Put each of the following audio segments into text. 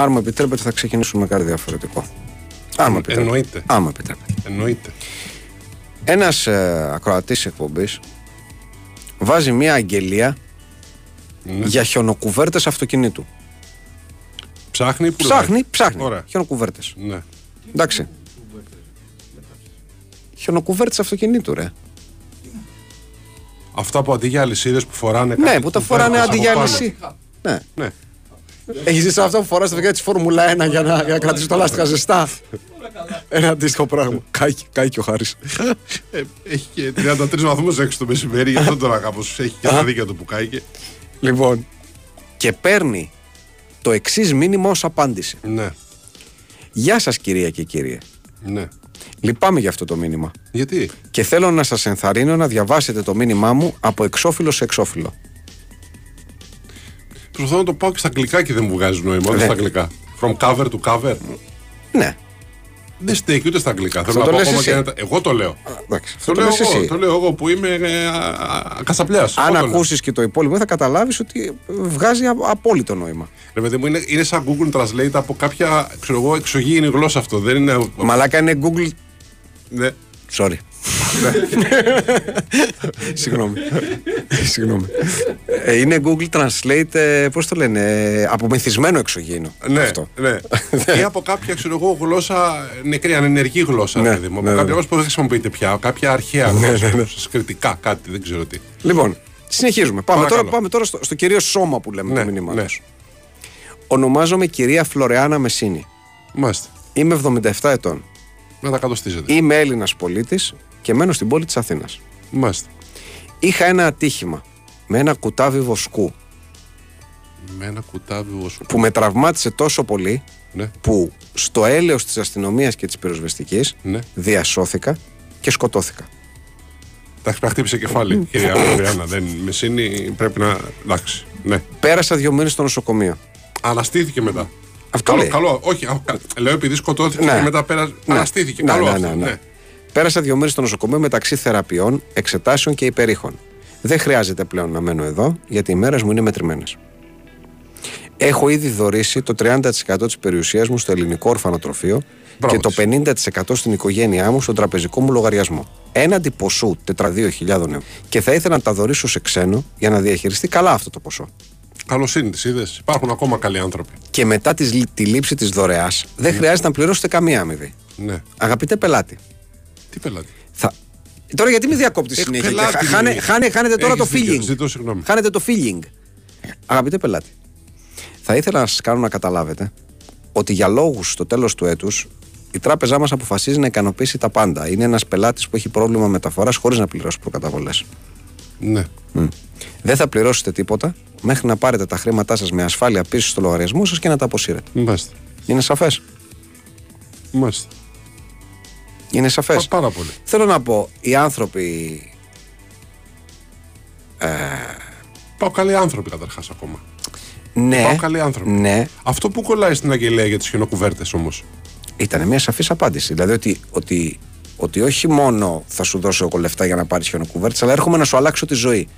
Αν μου επιτρέπετε, θα ξεκινήσουμε με κάτι διαφορετικό. Αν μου επιτρέπετε. Εννοείται. Αν μου επιτρέπετε. Εννοείται. Ένας ε, ακροατής εκπομπής βάζει μια αγγελία Ναι. για χιονοκουβέρτες αυτοκινήτου. Ψάχνει ή πουλάει. Ψάχνει, ψάχνει. Ωραία. Χιονοκουβέρτες. Ναι. Εντάξει. Χιονοκουβέρτες αυτοκινήτου, ρε. Αυτά που αντί για αλυσίδες που φοράνε. Ναι, κάτι που τα κουβέρτες φοράνε αντί από για πάνω. λύση. Ναι. Ναι. Έχεις ζήσει αυτό που φοράς στα παιδιά της Φόρμουλα 1 για να, για να κρατήσεις τα λάστιχα ζεστά. Ένα αντίστοιχο πράγμα. Κάει, κάει και ο Χάρης. Ε, έχει και 33 βαθμούς έξω το μεσημέρι, γι' αυτό τώρα κάπως έχει και τα δίκαια του που κάηκε. Λοιπόν. Και παίρνει το εξής μήνυμα ως απάντηση. Ναι, Γεια σας, κυρία και κύριε. ναι. Λυπάμαι για αυτό το μήνυμα. Γιατί; Και θέλω να σας ενθαρρύνω να διαβάσετε το μήνυμά μου από εξώφυλλο σε εξώφυλλο. Προσπαθώ να το πάω και στα αγγλικά και δεν μου βγάζει νόημα. Ούτε Ναι. στα αγγλικά. From cover to cover. Ναι. Δεν στέκει ούτε στα αγγλικά. Θέλω το να πω λες ακόμα εσύ. και ένα- Εγώ το λέω. Εντάξει, Το, αυτό το λέω λες εγώ, εσύ. το λέω εγώ που είμαι ε, ακασαπλιά. Αν ακούσεις και το υπόλοιπο, θα καταλάβεις ότι βγάζει α- απόλυτο νόημα. Ρε παιδί μου, είναι, είναι σαν Google Translate από κάποια ξέρω εγώ, εξωγήινη γλώσσα αυτό. Δεν είναι. Μαλάκα είναι Google. Ναι. Sorry. Συγγνώμη. Συγγνώμη. Ε, είναι Google Translate, ε, πώς το λένε, ε, απομυθισμένο εξωγήινο. Ναι, Αυτό. ναι. ή από κάποια ξέρω εγώ, γλώσσα νεκρή, ανενεργή γλώσσα. Ναι, παιδί μου. Από ναι, ναι. κάποια γλώσσα που δεν χρησιμοποιείται πια. Κάποια αρχαία γλώσσα. Σκριτικά κάτι, δεν ξέρω τι. Λοιπόν, συνεχίζουμε. Πάμε Παρακαλώ. τώρα, πάμε τώρα στο, στο κυρίως σώμα που λέμε Ναι, το μήνυμα. ναι. Ονομάζομαι κυρία Φλωρεάνα Μεσίνη. Μάλιστα. Είμαι 77 ετών. Να τα κατοστίζετε. Είμαι Έλληνας πολίτης και μένω στην πόλη της Αθήνας. Μάλιστα. Είχα ένα ατύχημα με ένα κουτάβι βοσκού Με ένα κουτάβι όσο. που με τραυμάτισε τόσο πολύ Ναι, που στο έλεος της αστυνομίας και της πυροσβεστικής ναι. διασώθηκα και σκοτώθηκα. Τα έχεις χτύπησε κεφάλι, κυρία Ανδριάννα. Δεν μεσίνη, πρέπει να. Εντάξει. Ναι. Πέρασα δύο μήνες στο νοσοκομείο. Αναστήθηκε μετά. Αυτό καλό, λέει. καλό. Όχι, α, κα- λέω επειδή σκοτώθηκε Ναι. και μετά πέρα. Αναστήθηκε. Ναι, καλό ναι, αυτό. ναι, ναι. Πέρασα δύο μέρες στο νοσοκομείο μεταξύ θεραπείων, εξετάσεων και υπερήχων. Δεν χρειάζεται πλέον να μένω εδώ, γιατί οι μέρες μου είναι μετρημένες. Έχω ήδη δωρήσει το 30% της περιουσίας μου στο ελληνικό ορφανοτροφείο Μπράβο και το της. 50% στην οικογένειά μου στον τραπεζικό μου λογαριασμό. Έναντι ποσού 402.000 ευρώ. Και θα ήθελα να τα δωρήσω σε ξένο για να διαχειριστεί καλά αυτό το ποσό. Καλοσύνη τη είδες. Υπάρχουν ακόμα καλοί άνθρωποι. Και μετά τη, τη λήψη της δωρεάς, δεν χρειάζεται να πληρώσετε καμία αμοιβή. Ναι. Αγαπητέ πελάτη, Τι πελάτη. θα... Τώρα γιατί με διακόπτεις Ε, συνέχεια. πελάτη και Χάνε, είναι. χάνε, χάνετε τώρα Έχεις το δίκιο, feeling. ζητώ συγγνώμη. Χάνετε το feeling. Αγαπητέ πελάτη, θα ήθελα να σας κάνω να καταλάβετε ότι για λόγους στο τέλος του έτους η τράπεζά μας αποφασίζει να ικανοποιήσει τα πάντα. Είναι ένας πελάτης που έχει πρόβλημα μεταφοράς χωρίς να πληρώσει προκαταβολές. Ναι. Δεν θα πληρώσετε τίποτα μέχρι να πάρετε τα χρήματά σας με ασφάλεια πίσω στο λογαριασμό σας και να τα αποσύρετε. Μάλιστα. Είναι σαφές; Μάλιστα. Είναι σαφές. Πα- πάρα πολύ. Θέλω να πω, οι άνθρωποι. Πάω καλοί άνθρωποι καταρχάς ακόμα. Ναι, Πάω καλοί άνθρωποι. ναι, Αυτό που κολλάει στην αγγελία για τις χιονοκουβέρτες όμως. ήταν μια σαφής απάντηση. Δηλαδή ότι, ότι, ότι όχι μόνο θα σου δώσω εγώ λεφτά για να πάρεις χιονοκουβέρτες, αλλά έρχομαι να σου αλλάξω τη ζωή.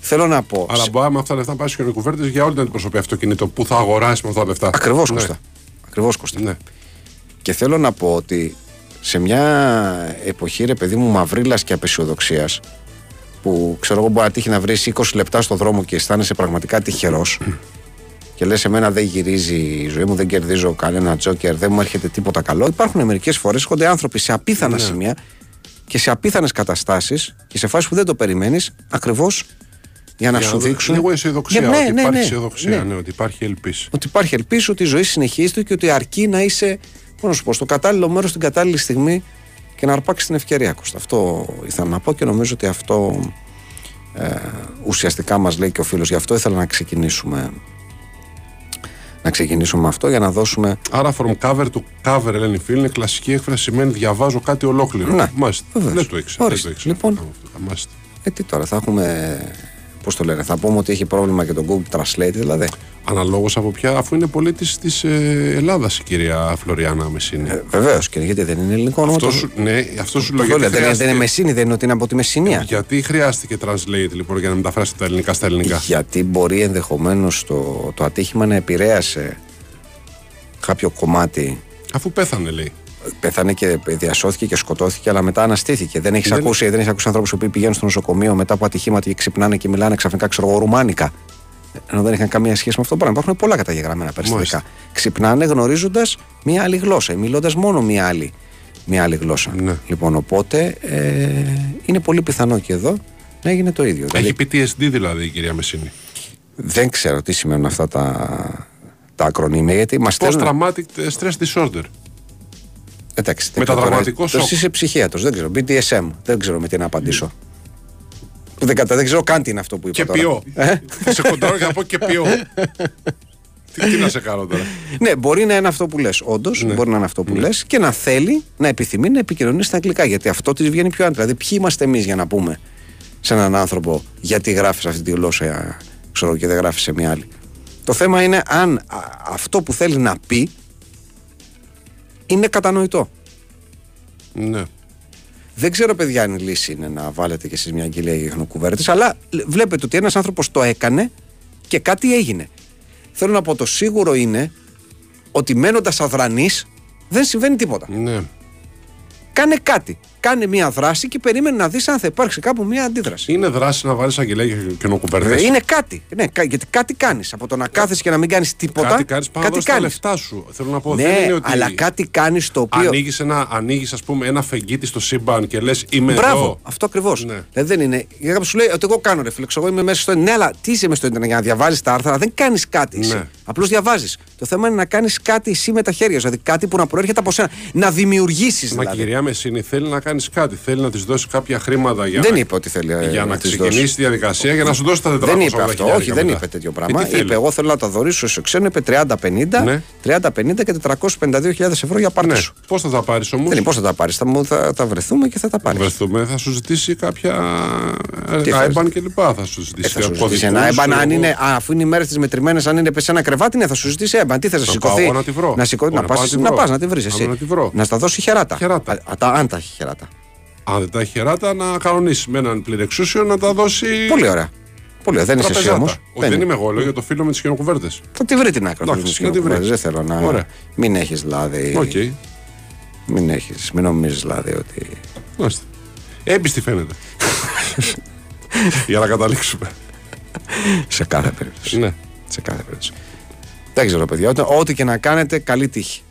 Θέλω να πω. Αλλά μπορεί με αυτά τα λεφτά να πάρει χιονοκουβέρτες για όλη την αντιπροσωπή αυτοκίνητο που θα αγοράσει με αυτά τα λεφτά. Ακριβώς Ναι. Κώστα. Ακριβώς Κώστα. Ναι. Και θέλω να πω ότι σε μια εποχή, ρε παιδί μου, μαυρίλας και απεσιοδοξίας, που ξέρω εγώ μπορεί να τύχει να βρεις 20 λεπτά στο δρόμο και αισθάνεσαι πραγματικά τυχερός. και λες: Εμένα δεν γυρίζει η ζωή μου, δεν κερδίζω κανένα τζόκερ, δεν μου έρχεται τίποτα καλό. Υπάρχουν μερικές φορές έρχονται άνθρωποι σε απίθανα Ναι. σημεία και σε απίθανες καταστάσεις και σε φάσεις που δεν το περιμένεις, ακριβώς για να Για σου να- δείξουν. Λίγο αισιοδοξία. Για- ναι, ότι ναι, υπάρχει ναι, αισιοδοξία, ναι. ναι, ότι υπάρχει ελπίση. Ότι υπάρχει ελπίση ότι η ζωή συνεχίζεται και ότι αρκεί να είσαι πώς να σου πω, στο κατάλληλο μέρος την κατάλληλη στιγμή και να αρπάξει την ευκαιρία. Κώστα. Αυτό ήθελα να πω και νομίζω ότι αυτό ε, ουσιαστικά μας λέει και ο φίλος. Γι' αυτό ήθελα να ξεκινήσουμε να ξεκινήσουμε με αυτό για να δώσουμε Άρα, from cover to cover, Ελένη Φίλ, είναι κλασική έκφραση σημαίνει διαβάζω κάτι ολόκληρο. Ναι, Μάλιστα. βεβαίως. Δεν το ήξερα. δεν Ορίστε. το ήξερα. Λοιπόν. Μάλιστα. ε, τι τώρα θα έχουμε πώς το λένε θα πούμε ότι έχει πρόβλημα και το Google Translate δηλαδή Αναλόγως από ποια, αφού είναι πολίτη της ε, Ελλάδας η κυρία Φλωριάννα Μεσίνη. ε, βεβαίως και γιατί δεν είναι ελληνικό όνομα αυτό, το- σου, ναι, αυτό σου λέω το λέω, γιατί δεν, είναι- δεν είναι χρειάστηκε, Μεσίνη δεν είναι ότι είναι από τη Μεσσηνία γιατί χρειάστηκε translate λοιπόν για να μεταφράσει τα ελληνικά στα ελληνικά. Γιατί μπορεί ενδεχομένως το, το ατύχημα να επηρέασε κάποιο κομμάτι Αφού πέθανε, λέει. Πέθανε και διασώθηκε και σκοτώθηκε, αλλά μετά αναστήθηκε. Δεν έχεις Δεν- ακούσει, δεν έχεις ακούσει ανθρώπους που πηγαίνουν στο νοσοκομείο μετά από ατυχήματα και ξυπνάνε και μιλάνε ξαφνικά, ξέρω εγώ, ρουμάνικα. Ενώ δεν είχαν καμία σχέση με αυτό το πράγμα. Υπάρχουν πολλά καταγεγραμμένα περιστατικά. Μάλιστα. Ξυπνάνε γνωρίζοντας μία άλλη γλώσσα, μιλώντας μόνο μία άλλη, μία άλλη γλώσσα. Ναι. Λοιπόν, οπότε ε, είναι πολύ πιθανό και εδώ να έγινε το ίδιο. Δηλαδή, Έχει PTSD δηλαδή η κυρία Μεσίνη. δεν ξέρω τι σημαίνουν αυτά τα, τα ακρονίμια, γιατί μας Post traumatic stress disorder. Εντάξει, Μεταδραματικό τώρα, σοκ. Εσύ είσαι ψυχίατρος, δεν ξέρω. BDSM, δεν ξέρω με τι να απαντήσω. Που δεν, κατα... δεν ξέρω καν τι είναι αυτό που είπα. Και τώρα. ποιό. Ε; Θα σε κοντράρω και να πω και ποιό. τι, τι να σε κάνω τώρα. ναι, μπορεί να είναι αυτό που λες. Όντως, Ναι. μπορεί να είναι αυτό που λες και να θέλει να επιθυμεί να επικοινωνεί στα αγγλικά. Γιατί αυτό της βγαίνει πιο άντρα. Δηλαδή, ποιοι είμαστε εμείς για να πούμε σε έναν άνθρωπο γιατί γράφεις αυτή τη γλώσσα, ξέρω και δεν γράφεις σε μια άλλη. Το θέμα είναι αν α, αυτό που θέλει να πει είναι κατανοητό. Ναι. Δεν ξέρω, παιδιά, αν η λύση είναι να βάλετε κι εσείς μια αγγελία για χνοκουβέρτε, αλλά λ- βλέπετε ότι ένας άνθρωπος το έκανε και κάτι έγινε. Θέλω να πω, το σίγουρο είναι ότι μένοντας αδρανής δεν συμβαίνει τίποτα. ναι. Κάνε κάτι. Κάνε μια δράση και περίμενε να δεις αν θα υπάρξει κάπου μια αντίδραση. Είναι δράση να βάλεις αγγελέα και καινοκουβέρτε. Ε, Είναι κάτι. Ναι, κα- γιατί κάτι κάνεις. Από το να κάθεσαι και να μην κάνεις τίποτα. Κάτι κάνεις πάνω κάτι να τα κάνεις. λεφτά σου. Θέλω να πω. δεν Ναι, είναι ότι αλλά κάτι κάνεις το οποίο. ανοίγεις ένα, ανοίγεις, ας πούμε, ένα φεγγίτι στο σύμπαν και λες είμαι Μπράβο, εδώ. αυτό ακριβώς. Ναι. Δηλαδή δεν είναι. Για κάποιος σου λέει ότι εγώ κάνω ρε φίλε, ξέρω, εγώ είμαι μέσα στο. Ναι, αλλά τι είσαι μέσα στο Ιντερνετ για να διαβάζεις τα άρθρα, δεν κάνεις κάτι. εσύ. Ναι. Απλώς διαβάζεις. Το θέμα είναι να κάνεις κάτι εσύ με τα χέρια σου. Δηλαδή κάτι που να προέρχεται από σένα. Να δημιουργήσεις Μα δηλαδή. και η κυρία Μεσίνη θέλει να κάνει κάτι. Θέλει να της δώσει κάποια χρήματα για Δεν να, είπε ότι θέλει ε, για να της ξεκινήσει δώσει. τη διαδικασία για να σου δώσει τα 400 Δεν είπε αυτό, χιλιάρικα όχι, δεν μετά. είπε τέτοιο Ε, πράγμα. τι θέλει; είπε, εγώ θέλω να τα δωρήσω σε ξένο, είπε 30-50, Ναι. 30-50 και 452.000 ευρώ για πάρτι Ναι. σου. Πώς θα τα πάρεις όμως; Δεν είναι πώς θα τα πάρεις, θα, μου- θα, θα βρεθούμε και θα τα πάρεις. βρεθούμε, θα σου ζητήσει κάποια Τι IBAN και λοιπά. Θα σου ζητήσει Ε, θα σου κωδικούς, ζητήσει ένα έμπαν, ξέρω αν εγώ. είναι, α, αφού είναι οι μέρες της μετρημένες, αν είναι σε ένα κρεβάτι, ναι, θα σου ζητήσει έμπαν. Τι θες να πάω σηκωθεί; εγώ να τη βρω. Να, σηκώ, Ωραία, να, πάω πας, να τη να βρω. πας να τη βρεις εσύ. Πάμε να τη βρω. Να στα δώσει χεράτα. Χεράτα. Α, α, τα, αν τα έχει χεράτα. Αν δεν τα έχει χεράτα, να κανονίσει με έναν πληρεξούσιο να τα δώσει. Πολύ ωραία. Πολύ ωραία. Δεν είσαι εσύ τραπεζάτα. όμως. Όχι, δεν είμαι εγώ, λέω για το φίλο με τις χειροκουβέρτε. Θα τη βρει την άκρη. Εντάξει, αυτή τη να τη βρει. στιγμή. Δεν θέλω να. Ωραία. Μην έχεις δηλαδή. Οκ. Μην έχεις. Μην νομίζεις δηλαδή ότι. Μάλιστα. Έμπιστη φαίνεται. για να καταλήξουμε. σε κάθε περίπτωση. ναι. Σε κάθε περίπτωση. Δεν ξέρω, παιδιά. Ό,τι- Ό,τι και να κάνετε, καλή τύχη.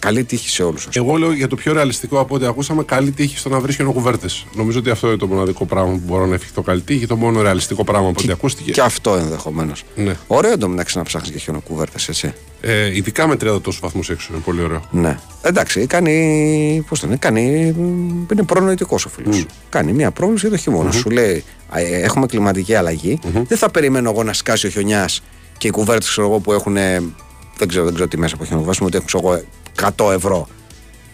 Καλή τύχη σε όλους σας. Εγώ λέω για το πιο ρεαλιστικό από ό,τι ακούσαμε, καλή τύχη στο να βρεις χειροκουβέρτε. Νομίζω ότι αυτό είναι το μοναδικό πράγμα που μπορώ να ευχηθώ καλή τύχη, το μόνο ρεαλιστικό πράγμα από ό,τι ακούστηκε. Και αυτό ενδεχομένως. Ναι. Ωραίο εντωμεταξύ να ψάχνεις και χιονοκούβερτε, έτσι. Ε, ειδικά με 30 τόσους βαθμούς έξω είναι πολύ ωραίο. Ναι. Εντάξει, κάνει. Πώς το λένε, κάνει. μ, Είναι προνοητικός ο φίλος. Κάνει μια πρόβληση για το χειμωνα Σου λέει, «Α, ε, έχουμε κλιματική αλλαγή. Δεν θα περιμένω εγώ να σκάσει ο χιονιάς και οι κουβέρτες που έχουν. ε, Δεν ξέρω, δεν ξέρω τι μέσα από χιονοβάσιμο, ότι έχουν ξέρω εγώ, 100 ευρώ.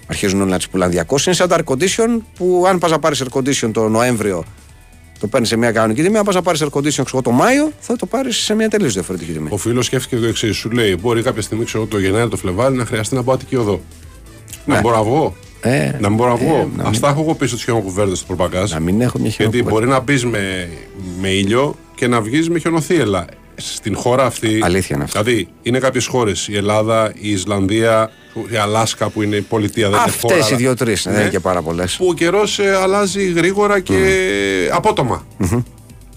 Αρχίζουν όλοι να τι πουλάνε 200. Είναι σαν τα air condition που αν πας να πάρεις air condition το Νοέμβριο, το παίρνεις σε μια κανονική τιμή. Αν πας να πάρεις air condition ξέρω, το Μάιο, θα το πάρεις σε μια τελείως διαφορετική τιμή. Ο φίλος σκέφτηκε το εξής. Σου λέει: Μπορεί κάποια στιγμή, ξέρω, το Γενάρη, το Φλεβάρι να χρειαστεί να πάω Αττική Οδό. Να Ναι. μπορώ να βγω. Ε, Να μην μπορώ να βγω. να Α τα έχω εγώ πίσω τι χιονοκουβέρτε του προπαγκάζ. να μην έχω μια Γιατί χιονοκούβερτα. μπορεί να μπει με, με ήλιο και να βγεις με χιονοθύελα. Στην χώρα αυτή. Αλήθεια είναι αυτό. Δηλαδή, είναι κάποιες χώρες. Η Ελλάδα, η Ισλανδία, η Αλάσκα που είναι η πολιτεία, δεν είναι χώρα. Αυτές οι αλλά- δύο-τρεις, δεν Ναι. είναι και πάρα πολλές. Που ο καιρός αλλάζει γρήγορα και απότομα.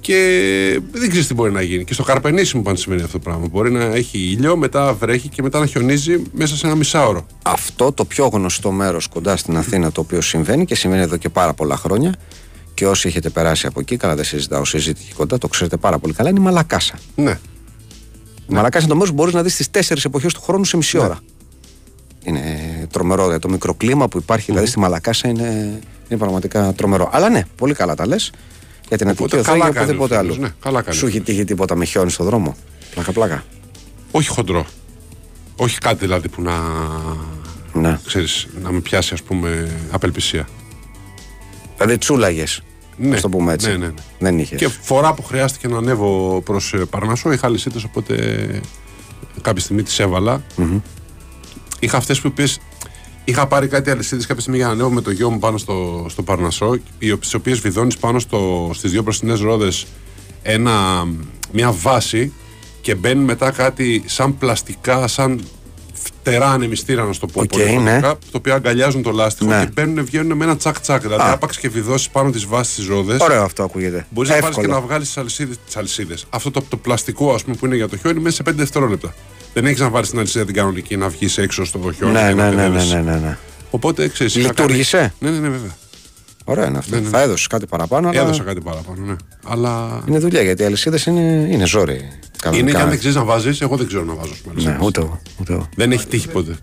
Και δεν ξέρεις τι μπορεί να γίνει. Και στο Καρπενήσι μου συμβαίνει αυτό το πράγμα. Μπορεί να έχει ήλιο, μετά βρέχει και μετά να χιονίζει μέσα σε ένα μισάωρο. Αυτό το πιο γνωστό μέρος κοντά στην Αθήνα το οποίο συμβαίνει και συμβαίνει εδώ και πάρα πολλά χρόνια και όσοι έχετε περάσει από εκεί, καλά δεν συζητάω, συζήτηση εκεί κοντά, το ξέρετε πάρα πολύ καλά, είναι η Μαλακάσα. Ναι. Η Μαλακάσα είναι το μέρος που μπορείς να δεις τι τέσσερις εποχές του χρόνου σε μισή ώρα. Είναι τρομερό. δηλαδή, Το μικροκλίμα που υπάρχει δηλαδή στη Μαλακάσα είναι, είναι πραγματικά τρομερό. Αλλά ναι, πολύ καλά τα λες. Για την Αττική Οπότε Οδό καλά ή κάνει ο οπουδήποτε φίλος, άλλο. ναι, καλά κάνει Σου ο έχει τύχει τίποτα με χιόνι στο δρόμο. Πλάκα, πλάκα. Όχι χοντρό. Όχι κάτι δηλαδή που να, Ναι. ξέρεις, να με πιάσει ας πούμε απελπισία. Δηλαδή τσούλαγες. Ναι, Α το πούμε έτσι. ναι, ναι, ναι. Δεν είχες. Και φορά που χρειάστηκε να ανέβω προς ε, Παρνασσό είχα λυσίτες οπότε κάποια στιγμή τις εβαλα Είχα αυτές που είπες Είχα πάρει κάτι αλυσίδες κάποια στιγμή για να ανέβω με το γιο μου πάνω στο, στο Παρνασσό, τις οποίες βιδώνεις πάνω στο, στις δύο μπροστινές ρόδες μια βάση και μπαίνει μετά κάτι σαν πλαστικά, σαν φτερά ανεμιστήρα, να σου το πω. Οκ, πολύ ναι. χοντρικά, Το οποίο αγκαλιάζουν το λάστιχο Ναι. και μπαίνουν, βγαίνουν με ένα τσακ-τσακ. Δηλαδή, Α. άπαξ και βιδώσεις πάνω τις βάσεις στις ρόδες. Ωραίο αυτό ακούγεται. Μπορείς να πάρεις και Εύκολο. να βγάλεις τις αλυσίδες. Αυτό το, το πλαστικό, ας πούμε, που είναι για το χιόνι, μέσα σε 5 δευτερόλεπτα. Δεν έχεις να βάλεις την αλυσίδα την κανονική να βγεις έξω στο χιόνι. Ναι, και να ναι, ναι, ναι, παιδεύεις. ναι, ναι, ναι. Οπότε ξέρεις. Λειτούργησε; Ναι, ναι, ναι, βέβαια. Ωραίο είναι αυτό. Θα έδωσες κάτι παραπάνω. αλλά Έδωσα κάτι παραπάνω, ναι. Αλλά. Είναι δουλειά γιατί οι αλυσίδες είναι, είναι ζόρι. Είναι κανονικά. και αν δεν ξέρεις να βάζεις, εγώ δεν ξέρω να βάζω στις Ναι, αλυσίδες. ούτε εγώ. Ούτε εγώ. Δεν έχει τύχει ποτέ.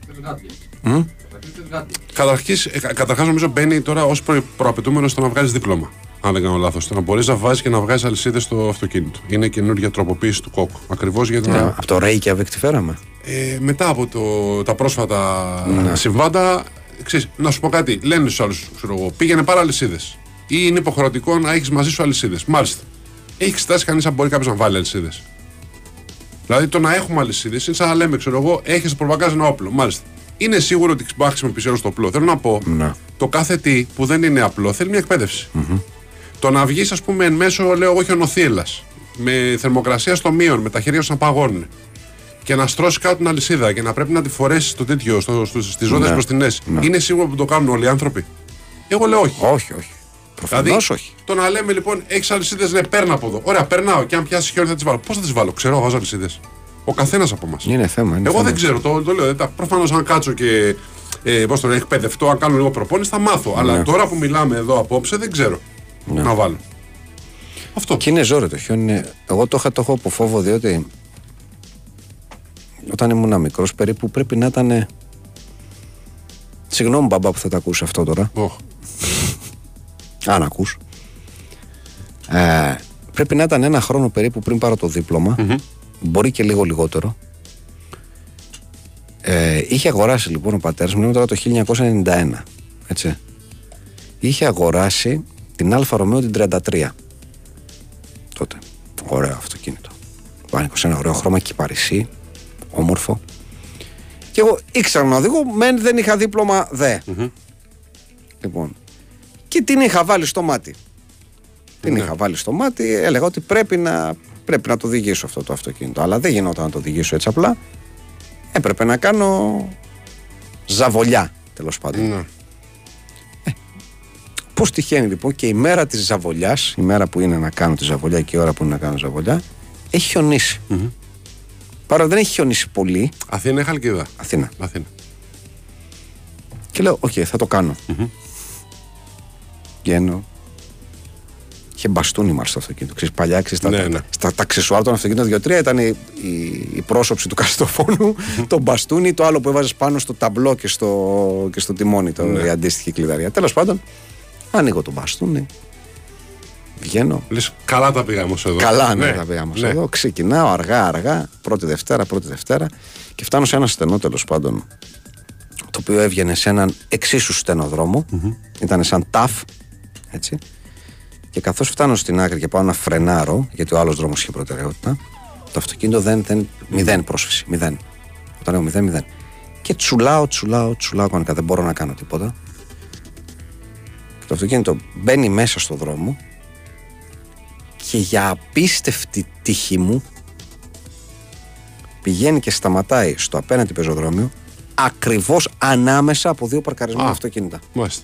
Καταρχάς, ε, κα- καταρχάς νομίζω μπαίνει τώρα ως προ, προαπαιτούμενος στο να βγάλεις δίπλωμα. Αν δεν κάνω λάθος. Το να μπορείς να βάζεις και να βγάζει αλυσίδες στο αυτοκίνητο. Είναι καινούργια τροποποίηση του κόκκου. Ακριβώς για να. Ναι, Από το Reykjavik τη φέραμε. Ε, μετά από το, τα πρόσφατα συμβάντα, ξέρεις, να σου πω κάτι. Λένε στους άλλους, ξέρω εγώ, πήγαινε πάρα αλυσίδες. Ή είναι υποχρεωτικό να έχεις μαζί σου αλυσίδες. Μάλιστα. Έχει εξετάσει κανείς αν μπορεί κάποιος να βάλει αλυσίδες. Δηλαδή το να έχουμε αλυσίδες είναι σαν να λέμε, ξέρω εγώ, έχεις στο προβακάζ ένα όπλο. Μάλιστα. Είναι σίγουρο ότι μπορεί να χρησιμοποιήσει όλο το όπλο. Θέλω να πω, Ναι. το κάθε τι που δεν είναι απλό θέλει μια εκπαίδευση. Το να βγεις, ας πούμε, εν μέσω, λέω εγώ, χιονοθύελας, με θερμοκρασία στο μείον, με τα χέρια σου να παγώνουν και να στρώσει κάτω την αλυσίδα και να πρέπει να τη φορέσεις το τέτοιο στο, στο, στις ζώνες Ναι. μπροστινέ. Είναι σίγουρο που το κάνουν όλοι οι άνθρωποι; Εγώ λέω όχι. Όχι, όχι. Προφανώς Δηλαδή, όχι. το να λέμε λοιπόν, έχεις αλυσίδες, ναι, παίρνω από εδώ. Ωραία, περνάω και αν πιάσεις χιόνι θα τις βάλω. Πώς θα τις βάλω, ξέρω, βάζω αλυσίδες. Ο καθένας από εμάς. Είναι θέμα. Είναι Εγώ θέμα. δεν ξέρω, το, το λέω. Προφανώς αν κάτσω και ε, πώς το λένε, εκπαιδευτώ, αν κάνω λίγο προπόνηση, θα μάθω. Ναι. Αλλά τώρα που μιλάμε εδώ απόψε δεν ξέρω να βάλω. Αυτό. Και είναι ζόρι το χιόνι. είναι- Εγώ το είχα το έχω από φόβο διότι όταν ήμουν μικρός περίπου πρέπει να ήταν. Συγγνώμη μπαμπά που θα τα ακούσει αυτό τώρα. Οχ. Αν ακούς. Ε, πρέπει να ήταν ένα χρόνο περίπου πριν πάρω το δίπλωμα Μπορεί και λίγο λιγότερο. Ε, είχε αγοράσει λοιπόν ο πατέρας μου, λέμε τώρα το 1991. Έτσι. Είχε αγοράσει την Alfa Romeo την 33. Τότε. Ωραίο αυτοκίνητο. Πάνικο σε ένα ωραίο χρώμα και παρισί. Όμορφο. Και εγώ ήξερα να οδηγώ, μεν δεν είχα δίπλωμα δε. Λοιπόν. Και την είχα βάλει στο μάτι. Την είχα βάλει στο μάτι, έλεγα ότι πρέπει να, πρέπει να το οδηγήσω αυτό το αυτοκίνητο. Αλλά δεν γινόταν να το οδηγήσω έτσι απλά. Έπρεπε να κάνω ζαβολιά, τέλος πάντων. Ναι. Πώς τυχαίνει λοιπόν και η μέρα της ζαβολιάς, η μέρα που είναι να κάνω τη ζαβολιά και η ώρα που είναι να κάνω ζαβολιά, έχει χιονίσει. Παρά δεν έχει χιονίσει πολύ, Αθήνα ή Χαλκίδα. Αθήνα. Αθήνα. Και λέω, Οκ, θα το κάνω. Βγαίνω. Είχε μπαστούνι μάλιστα το αυτοκίνητο. Ξέρεις, παλιά, ξέρεις, τα, Ναι, τα, ναι. στα, τα αξεσουάρ των αυτοκίνητων 2-3 ήταν η, η, η πρόσωψη του καστοφόνου, το μπαστούνι, το άλλο που έβαζες πάνω στο ταμπλό και στο, και στο τιμόνι, το, Ναι. η αντίστοιχη κλειδαριά. Τέλος πάντων, ανοίγω το μπαστούνι. Βγαίνω. Λες, καλά τα πήγαμε όμως εδώ. Καλά, ναι, τα πήγαμε ναι. εδώ. Ξεκινάω αργά-αργά, πρώτη Δευτέρα, πρώτη Δευτέρα και φτάνω σε ένα στενό τέλος πάντων. Το οποίο έβγαινε σε έναν εξίσου στενό δρόμο. Ήταν σαν ταφ. Έτσι. Και καθώς φτάνω στην άκρη και πάω να φρενάρω, γιατί ο άλλος δρόμος είχε προτεραιότητα, το αυτοκίνητο δεν. δεν μηδέν πρόσφυση. Μηδέν. Όταν λέω μηδέν, μηδέν. Και τσουλάω, τσουλάω, τσουλάω κανονικά. Δεν μπορώ να κάνω τίποτα. Και το αυτοκίνητο μπαίνει μέσα στο δρόμο και για απίστευτη τύχη μου πηγαίνει και σταματάει στο απέναντι πεζοδρόμιο ακριβώς ανάμεσα από δύο παρκαρισμένα Α. αυτοκίνητα. Μάλιστα.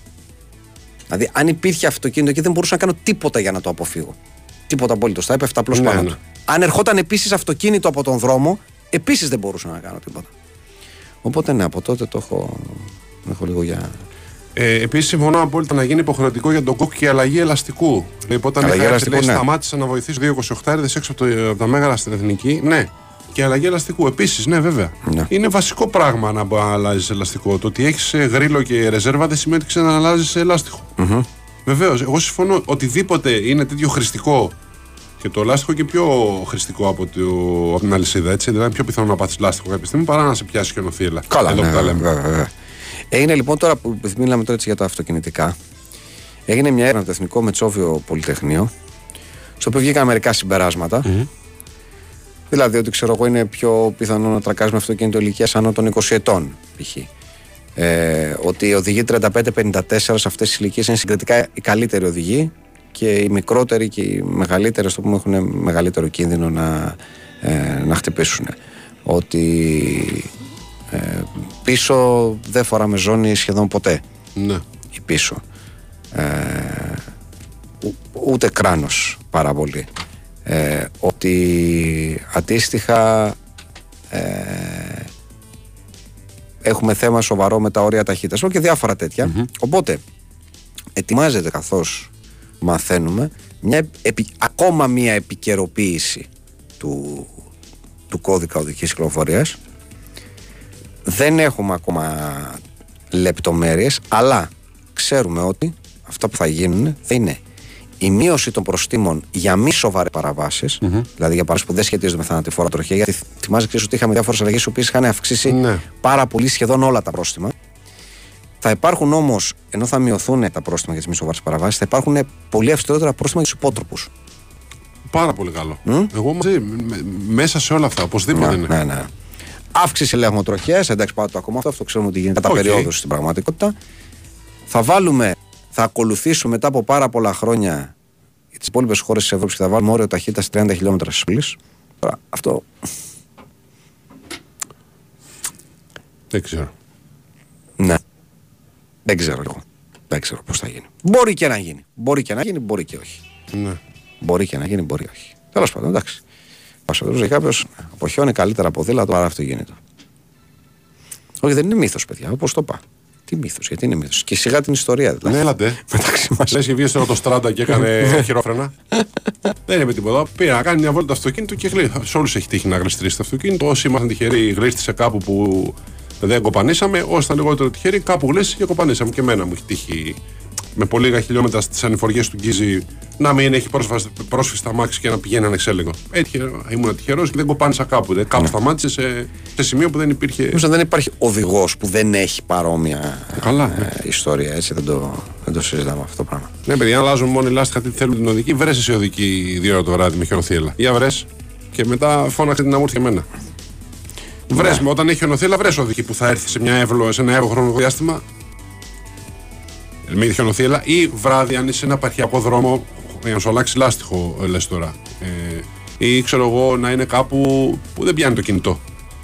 Δηλαδή, αν υπήρχε αυτοκίνητο εκεί, δεν μπορούσα να κάνω τίποτα για να το αποφύγω. Τίποτα απόλυτο. Θα έπεφτα απλώς Ναι, πάνω ναι. του. Αν ερχόταν επίσης αυτοκίνητο από τον δρόμο, επίσης δεν μπορούσα να κάνω τίποτα. Οπότε ναι, από τότε το έχω, έχω λίγο για. Ε, Επίσης, συμφωνώ απόλυτα να γίνει υποχρεωτικό για τον κόκκι και η αλλαγή ελαστικού. Δηλαδή, όταν Αλλαγή είχα έρθει, ελαστικού, λέει, ναι. σταμάτησα να βοηθήσω δύο 28 έξω από, το, από τα μέγαρα στην εθνική. Ναι. Και αλλαγή ελαστικού. Επίσης, ναι, βέβαια. Ναι. Είναι βασικό πράγμα να αλλάζεις ελαστικό. Το ότι έχεις γρίλο και ρεζέρβα δεν σημαίνει ότι ξαναλάζεις ελάστιχο. Βεβαίως. Εγώ συμφωνώ. Οτιδήποτε είναι τέτοιο χρηστικό και το λάστιχο και πιο χρηστικό από, το, από την αλυσίδα. Έτσι. Δηλαδή, είναι πιο πιθανό να πάθεις λάστιχο κάποια στιγμή παρά να σε πιάσει χιονοθύελα. Καλά, Εδώ ναι, που τα λέμε. βέβαια, βέβαια. Έγινε λοιπόν τώρα που μιλάμε τώρα έτσι για τα αυτοκινητικά. Έγινε μια έρευνα από το Εθνικό Μετσόβιο Πολυτεχνείο, στο οποίο βγήκαν μερικά συμπεράσματα. Δηλαδή ότι ξέρω εγώ είναι πιο πιθανό να τρακάζει με αυτοκίνητο ηλικίας άνω των 20 ετών π.χ. Ε, ότι οι οδηγοί 35-54 σε αυτές τις ηλικίες είναι συγκριτικά οι καλύτεροι οδηγοί και οι μικρότεροι και οι μεγαλύτεροι στο πούμε έχουν μεγαλύτερο κίνδυνο να, ε, να χτυπήσουν. Ότι ε, πίσω δεν φοράμε ζώνη σχεδόν ποτέ. Ναι. Η πίσω. Ε, ου- ούτε κράνος πάρα πολύ. Ε, ότι αντίστοιχα ε, έχουμε θέμα σοβαρό με τα όρια ταχύτητας και διάφορα τέτοια. Οπότε ετοιμάζεται καθώς μαθαίνουμε μια, επι- ακόμα μια επικαιροποίηση του, του κώδικα οδικής κυκλοφορίας δεν έχουμε ακόμα λεπτομέρειες αλλά ξέρουμε ότι αυτά που θα γίνουν θα είναι η μείωση των προστήμων για μη σοβαρές παραβάσεις, δηλαδή για παραβάσεις που δεν σχετίζονται με θανατηφόρα τροχιά, γιατί θυμάσαι ξέρεις ότι είχαμε διάφορες αλλαγές οι οποίες είχαν αυξήσει Ναι. πάρα πολύ σχεδόν όλα τα πρόστιμα. Θα υπάρχουν όμως, ενώ θα μειωθούν τα πρόστιμα για τις μη σοβαρές παραβάσεις, θα υπάρχουν πολύ αυστηρότερα πρόστιμα για τους υπότροπους. Πάρα πολύ καλό. Εγώ μαζί, με- μέσα σε όλα αυτά, οπωσδήποτε είναι. Ναι, ναι. Αύξηση ελέγχων τροχαία, εντάξει, πάω το ακόμα αυτό, αυτό ξέρουμε ότι γίνεται κατά Οκ. περιόδους στην πραγματικότητα. Θα βάλουμε, θα ακολουθήσουμε μετά από πάρα πολλά χρόνια τις υπόλοιπες χώρες της Ευρώπης και θα βάλουμε όριο ταχύτητας 30 χιλιόμετρα στις πόλεις. Τώρα, αυτό Δεν ξέρω. ναι. Δεν ξέρω εγώ. Δεν ξέρω πώς θα γίνει. Μπορεί και να γίνει. Μπορεί και να γίνει, μπορεί και όχι. Ναι. Μπορεί και να γίνει, μπορεί όχι. Τέλος πάντων, εντάξει. Πασοδρούσε κάποιος αποχιώνει καλύτερα ποδήλατο παρά αυτοκίνητο. Όχι, δεν είναι μύθος, παιδιά, όπως το είπα. Τι μύθος, γιατί είναι μύθος. Και σιγά την ιστορία δηλαδή. Ναι, έλατε. Μεταξύ μας. Λες και βγήκες τώρα το Στράντα και έκανε χειρόφρενα. Δεν είναι με τίποτα. Πήρε να κάνει μια βόλτα το αυτοκίνητο και γλύ. Σε όλους έχει τύχει να γλιστρήσει το αυτοκίνητο. Όσοι ήμασταν τυχεροί, γλίστησε κάπου που δεν κοπανίσαμε. Όσοι ήταν λιγότερο τυχεροί, κάπου γλίστησε και κοπανίσαμε. Και εμένα μου έχει τύχει με πολύ λίγα χιλιόμετρα στις ανηφοριές του Γκίζη να μην έχει πρόσφαση- πρόσφυση στα μάξι και να πηγαίνει ανεξέλεγγο. Έτυχε, ήμουν τυχερός και δεν κοπάνισα κάπου. Δεν, κάπου σταμάτησε σε, σε σημείο που δεν υπήρχε. Νομίζω δεν υπάρχει οδηγός που δεν έχει παρόμοια Καλά, ναι. ε, ιστορία. Έτσι δεν το, δεν το συζητάμε αυτό το πράγμα. Ναι, παιδιά, αν αλλάζουν μόνο οι λάστιχα τι θέλουν την οδική, βρες εσύ οδική δύο ώρα το βράδυ με χιονοθύελα. Για βρες και μετά φώναξε την να μου έρθει και εμένα. Βρες με, όταν έχει χιονοθύελα, βρες οδική που θα έρθει σε, μια εύλο, σε ένα εύλο χρονικό διάστημα. Με χιονοθύελα ή βράδυ, αν είσαι σε ένα επαρχιακό δρόμο, για να σου αλλάξει λάστιχο, λες τώρα. Ε, ή ξέρω εγώ να είναι κάπου που δεν πιάνει το κινητό.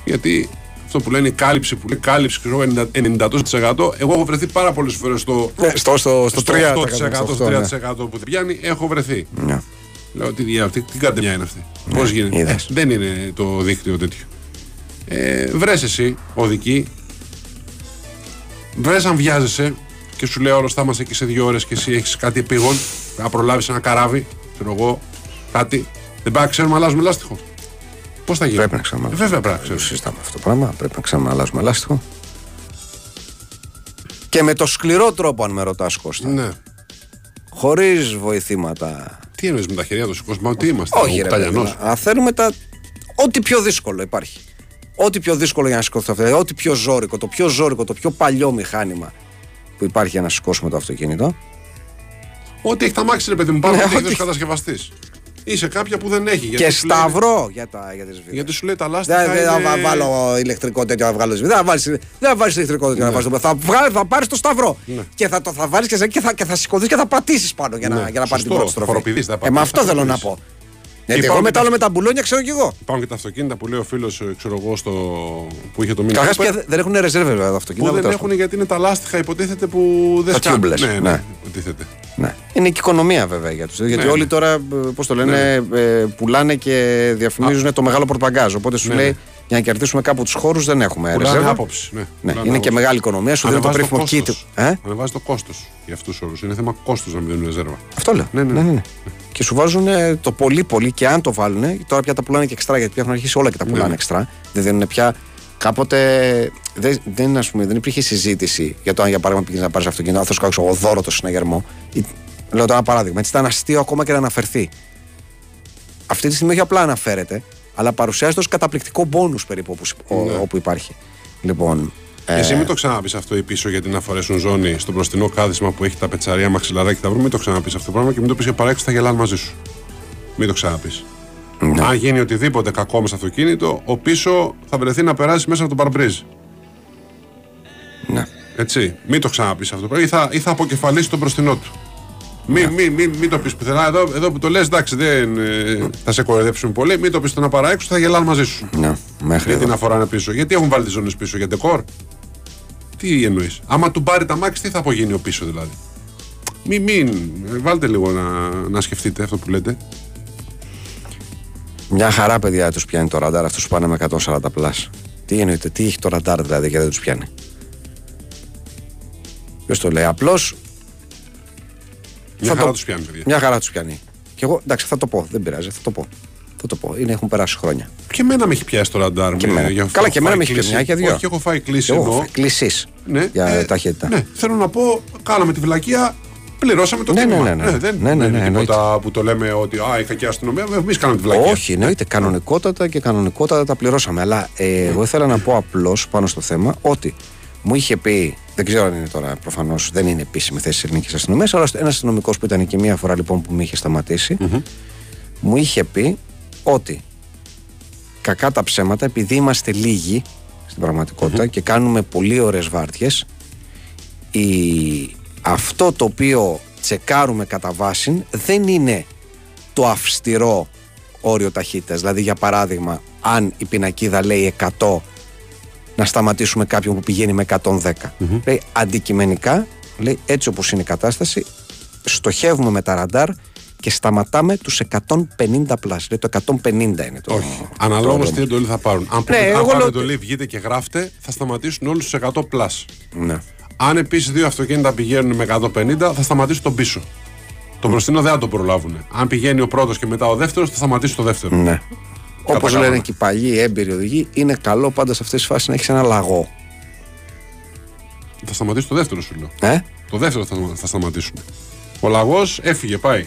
Γιατί αυτό που λένε η κάλυψη, που λέει κάλυψη, ξέρω εγώ, 90%. Εγώ έχω βρεθεί πάρα πολλές φορές στο, Ναι, στο, στο, στο, στο 3%. 8%, στο 3% που δεν πιάνει, έχω βρεθεί. Ναι. Λέω τι διά, τι, τι καρτεμιά είναι αυτή; Πώς γίνεται; είδες. Δεν είναι το δίκτυο τέτοιο. Ε, βρες εσύ, οδική. Βρες αν βιάζεσαι και σου λέει όλο θα είμαστε εκεί σε δύο ώρες και εσύ έχεις κάτι επίγον. Να προλάβεις ένα καράβι, ξέρω εγώ, κάτι. Δεν πάει να ξέρουμε να αλλάζουμε λάστιχο. Πώς θα γίνει; Πρέπει να ξέρουμε. Ε, Βέβαια πρέπει να Το ξέρουμε. συζητάμε αυτό το πράγμα. Πρέπει να ξέρουμε να αλλάζουμε λάστιχο. Και με το σκληρό τρόπο, αν με ρωτάς, Κώστα. Ναι. Χωρίς βοηθήματα. Τι εννοείς με τα χέρια του σηκώσμα, τι είμαστε, Όχι, ο ρε. παιδί Κουταλιανός. μου. Αν θέλουμε τα. Ό,τι πιο δύσκολο υπάρχει. Ό,τι πιο δύσκολο για να σηκωθεί αυτό. Ό,τι πιο ζώρικο, το πιο ζώρικο, το πιο παλιό μηχάνημα που υπάρχει για να σηκώσουμε το αυτοκίνητο. Ό,τι έχει τα μάξι, ρε παιδί μου, πάνω Ναι, από ό,τι- ό,τι έχει κατασκευαστή. Είσαι κάποια που δεν έχει. γιατί και σου λέει- σταυρό για, τα, για τις βίδες. Γιατί σου λέει τα λάστιχα. Δεν δεν θα είναι- βα- βάλω ηλεκτρικό τέτοιο να βγάλω. Δεν θα βάλει δεν θα βάλεις ηλεκτρικό τέτοιο να βάλει. Θα, βγάλει- θα πάρεις το σταυρό. Και θα, το, θα βάλεις και, σε- και θα, και θα σηκωθείς και θα πατήσεις πάνω για να, Ναι, για να πάρεις την σωστό. πρώτη στροφή. Φοροπηδείς, θα Ε, πατήσεις, με αυτό θα θέλω να φοροπηδείς. πω. Γιατί Υπάρχουν εγώ μετά και όλο με τα μπουλόνια ξέρω κι εγώ. Υπάρχουν και τα αυτοκίνητα που λέει ο φίλος, ξέρω εγώ, στο... που είχε το μήνυμα. Καταρχά πια δεν έχουν ρεζέρβε βέβαια τα αυτοκίνητα. Που δεν τέλος έχουν γιατί είναι τα λάστιχα, υποτίθεται που δεν Τα σκάνε. tubeless, Ναι, ναι, ναι. υποτίθεται. Ναι. Είναι και οικονομία βέβαια για τους. Γιατί Ναι, όλοι ναι. τώρα, πώς το λένε, ε, πουλάνε και διαφημίζουν το μεγάλο προπαγκάζ. Οπότε σου Ναι, λέει ναι. για να κερδίσουμε κάπου τους χώρους δεν έχουμε Πουλάνε ρεζέρβα. άποψη. Ναι, Ναι, Πουλάνε είναι και άποψη. μεγάλη οικονομία. Σου δίνει το Ανεβάζει περίφημο kit. κόστος. Ε; Ανεβάζει το κόστος για αυτούς τους όρους. Είναι θέμα κόστου να μην δίνουν ρεζέρβα. Αυτό λέω. Ναι, ναι. Και σου βάζουν ε, το πολύ πολύ και αν το βάλουν. Τώρα πια τα πουλάνε και εξτρά γιατί πια έχουν αρχίσει όλα και τα Ναι, πουλάνε ναι. εξτρά. Δεν δίνουν πια. Κάποτε δεν, δεν, ας πούμε, δεν υπήρχε συζήτηση για το αν για παράδειγμα πήγες να πάρεις αυτοκίνητο, αν θα σου κάνω εγώ δώρο το συναγερμό. Ή- Λέω τώρα ένα παράδειγμα. Έτσι ήταν αστείο ακόμα και να αναφερθεί. Αυτή τη στιγμή όχι απλά αναφέρεται, αλλά παρουσιάζεται ως καταπληκτικό μπόνους περίπου όπου, Ναι. όπου υπάρχει. Λοιπόν. Ε, Εσύ μην το ξαναπείς αυτό ή πίσω γιατί να φορέσουν ζώνη στο μπροστινό κάθισμα που έχει τα πετσαρία μαξιλαράκι τα βρούμε. Μην το ξαναπείς αυτό το πράγμα και μην το πεις και παράξι θα γελάνε μαζί σου. Μην το ξαναπείς. ναι. Αν γίνει οτιδήποτε κακό με στο αυτοκίνητο, ο πίσω θα βρεθεί να περάσει μέσα από τον παρμπρίζ. ναι. Έτσι. Μην το ξαναπείς αυτό το πράγμα ή θα, ή θα αποκεφαλίσει τον μπροστινό του. Μην μη, μη, μη το πεις πουθενά. Εδώ, εδώ που το λες, εντάξει, δεν, ε, θα σε κοροϊδέψουν πολύ. Μην το πεις το να παρά έξω, θα γελάνε μαζί σου. ναι. Μέχρι Γιατί εδώ. να φοράνε πίσω; Γιατί έχουν βάλει τις ζώνες πίσω, για ντεκόρ; Τι εννοείς; Άμα του πάρει το αμάξι, τι θα απογίνει ο πίσω δηλαδή. Μην, μην. Βάλτε λίγο να, να σκεφτείτε αυτό που λέτε. Μια χαρά, παιδιά, τους πιάνει το ραντάρ. Αυτούς πάνε με 140 plus. Τι εννοείτε, τι έχει το ραντάρ δηλαδή και δεν τους πιάνει; Ποιος το λέει, απλώς. Μια χαρά τους πιάνει, παιδιά. Μια χαρά τους πιάνει. Και εγώ, εντάξει, θα το πω, δεν πειράζει, θα το πω. Θα το πω. Είναι, έχουν περάσει χρόνια. Και εμένα με έχει πιάσει το ραντάρ. Και με- εμένα. για- Καλά, έχω και εμένα φάει με έχει κλίση. πιάσει μια και δύο. Όχι, έχω φάει κλίση Εγώ, εδώ. κλεισί Ναι, για ε, ταχύτητα. Ναι, θέλω να πω, κάναμε τη βλακεία, πληρώσαμε το Ναι, τίμημα. ναι, ναι, ναι. δεν Ναι, ναι, δεν ναι, είναι τίποτα που το λέμε ότι α, είχα και αστυνομία. Εμείς κάναμε τη βλακεία. Όχι, εννοείται κανονικότατα και κανονικότατα τα πληρώσαμε. Αλλά ε, εγώ ήθελα να πω απλώς πάνω στο θέμα ότι μου είχε πει, δεν ξέρω αν είναι τώρα προφανώς, δεν είναι επίσημη θέση της ελληνικής αστυνομίας, αλλά ένας αστυνομικός που ήταν εκεί μία φορά λοιπόν που με είχε σταματήσει, μου είχε πει ότι κακά τα ψέματα, επειδή είμαστε λίγοι στην πραγματικότητα και κάνουμε πολύ ωραίες βάρδιες, η... αυτό το οποίο τσεκάρουμε κατά βάση δεν είναι το αυστηρό όριο ταχύτητας. Δηλαδή, για παράδειγμα, αν η πινακίδα λέει 100, να σταματήσουμε κάποιον που πηγαίνει με 110. Λέει, αντικειμενικά, λέει, έτσι όπως είναι η κατάσταση, στοχεύουμε με τα ραντάρ και σταματάμε τους 150 πλάς. Λέει, το 150 είναι το... Όχι. το Αναλόγω όριο. τι εντολή θα πάρουν. Αν, Ναι, ναι, αν εγώ πάρουν λέω εντολή, βγείτε και γράφτε, θα σταματήσουν όλους τους 100 πλάσ. Ναι. Αν επίσης δύο αυτοκίνητα πηγαίνουν με 150, θα σταματήσουν τον πίσω. Το μπροστινό δεν θα το προλάβουν. Αν πηγαίνει ο πρώτος και μετά ο δεύτερος, θα σταματήσει το δεύτερο. Ναι. Όπως Καταλάβαμε. λένε και οι παλιοί έμπειροι οδηγοί, είναι καλό πάντα σε αυτές τις φάσεις να έχεις ένα λαγό. Θα σταματήσει το δεύτερο, σου λέω. Ε; Το δεύτερο θα, θα σταματήσουν. Ο λαγός έφυγε, πάει.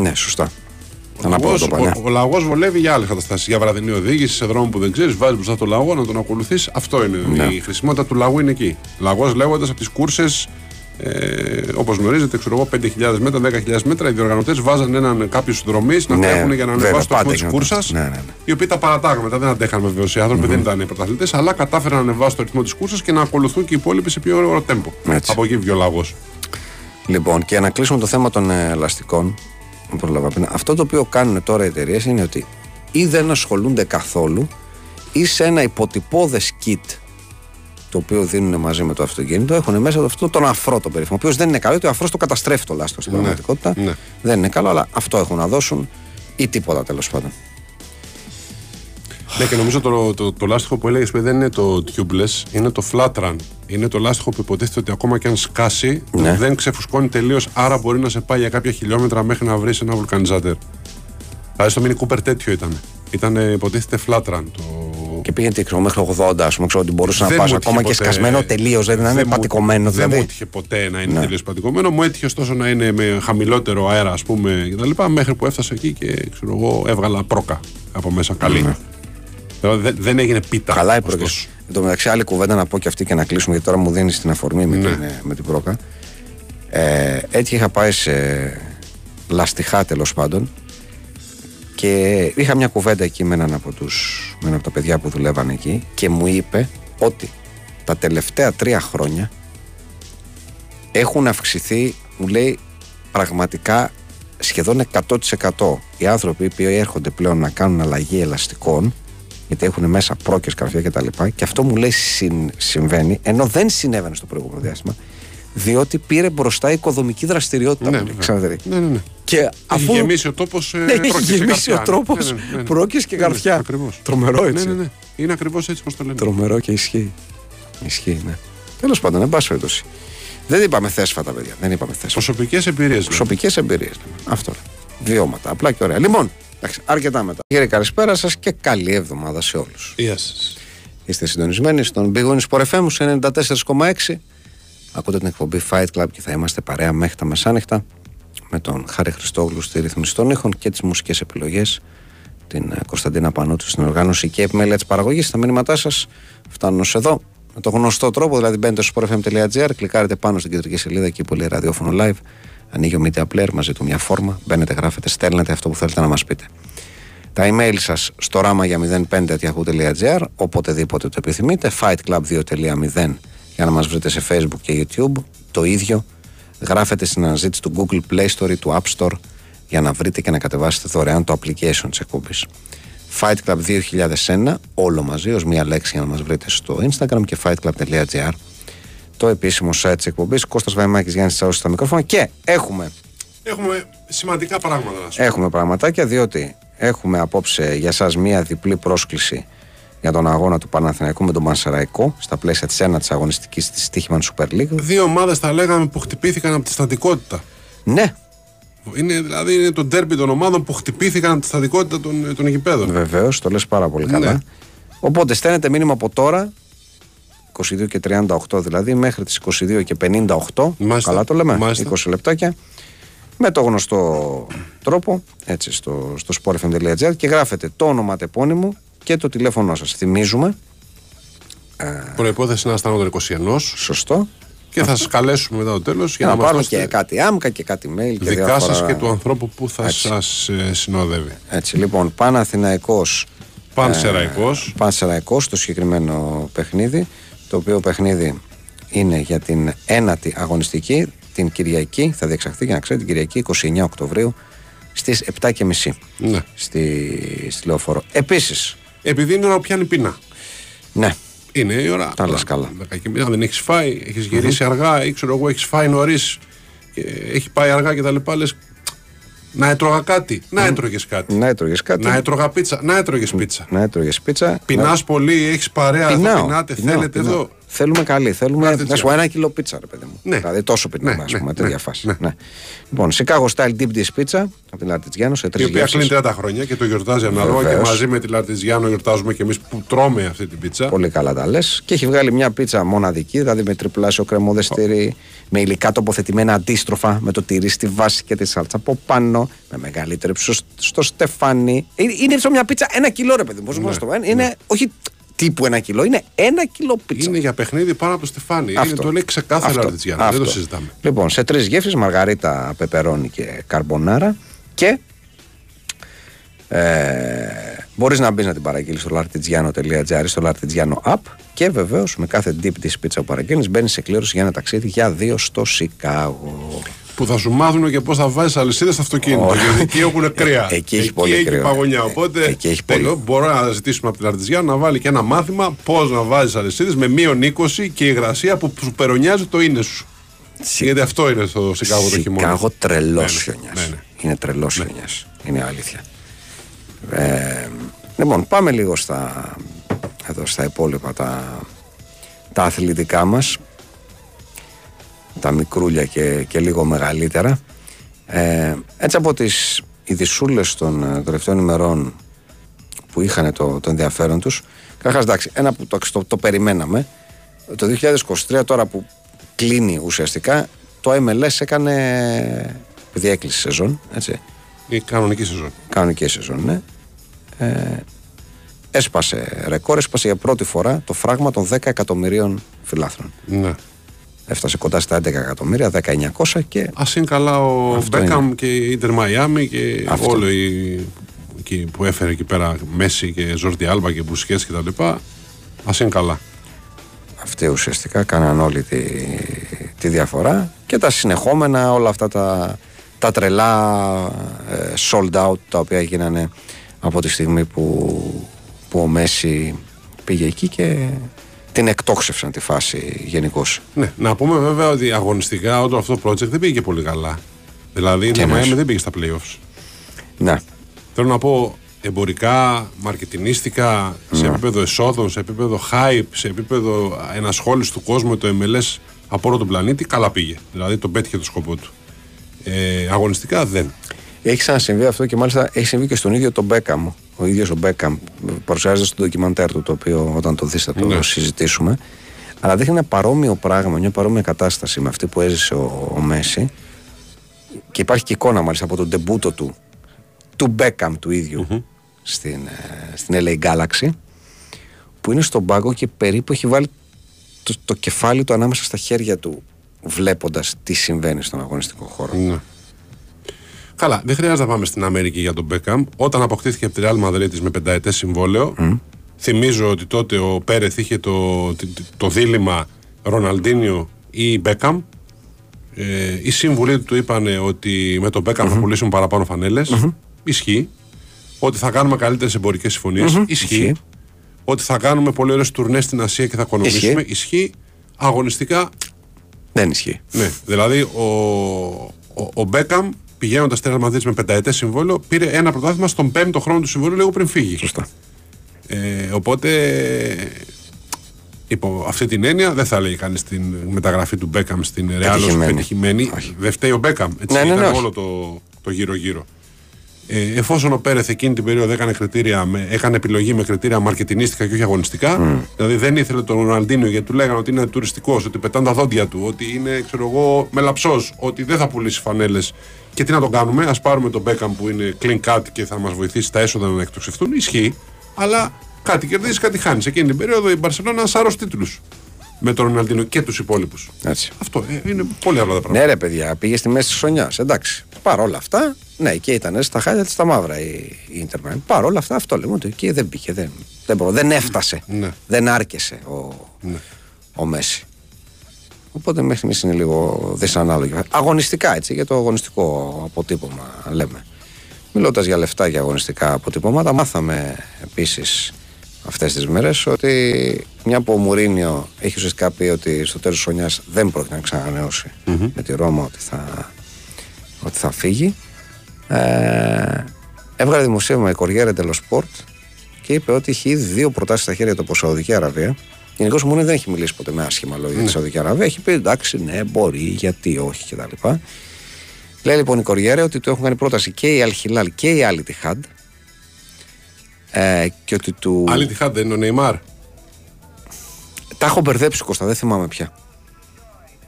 Ναι, σωστά. Ο Θα να πω λαγός- το πανιά. ο, ο λαγός βολεύει για άλλες καταστάσεις. Για βραδινή οδήγηση σε δρόμο που δεν ξέρεις, βάζεις μπροστά το λαγό να τον ακολουθείς. Αυτό είναι. Ναι. Η χρησιμότητα του λαγού είναι εκεί. Λαγός λέγοντας από τις κούρσες, ε, όπως γνωρίζετε, ξέρω εγώ, 5.000 μέτρα, 10.000 μέτρα. Οι διοργανωτές βάζαν έναν κάποιους δρομή να Ναι, τρέχουν για να βέβαια, ανεβάσουν το πάντα ρυθμό τη γινόταν κούρσας. αυτό. Ναι, ναι, ναι. Οι οποίοι τα παρατάγαν μετά, δεν αντέχαν βεβαίως οι άνθρωποι, δεν ήταν πρωταθλητές, αλλά κατάφεραν να ανεβάσουν το ρυθμό της κούρσας και να ακολουθούν και οι υπόλοιποι σε πιο ωραίο τέμπο. Έτσι. Από εκεί βγει ο λαγός. Λοιπόν, και για να κλείσουμε το θέμα των ε, ελαστικών, δεν πρόλαβα πριν, αυτό το οποίο κάνουν τώρα οι εταιρείες είναι ότι ή δεν ασχολούνται καθόλου ή σε ένα υποτυπώδες kit το οποίο δίνουν μαζί με το αυτοκίνητο έχουν μέσα αυτό τον αφρό το περίφημο. Ο οποίος δεν είναι καλό, γιατί ο αφρός το καταστρέφει το λάστιχο στην πραγματικότητα. ναι. Δεν είναι καλό, αλλά αυτό έχουν να δώσουν ή τίποτα τέλος πάντων. Ναι, και νομίζω το, το, το λάστιχο που έλεγες δεν είναι το tubeless, είναι το flat run. Είναι το λάστιχο που υποτίθεται ότι ακόμα και αν σκάσει Ναι. δεν ξεφουσκώνει τελείως, άρα μπορεί να σε πάει για κάποια χιλιόμετρα μέχρι να βρεις ένα βουλκανιζάτερ. Δηλαδή στο Mini Cooper τέτοιο ήταν. Ήταν ε, υποτίθεται flat run. Το... Και πήγαινε τι, ξέρω, μέχρι 80, ας πούμε, ξέρω ότι μπορούσε να Δεν πας μου ακόμα έτυχε και ποτέ- σκασμένο τελείως, δεν είναι δεν μου- πατικωμένο Δεν μου δηλαδή. έτυχε ποτέ να είναι Ναι. τελείως πατικωμένο. Μου έτυχε ωστόσο να είναι με χαμηλότερο αέρα, ας πούμε, κτλ. Μέχρι που έφτασε εκεί και ξέρω εγώ, έβγαλα πρόκα από μέσα καλή. Δηλαδή, δεν, δεν έγινε πίτα. Ναι. Καλά η ωστόσο. πρόκριση. Εν τω μεταξύ, άλλη κουβέντα να πω και αυτή και να κλείσουμε, γιατί τώρα μου δίνεις την αφορμή με, Ναι. την, ε, με την πρόκα. Ε, έτσι είχα πάει σε λαστιχά τέλος πάντων και είχα μια κουβέντα εκεί με έναν από, τους, με ένα από τα παιδιά που δουλεύαν εκεί και μου είπε ότι τα τελευταία τρία χρόνια έχουν αυξηθεί, μου λέει, πραγματικά σχεδόν 100% οι άνθρωποι που έρχονται πλέον να κάνουν αλλαγή ελαστικών γιατί έχουν μέσα πρόκειες, καρφιά κτλ. Και, και αυτό μου λέει συν- συμβαίνει, ενώ δεν συνέβαινε στο προηγούμενο διάστημα, διότι πήρε μπροστά η οικοδομική δραστηριότητα. Ναι, μου λέει, βέβαια. Ξαναδεί. Ναι, ναι, ναι. Και Έχει αφού γεμίσει ο τόπος. ναι, έχει γεμίσει ο τρόπο πρόκειες και καρφιά. Ακριβώς. Τρομερό έτσι. Ναι, ναι, ναι. Είναι ακριβώς έτσι όπως το λένε. Τρομερό και ισχύει. Ισχύει, ναι. Τέλος πάντων, εν πάση περιπτώσει. Δεν είπαμε θέσφατα, παιδιά. Δεν είπαμε θέσφατα. Προσωπικές εμπειρίες. Προσωπικές εμπειρίες. Αυτό. λέμε. Βιώματα. Απλά και ωραία. Λοιπόν, εντάξει, αρκετά μετά. Κύριε, καλησπέρα σας και καλή εβδομάδα σε όλους. Γεια σας. Είστε συντονισμένοι στον Big Win Sport FM σε 94,6. Ακούτε την εκπομπή Fight Club και θα είμαστε παρέα μέχρι τα μεσάνυχτα με τον Χάρη Χριστόγλου στη ρύθμιση των ήχων και τις μουσικές επιλογές. Την ε, Κωνσταντίνα Πανούτου στην οργάνωση και επιμέλεια της παραγωγής. Τα μήνυματά σας φτάνουν ως εδώ με το γνωστό τρόπο, δηλαδή μπαίνετε στο sportfm.gr, κλικάρετε πάνω στην κεντρική σελίδα και πολύ ραδιόφωνο live. Ανοίγει ο Media Player μαζί του μια φόρμα. Μπαίνετε, γράφετε, στέλνετε αυτό που θέλετε να μας πείτε. Τα email σας στο ράμα για 05.yahoo.gr, οποτεδήποτε το επιθυμείτε. fightclub2.0 για να μας βρείτε σε Facebook και YouTube. Το ίδιο. Γράφετε στην αναζήτηση του Google Play Store ή του App Store για να βρείτε και να κατεβάσετε δωρεάν το application της εκπομπής. Fight Club 2001, όλο μαζί, ως μία λέξη για να μας βρείτε στο Instagram και fightclub.gr το επίσημο site της εκπομπής. Κώστας Βαϊμάκης Γιάννης Τσαούση στα μικρόφωνα. Και έχουμε, Έχουμε σημαντικά πράγματα να σου πω. έχουμε πραγματάκια διότι έχουμε απόψε για σας μία διπλή πρόσκληση για τον αγώνα του Παναθηναϊκού με τον Μανσεραϊκό στα πλαίσια της ένατης αγωνιστικής της Στίχημαν Super League. Δύο ομάδες τα λέγαμε που χτυπήθηκαν από τη στατικότητα. Ναι, Είναι, δηλαδή είναι το ντέρμπι των ομάδων που χτυπήθηκαν από τη στατικότητα των, των γηπέδων. βεβαίως, το λες πάρα πολύ καλά. Ναι. Οπότε στέλνετε μήνυμα από τώρα, 22 και 38 δηλαδή, μέχρι τις 22 και 58. Μάλιστα. Καλά το λέμε, Μάλιστα. 20 λεπτάκια. Με το γνωστό τρόπο, έτσι, στο, στο sportfm.gr και γράφετε το όνομα τεπώνυμο και το τηλέφωνό σας. Θυμίζουμε, Προπόθεση να αισθάνονται 21 σωστό, και θα σας καλέσουμε μετά το τέλος για για να, να μα πάρουμε δώσετε και κάτι άμκα και κάτι mail και δικά διάφορα... σας και του ανθρώπου που θα Έτσι. σας συνοδεύει. Έτσι, λοιπόν, Παναθηναϊκός Πανσεραϊκός. Πανσεραϊκός το συγκεκριμένο παιχνίδι το οποίο παιχνίδι είναι για την ένατη αγωνιστική την Κυριακή, θα διεξαχθεί για να ξέρετε την Κυριακή 29 Οκτωβρίου στις 7.30 Ναι. στη, στη Λεωφόρο. Επίσης, Επειδή είναι ώρα που πιάνει πείνα. ναι, Είναι η ώρα. Τα λες καλά. Δέκα και μία, Αν δεν έχεις φάει, έχεις γυρίσει αργά ή ξέρω εγώ, έχεις φάει νωρίς και έχει πάει αργά κτλ. Λες να έτρωγα κάτι. Να έτρωγες κάτι. να έτρωγες κάτι, Να έτρωγα πίτσα. Να έτρωγες πίτσα. να έτρωγες πίτσα. Πεινάς πολύ, έχεις παρέα, να... θα Πεινάω, πεινάτε, πεινάω, θέλετε πεινάω. εδώ. Θέλουμε καλή. Θέλουμε Πάρτε να σου πω ένα κιλό πίτσα, ρε παιδί μου. Ναι. Δηλαδή τόσο πεινάμε, Ναι, ας ναι, πούμε, ναι, τέτοια ναι, φάση. ναι. Ναι. Λοιπόν, Chicago Style Deep Dish Pizza από την Λαρτιτζιάνο σε Η τρει οποία κλείνει 30 χρόνια και το γιορτάζει ανάλογα και Βεβαίως. μαζί με τη Λαρτιζιάνο γιορτάζουμε και εμείς που τρώμε αυτή την πίτσα. Πολύ καλά τα λες. Και έχει βγάλει μια πίτσα μοναδική, δηλαδή με τριπλάσιο κρεμόδε τυρί, με υλικά τοποθετημένα αντίστροφα, με το τυρί στη βάση και τη σάλτσα από πάνω, με μεγαλύτερο ύψος στο στεφάνι. Είναι, είναι σαν μια πίτσα ένα κιλό, ρε παιδί μου. Πώς Ναι, να το πω. Είναι όχι τύπου ένα κιλό, είναι ένα κιλό πίτσα. Είναι για παιχνίδι πάνω από το στεφάνι. Είναι, Αυτό. το λέει ξεκάθαρα Αυτό. η Λαρτιζιάνο. Δεν το Αυτό. συζητάμε. Λοιπόν, σε τρεις γεύσεις, μαργαρίτα, πεπερώνι και καρμπονάρα. Και ε, μπορείς να μπεις να την παραγγείλεις στο lartigiano.gr στο lartigiano app. Και βεβαίως με κάθε deep dish pizza που παραγγέλνεις, μπαίνεις σε κλήρωση για ένα ταξίδι για δύο στο Σικάγο. Που θα σου μάθουν και πώς θα βάζεις αλυσίδες στο αυτοκίνητο. Ωραία. Γιατί εκεί έχουν κρύα. Εκεί έχει πολύ κρύο. παγωνιά. Ε, Οπότε εκεί έχει θέλω, πολύ. μπορώ να ζητήσουμε από την Αρτιζιάνο να βάλει και ένα μάθημα πώς να βάζεις αλυσίδες με μείον 20 και υγρασία που σου περονιάζει το είναι σου. Γιατί αυτό είναι στο Σικάγο το χειμώνα. Σικάγο τρελός Ναι, ναι, χιονιάς. ναι, ναι. Είναι τρελός χιονιάς. Είναι αλήθεια. Ε, λοιπόν, πάμε λίγο στα, εδώ στα υπόλοιπα τα, τα αθλητικά μας τα μικρούλια και, και λίγο μεγαλύτερα ε, έτσι από τις ειδισούλες των ε, τελευταίων ημερών που είχαν το, το ενδιαφέρον τους καταρχάς εντάξει ένα που το, το, το περιμέναμε το 2023 τώρα που κλείνει ουσιαστικά το MLS έκανε επειδή έκλεισε σεζόν έτσι, Η κανονική σεζόν. κανονική σεζόν ναι ε, έσπασε ρεκόρ έσπασε για πρώτη φορά το φράγμα των 10 εκατομμυρίων φιλάθλων Ναι. Έφτασε κοντά στα 11 εκατομμύρια 1900 και Α είναι καλά ο Αυτό Μπέκαμ και η Ιντερ Μαϊάμι και Αυτό. όλο η, εκεί που έφερε εκεί πέρα Μέση και Ζόρτι Άλμπα και Μπουσκέτ και τα λοιπά. Α είναι καλά. αυτοί ουσιαστικά κάναν όλη τη, τη διαφορά και τα συνεχόμενα όλα αυτά τα, τα τρελά ε, sold out τα οποία γίνανε από τη στιγμή που, που ο Μέση πήγε εκεί και την εκτόξευσαν τη φάση γενικώς. Ναι, να πούμε βέβαια ότι αγωνιστικά όλο αυτό το project δεν πήγε και πολύ καλά. Δηλαδή η Τι Ιντερ εννοείς; Μαϊάμι δεν πήγε στα playoffs. Ναι, Θέλω να πω εμπορικά, μαρκετινίστικα, σε επίπεδο εσόδων, σε επίπεδο hype, σε επίπεδο ενασχόληση του κόσμου με το MLS από όλο τον πλανήτη, καλά πήγε. Δηλαδή τον πέτυχε το σκοπό του. Ε, αγωνιστικά δεν. Έχει ξανασυμβεί αυτό και μάλιστα έχει συμβεί και στον ίδιο τον Μπέκαμ. Ο ίδιος ο Μπέκαμ παρουσιάζεται στο ντοκιμαντέρ του, το οποίο όταν το δεις θα το Ναι. συζητήσουμε. Αλλά δείχνει ένα παρόμοιο πράγμα, μια παρόμοια κατάσταση με αυτή που έζησε ο, ο Μέση. Και υπάρχει και εικόνα μάλιστα από τον τεμπούτο του, του Μπέκαμ του ιδιου στην, ε, στην LA Galaxy, που είναι στον πάγκο και περίπου έχει βάλει το, το κεφάλι του ανάμεσα στα χέρια του, βλέποντας τι συμβαίνει στον αγωνιστικό χώρο. Ναι. Καλά, δεν χρειάζεται να πάμε στην Αμερική για τον Μπέκαμ. Όταν αποκτήθηκε από τη Real Madrid με πενταετές συμβόλαιο, θυμίζω ότι τότε ο Πέρεθ είχε το, το, το δίλημα Ροναλντίνιο ή Μπέκαμ. Ε, οι σύμβουλοι του είπαν ότι με τον μπεκαμ θα πουλήσουμε παραπάνω φανέλες. Ισχύει. Ότι θα κάνουμε καλύτερες εμπορικές συμφωνίες. Ισχύει. Ισχύει. Ότι θα κάνουμε πολύ ωραίες τουρνές στην Ασία και θα οικονομήσουμε. Ισχύει. Αγωνιστικά Δεν ισχύει. Ναι, δηλαδή ο, ο, ο Μπέκαμ πηγαίνοντας στη Real Madrid με πενταετές συμβόλαιο πήρε ένα πρωτάθλημα στον πέμπτο χρόνο του συμβόλαιου λίγο πριν φύγει. Σωστά. Ε, οπότε υπό αυτή την έννοια δεν θα έλεγε κανείς την μεταγραφή του Μπέκαμ στην Real ως Πετυχημένη. πετυχημένη. Δεν φταίει ο Μπέκαμ. Έτσι, Ναι, ναι, ήταν ναι, όχι. όλο το, το γύρω-γύρω. Ε, εφόσον ο Πέρεθ εκείνη την περίοδο έκανε, κριτήρια με, έκανε επιλογή με κριτήρια μαρκετινίστικα και όχι αγωνιστικά, δηλαδή δεν ήθελε τον Ροναλντίνο γιατί του λέγανε ότι είναι τουριστικός, ότι πετάνε τα δόντια του, ότι είναι ξέρω εγώ, μελαψός, ότι δεν θα πουλήσει φανέλες. Και τι να τον κάνουμε, ας πάρουμε τον Μπέκαμ που είναι clean cut και θα μας βοηθήσει τα έσοδα να εκτοξευτούν. Ισχύει, αλλά κάτι κερδίζεις, κάτι χάνεις. Εκείνη την περίοδο η Μπαρσελόνα σάρω τίτλους με τον Ροναλντίνο και τους υπόλοιπους. Έτσι. Αυτό ε, είναι πολύ απλά τα πράγματα. Ναι, ρε παιδιά, πήγε στη μέση της χρονιάς. Εντάξει. Παρ' όλα αυτά, ναι, και ήταν στα χάλια της στα μαύρα η, η Ιντερ. Παρ' όλα αυτά, αυτό λέμε ότι εκεί δεν πήγε. Δεν, δεν, μπορώ, δεν έφτασε. Ναι. Δεν άρκεσε ο, Ναι. ο Μέση. Οπότε μέχρι στιγμής είναι λίγο δυσανάλογη. Αγωνιστικά έτσι, για το αγωνιστικό αποτύπωμα λέμε. Μιλώντας για λεφτά και αγωνιστικά αποτυπώματα, μάθαμε επίσης αυτές τις μέρες ότι μια που ο Μουρίνιο έχει ουσιαστικά πει ότι στο τέλος της χρονιάς δεν πρόκειται να ξανανεωσει με τη Ρώμα ότι θα, ότι θα φύγει. Ε, έβγαλε δημοσίευμα η Κοριέρα dello Sport και είπε ότι έχει ήδη δύο προτάσεις στα χέρια του από Σαουδική Αραβία. Γενικώ ο Μουρίνιο δεν έχει μιλήσει ποτέ με άσχημα λόγια για τη Σαουδική Αραβία. Έχει πει εντάξει, ναι, μπορεί, γιατί όχι κτλ. Λέει λοιπόν η Corriere ότι του έχουν κάνει πρόταση και η Αλ Χιλάλ και η Αλ Ιτιχάντ. Ε, και ότι του. Αλ Ιτιχάντ είναι ο Νεϊμάρ. Τα έχω μπερδέψει Κώστα, δεν θυμάμαι πια.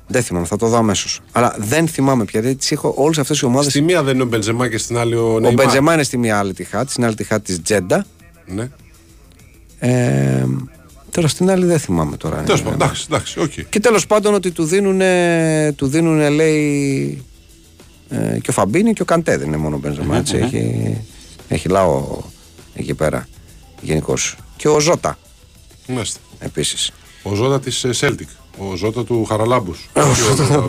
Δεν θυμάμαι, θα το δω αμέσως. Αλλά δεν θυμάμαι πια. Γιατί τις έχω όλες αυτές οι ομάδες. Στη μία δεν είναι ο Μπεντζεμά και στην άλλη ο Ο Νεϊμάρ. Μπεντζεμά είναι στη μία Αλ Ιτιχάντ, στην Αλ Ιτιχάντ της Τζέντα. Ναι. Ε, τώρα στην άλλη δεν θυμάμαι τώρα. Τέλος Ε, πάντων, εντάξει, εντάξει, οκ. Και τέλος πάντων ότι του δίνουν, του δίνουνε, λέει ε, και ο Φαμπίνη και ο Καντέ δεν είναι μόνο ο Μπεντζεμά. έτσι, έχει, έχει λαό εκεί πέρα γενικώς. Και ο Ζώτα Μάλιστα. επίσης. Ο Ζώτα της Celtic. Ο Ζώτα του Χαραλάμπους.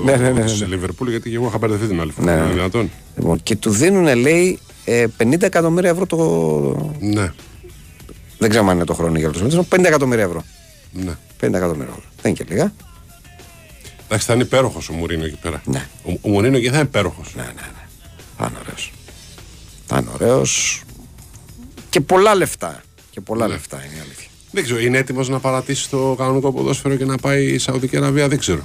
Ναι, ναι, ναι, ναι. Τη Λιβερπούλ, γιατί και εγώ είχα μπερδευτεί την άλλη φορά. Ναι, ναι. Είναι δυνατόν. Λοιπόν, και του δίνουν, λέει, ε, 50 εκατομμύρια ευρώ το. Ναι, Δεν ξέρω αν είναι το χρόνο για το συμμετέχον. 50 εκατομμύρια ευρώ. ναι. 50 εκατομμύρια ευρώ. Δεν είναι και λίγα. Εντάξει, θα είναι υπέροχος ο Μουρίνο εκεί πέρα. Ναι. Ο, ο Μουρίνο εκεί θα είναι υπέροχος. Ναι, ναι, ναι. Θα είναι ωραίος. Θα είναι ωραίος. Και πολλά λεφτά. Και πολλά λεφτά είναι η αλήθεια. Δεν ξέρω, είναι έτοιμος να παρατήσει το κανονικό ποδόσφαιρο και να πάει η Σαουδική Αραβία, δεν ξέρω.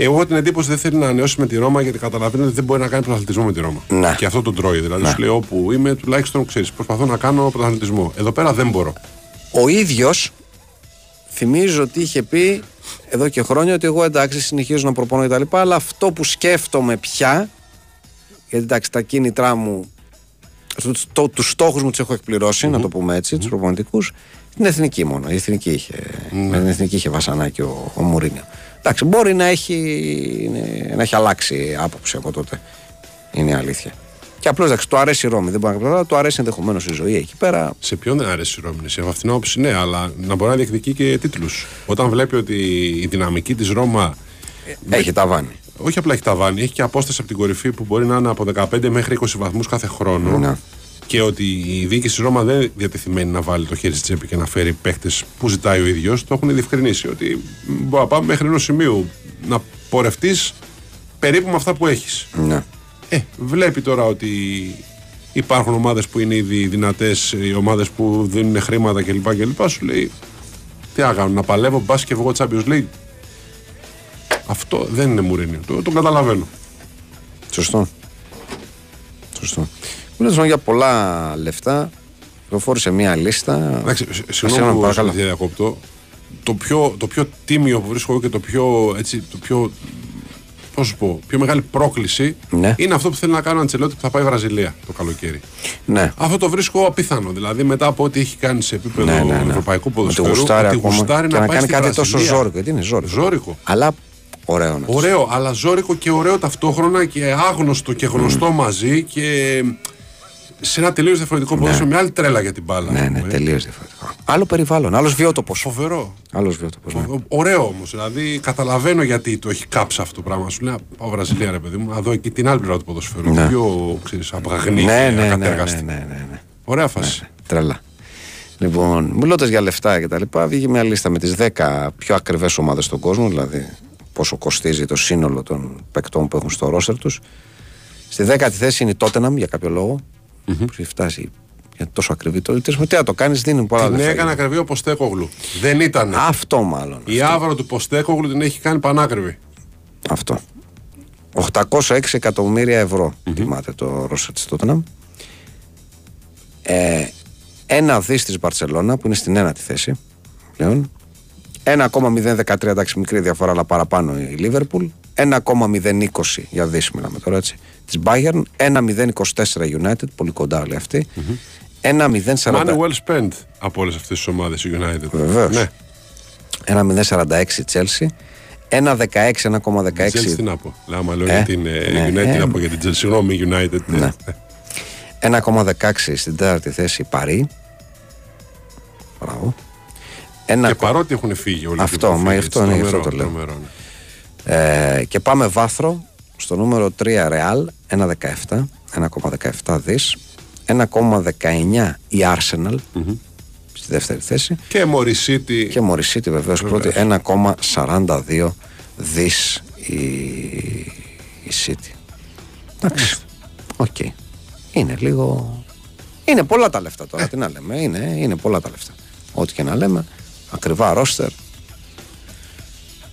Εγώ έχω την εντύπωση ότι δεν θέλει να ανανεώσει με τη Ρώμα γιατί καταλαβαίνει ότι δεν μπορεί να κάνει πρωταθλητισμό με τη Ρώμα. Ναι. Και αυτό τον τρώει. Δηλαδή σου λέει όπου είμαι, τουλάχιστον ξέρεις, προσπαθώ να κάνω πρωταθλητισμό. Εδώ πέρα δεν μπορώ. Ο ίδιος θυμίζω ότι είχε πει εδώ και χρόνια ότι εγώ εντάξει συνεχίζω να προπονώ κτλ. Αλλά αυτό που σκέφτομαι πια, γιατί εντάξει τα κίνητρά μου, του το, τους στόχους μου τους έχω εκπληρώσει, να το πούμε έτσι, τους προπονητικούς, την εθνική μόνο. Η εθνική είχε, Με την εθνική είχε βασανάκι ο, ο Μουρίνιο. Εντάξει, μπορεί να έχει, είναι- να έχει αλλάξει άποψη από τότε. Είναι η αλήθεια. Και απλώς εντάξει, του αρέσει η Ρώμη. Δεν μπορεί να καταλάβει, του αρέσει ενδεχομένως η ζωή εκεί πέρα. Σε ποιον δεν αρέσει η Ρώμη, σε αυτήν την άποψη ναι, αλλά να μπορεί να διεκδικεί και τίτλους. Όταν βλέπει ότι η δυναμική της Ρώμα Έχει ταβάνι. Όχι απλά έχει ταβάνι, έχει και απόσταση από την κορυφή που μπορεί να είναι από 15 μέχρι 20 βαθμούς κάθε χρόνο. Ναι. Και ότι η διοίκηση της Ρώμας δεν είναι διατεθειμένη να βάλει το χέρι στη τσέπη και να φέρει παίχτε που ζητάει ο ίδιος. Το έχουν διευκρινίσει ότι μπορεί να πάμε μέχρι ενός σημείου να πορευτείς περίπου με αυτά που έχεις. Ναι. Ε, βλέπει τώρα ότι υπάρχουν ομάδες που είναι ήδη δυνατές, οι ομάδες που δίνουν χρήματα κλπ. κλπ. Σου λέει, τι να κάνω, να παλεύω, μπα και εγώ Champions League. Αυτό δεν είναι Μουρίνιο. Το, το καταλαβαίνω. Σωστό. Σωστό. Μιλώντα για πολλά λεφτά, προφόρησε μία λίστα. Εντάξει, σ- Συγγνώμη, συγγνώμη που παρακαλώ. σας διακόπτω. Το πιο, το πιο τίμιο που βρίσκω εγώ και το πιο, έτσι, το πιο, πώς σου πω, πιο μεγάλη πρόκληση Ναι. είναι αυτό που θέλει να κάνει ο Αντσελότη που θα πάει Βραζιλία το καλοκαίρι. Ναι. Αυτό το βρίσκω απίθανο. Δηλαδή μετά από ό,τι έχει κάνει σε επίπεδο Ναι, ναι, ναι. ευρωπαϊκού Ότι ποδοσφαίρου, γουστάρει ότι ακόμα γουστάρει και να, να πάει κάνει στη κάτι τόσο Βραζιλία. ζώρικο. Γιατί είναι ζώρικο; Ζώρικο. Αλλά ωραίο να το Ωραίο, αλλά ζώρικο και ωραίο ταυτόχρονα και άγνωστο και γνωστό μαζί και σε ένα τελείως διαφορετικό ποδόσφαιρο με άλλη τρέλα για την μπάλα. Ναι, ας ναι, πούμε. τελείως διαφορετικό. Άλλο περιβάλλον, άλλος βιότοπος. Φοβερό. Άλλος βιότοπος. Ναι. Ο- Ωραίο όμως. Δηλαδή καταλαβαίνω γιατί το έχει κάψει αυτό το πράγμα. Σου λέει «Α, πάω Βραζιλία, ρε παιδί μου, να δω εκεί την άλλη πλευρά του ποδοσφαίρου. Ναι. Πιο ξέρεις, απαγνή Ναι, και ναι, ναι, ναι, ακατέργαστη. ναι, ναι, ναι. Ωραία φάση. Τρελά. Λοιπόν, μιλώντας για λεφτά και τα λοιπά, βγήκε μια λίστα με τις 10 πιο ακριβές ομάδες στον κόσμο, δηλαδή πόσο κοστίζει το σύνολο των παικτών που έχουν στο ρόστερ τους. Στη δέκατη θέση είναι η Τότεναμ για κάποιο λόγο, mm-hmm. που έχει φτάσει για τόσο ακριβή το Τι να το κάνεις, δίνει πολλά Την λεφτά. έκανε ακριβή ο Ποστέκογλου. Δεν ήταν. Αυτό μάλλον. Η άβρα του Ποστέκογλου την έχει κάνει πανάκριβη. Αυτό. 806 εκατομμύρια ευρώ τιμάται το ρόστερ της Τότεναμ. Ε, ένα δις της Μπαρσελόνα που είναι στην ένατη θέση πλέον. 1,013 εντάξει μικρή διαφορά αλλά παραπάνω η Λίβερπουλ. 1,020 για δι μιλάμε τώρα έτσι. Της Bayern. 1,024 United, πολύ κοντά όλοι αυτοί. Money 1,040. well spent από όλες αυτές τις ομάδες η United. Βεβαίως. Ναι. 1,046 Chelsea. 1,16, 1,16. Chelsea τι να πω. Λέω, άμα λέω Ε, για την ε, ναι, United, ε, τι να πω για την Chelsea. Συγγνώμη, United. Ναι. 1,16 στην τέταρτη θέση Παρή. Μπράβο. Ένα Και παρότι έχουν φύγει όλοι Αυτό, αυτοί που μα φύγει, αυτό έτσι, είναι, γι' τρομερό, αυτό το λέω. τρομερό, ναι. Ε, και πάμε βάθρο στο νούμερο 3 Real 1,17 1,17 δις 1,19 η Arsenal στη δεύτερη θέση. Και Μωρισίτη. και Μωρισίτη βεβαίως πρώτη 1,42 δις η, η City. Εντάξει οκ. Είναι λίγο είναι πολλά τα λεφτά τώρα τι να λέμε είναι, είναι πολλά τα λεφτά. Ό,τι και να λέμε ακριβά ρόστερ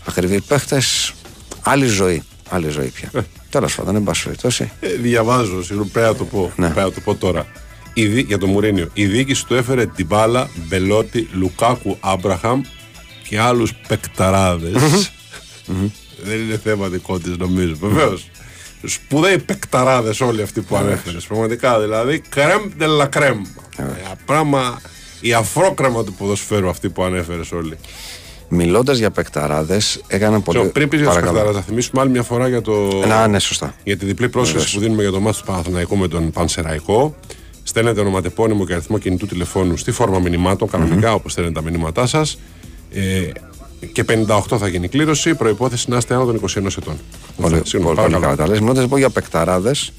ακριβοί παίχτες άλλη ζωή άλλη ζωή πια τέλος πάντων εν πάση περιπτώσει Ε, διαβάζω, συγγνώμη, πρέπει να το πω. Ναι. Πρέπει να το πω τώρα. Η, δι- για το Μουρίνιο. Η διοίκηση του έφερε Τιμπάλα, Μπελότη, Λουκάκου, Άμπραχαμ και άλλους παικταράδες. Δεν είναι θέμα δικό της, νομίζω. Βεβαίως. Σπουδαίοι παικταράδες όλοι αυτοί που ανέφερες. Πραγματικά δηλαδή. Κρέμ de la crème. Ε, Πράγμα. Η αφρόκρεμα του ποδοσφαίρου αυτή που ανέφερες όλοι. μιλώντας για παικταράδες έκαναν πολύ Ξέρω, Πριν πεις για τους Παρακαλώ. παικταράδες, θα θυμίσουμε άλλη μια φορά για το. να ναι σωστά Για τη διπλή πρόσκληση που δίνουμε για το μάτι του Παναθηναϊκού με τον Πανσεραϊκό. Στέλνετε ονοματεπώνυμο και αριθμό κινητού τηλεφώνου στη φόρμα μηνυμάτων, κανονικά όπως στέλνετε τα μηνύματά σας. Ε, και 58 θα γίνει η κλήρωση. Προπόθεση να είστε άνω των 21 ετών. Πολύ, Αυτά, συγγνώμη, πολύ, πολύ παρακαλώ. καλά τα λες. Μιλώντας λοιπόν για παικταράδες,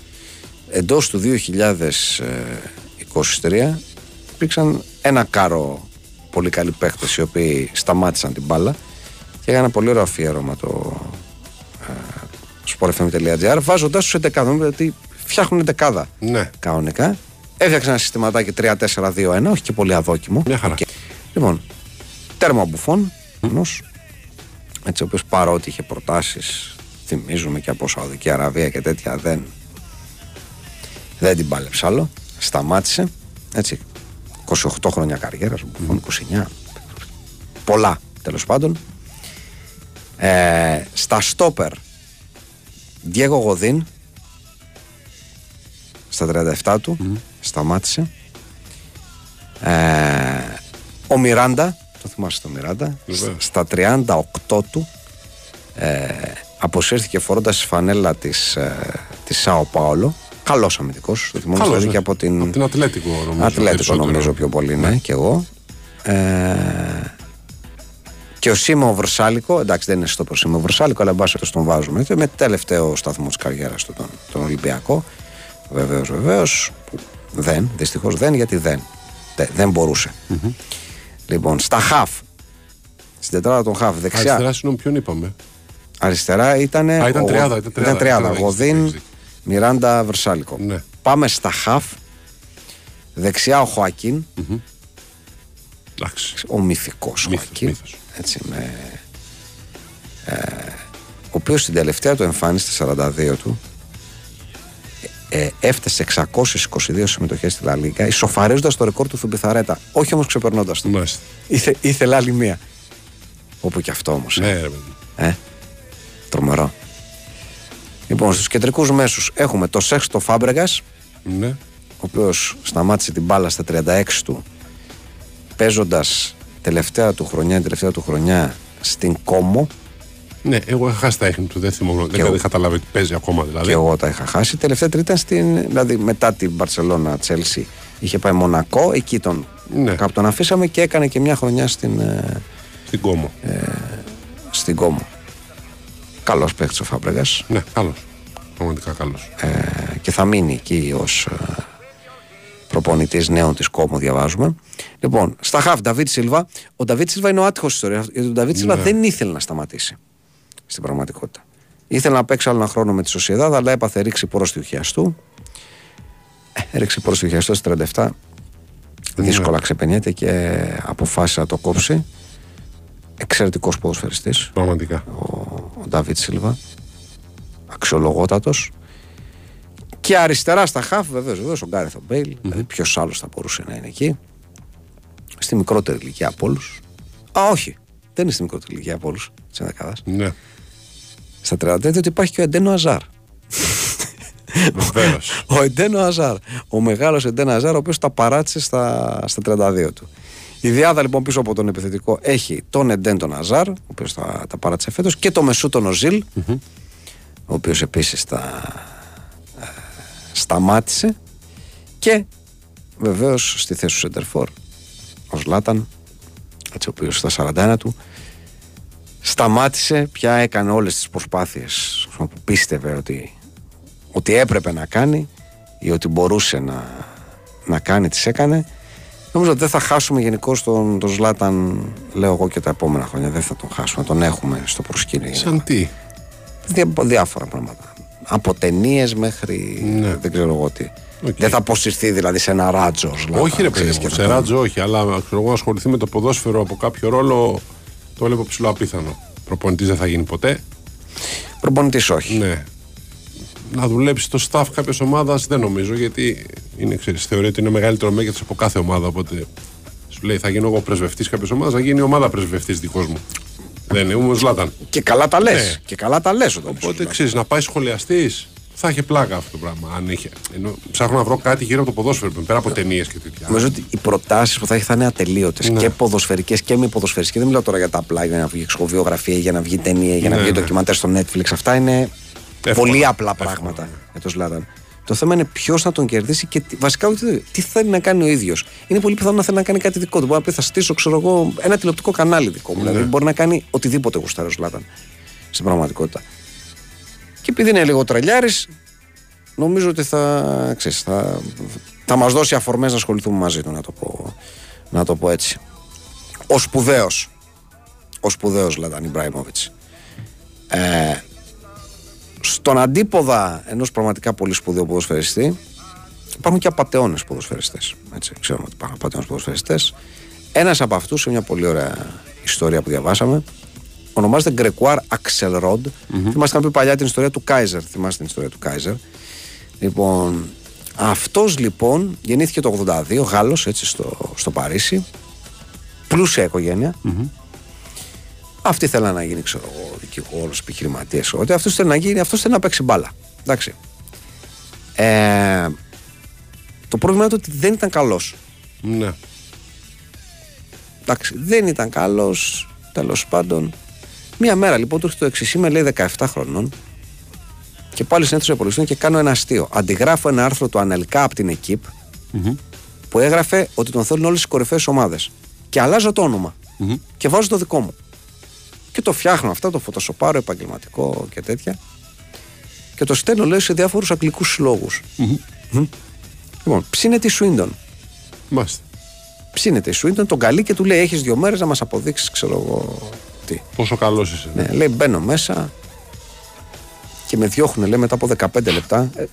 εντός του 2023 υπήρξαν ένα κάρο πολύ καλοί παίχτες οι οποίοι σταμάτησαν την μπάλα και έκανε πολύ ωραίο αφιέρωμα το ε, sportfm.gr βάζοντας τους 11 γιατί φτιάχνουν ενδεκάδα Ναι. κανονικά. Έφτιαξαν ένα συστηματάκι 3-4-2-1, όχι και πολύ αδόκιμο. Μια χαρά. Οκ. Λοιπόν, τέρμα μπουφών, ενός, έτσι ο οποίος παρότι είχε προτάσεις, θυμίζουμε και από Σαουδική Αραβία και τέτοια, δεν, δεν την πάλεψε άλλο. Σταμάτησε, έτσι, 28 χρόνια καριέρας, μπουφών, 29, πολλά τέλος πάντων. Ε, στα στόπερ, Διέγο Γοδίν, στα 37 του, σταμάτησε. Ε, ο Μιράντα, το θυμάσαι το Μιράντα, Βεβαίως. στα 38 του ε, αποσύρθηκε φορώντας τη φανέλα της, ε, της Σάο Πάολο. Καλός αμυντικός, το θυμόμαστε Καλώς, δηλαδή και ναι. από την, Από την Ατλέτικο νομίζω. Ατλέτικο περισσότερο. νομίζω πιο πολύ, ναι, και εγώ. Ε, και ο Σίμω Βρσάλικο, εντάξει δεν είναι στο ο Σίμω Βρσάλικο, αλλά εν πάση περιπτώσει τον βάζουμε. Και με τελευταίο σταθμό της καριέρας του, τον, τον Ολυμπιακό. Βεβαίως, βεβαίως. Δεν, δυστυχώς δεν, γιατί δεν. Δεν, δεν μπορουσε Λοιπόν, στα χαφ. Στην τετράδα των χαφ, δεξιά. Αριστερά, συγγνώμη, ποιον είπαμε; Αριστερά ήταν. Α, ήταν ο- τριάδα, ήταν τριάδα, τριάδα. έχεις Γοδίν, δίκιο, έχεις δίκιο. Μιράντα, Βρσάλικο. Ναι. Πάμε στα χαφ. Δεξιά ο Χωακίν, Εντάξει. ο μυθικός Μύθος, Χωακίν. μύθος. Έτσι, με, ε, ο οποίος στην τελευταία του εμφάνιση, στα 42 του, ε, έφτασε 622 συμμετοχές στη Λα Λίγκα, ισοφαρίζοντας το ρεκόρ του Θουμπιθαρέτα. Όχι όμως ξεπερνώντας το. Μάλιστα. Ήθε, ήθελε άλλη μία. Όπου και αυτό όμως. Ναι, ρε παιδί. Ε, τρομερό. Λοιπόν, στους κεντρικούς μέσους έχουμε το Σέξτο Φάμπρεγα, Ναι. ο οποίος σταμάτησε την μπάλα στα 36 του, παίζοντας τελευταία του χρονιά, τελευταία του χρονιά στην Κόμο. Ναι, εγώ είχα χάσει τα ίχνη του, δεν θυμόμαι. Δεν εγώ. είχα καταλάβει ότι παίζει ακόμα δηλαδή. Και εγώ τα είχα χάσει. Τελευταία τρίτα ήταν στην. Δηλαδή μετά την Μπαρσελόνα Τσέλσι είχε πάει Μονακό. Εκεί τον, Ναι. κάπου τον αφήσαμε και έκανε και μια χρονιά στην, ε, Στην κόμο. στην Κόμο. Καλός παίκτης ο Φάμπρεγας. Ναι, καλός. Πραγματικά καλός. ε, και θα μείνει εκεί ως προπονητής νέων της Κόμο, διαβάζουμε. Λοιπόν, στα χαφ, Νταβίτ Σίλβα. Ο Νταβίτ Σίλβα είναι ο άτυχος ιστορίας. Γιατί ο Νταβίτ Σίλβα Ναι. δεν ήθελε να σταματήσει στην πραγματικότητα. Ήθελε να παίξει άλλο ένα χρόνο με τη Σοσιαδάδ, αλλά έπαθε ρήξη πρόσθιου χιαστού. Ε, Ρήξη πρόσθιου χιαστού στις 37. Δύσκολα ξεπερνιέται και αποφάσισε να το κόψει. Εξαιρετικός ποδοσφαιριστής Πραγματικά. ο, ο Νταβίτ Σίλβα. Αξιολογότατος. Και αριστερά στα χαφ, βεβαίως, βεβαίως, ο Γκάρεθ ο Μπέιλ. Δηλαδή, ποιος άλλος θα μπορούσε να είναι εκεί. Στη μικρότερη ηλικία από όλους. Α, όχι. Δεν είναι στη μικρότερη ηλικία από όλους της ενδεκάδας. Ναι. Στα 33 ότι υπάρχει και ο Εντέν ο Αζάρ. Βεβαίως. Ο Εντέν ο Αζάρ. Ο μεγάλος Εντέν ο Αζάρ, ο οποίος τα παράτησε στα, στα 32 του. Η δυάδα λοιπόν πίσω από τον επιθετικό έχει τον Εντέν τον Αζάρ, ο οποίος τα, τα παράτησε φέτος, και τον Μεσούτ τον Οζίλ, ο οποίος επίσης τα ε, σταμάτησε. Και βεβαίως στη θέση του Σεντερφόρ ο Ζλάταν, έτσι ο οποίος στα 41 του σταμάτησε, πια έκανε όλες τις προσπάθειες που πίστευε ότι, ότι έπρεπε να κάνει ή ότι μπορούσε να, να κάνει, τις έκανε. Νομίζω ότι δεν θα χάσουμε γενικώ τον, τον Ζλάταν, λέω εγώ και τα επόμενα χρόνια. Δεν θα τον χάσουμε, τον έχουμε στο προσκήνιο. Σαν τι; Δια, διάφορα πράγματα. Από ταινίες μέχρι Ναι. δεν ξέρω εγώ τι. Οκ. Δεν θα αποσυρθεί δηλαδή σε ένα ράντσο. ο Ζλάταν, όχι ρε παιδί ξέρεις, μου, και σε να- ράντσο όχι, αλλά ξέρω εγώ ασχοληθεί με το ποδόσφαιρο από κάποιο ρόλο το βλέπω ψιλοαπίθανο. Προπονητής δεν θα γίνει ποτέ. Προπονητής όχι. Ναι. Να δουλέψει το staff κάποιας ομάδας δεν νομίζω γιατί είναι, ξέρεις, θεωρεί ότι είναι μεγαλύτερο μέγεθος από κάθε ομάδα. Οπότε σου λέει θα γίνω εγώ πρεσβευτής κάποιας ομάδας, θα γίνει η ομάδα πρεσβευτής δικός μου. δεν είναι, όμως Λάταν. Και καλά τα λες. Ναι. Και καλά τα λες. Οπότε ξέρεις, να πάει σχολιαστής θα είχε πλάκα αυτό το πράγμα. Αν είχε. Ενώ ψάχνω να βρω κάτι γύρω από το ποδόσφαιρο πέρα από ταινίες και τέτοια. Νομίζω ότι οι προτάσεις που θα έχει θα είναι ατελείωτες Ναι. και ποδοσφαιρικές και μη ποδοσφαιρικές. Δεν μιλάω τώρα για τα απλά για να βγει εξοβιογραφία, για να βγει ταινία, για να Ναι, βγει ναι. ντοκιμαντέρ στο Netflix. Αυτά είναι Εύκολα. πολύ απλά Εύκολα, πράγματα ναι. για τον Σλάταν. Το θέμα είναι ποιος θα τον κερδίσει και τι- βασικά τι, τι θέλει να κάνει ο ίδιος. Είναι πολύ πιθανό να θέλει να κάνει κάτι δικό του. Μπορεί να πει θα στήσω, ξέρω εγώ, ένα τηλεοπτικό κανάλι δικό μου. Δηλαδή μπορεί να κάνει οτιδήποτε γουστάρει ο Σλάταν στην πραγματικότητα. Και επειδή είναι λίγο τρελιάρης, νομίζω ότι θα, ξέρεις, θα, θα μας δώσει αφορμές να ασχοληθούμε μαζί του, να το πω, να το πω έτσι. Ο σπουδαίος, ο σπουδαίος Λάταν Ιμπράιμοβιτς. Ε, στον αντίποδα ενός πραγματικά πολύ σπουδαίου ποδοσφαιριστή υπάρχουν και απαταιώνες ποδοσφαιριστές. Έτσι, ξέρουμε ότι υπάρχουν απαταιώνες ποδοσφαιριστές. Ένας από αυτούς, σε μια πολύ ωραία ιστορία που διαβάσαμε, ονομάζεται Γκρεκουάρ Αξελρόντ. Θυμάστε είχαμε πει παλιά την ιστορία του Κάιζερ. Θυμάστε την ιστορία του Κάιζερ. Λοιπόν, αυτός λοιπόν γεννήθηκε το 82, Γάλλος έτσι στο, στο Παρίσι. Πλούσια οικογένεια. Αυτή θέλει να γίνει, ξέρω εγώ, δικηγόρος, επιχειρηματία. Ότι αυτό θέλει να γίνει, αυτό θέλει να παίξει μπάλα. Εντάξει. Ε, το πρόβλημα είναι ότι δεν ήταν καλός. Ναι. Εντάξει, δεν ήταν καλός. Τέλος πάντων. Μία μέρα λοιπόν του έρχεται το εξής. Είμαι λέει 17 χρονών και πάλι συνέθεσα υπολογιστών και κάνω ένα αστείο. Αντιγράφω ένα άρθρο του Ανελικά από την εκειπ που έγραφε ότι τον θέλουν όλες τι κορυφαίες ομάδες. Και αλλάζω το όνομα. Και βάζω το δικό μου. Και το φτιάχνω αυτά, το φωτοσοπάρω επαγγελματικό και τέτοια. Και το στέλνω λέει σε διάφορους αγγλικούς συλλόγους. Λοιπόν, ψήνεται η Σουίντον. Μάλιστα. Ψήνεται η Σουίντον, τον καλεί και του λέει: Έχεις δύο μέρες να μας αποδείξεις, ξέρω εγώ τι. Πόσο καλός είσαι. Ναι, λέει: Μπαίνω μέσα και με διώχνουν, λέει, μετά από 15 λεπτά. Ε,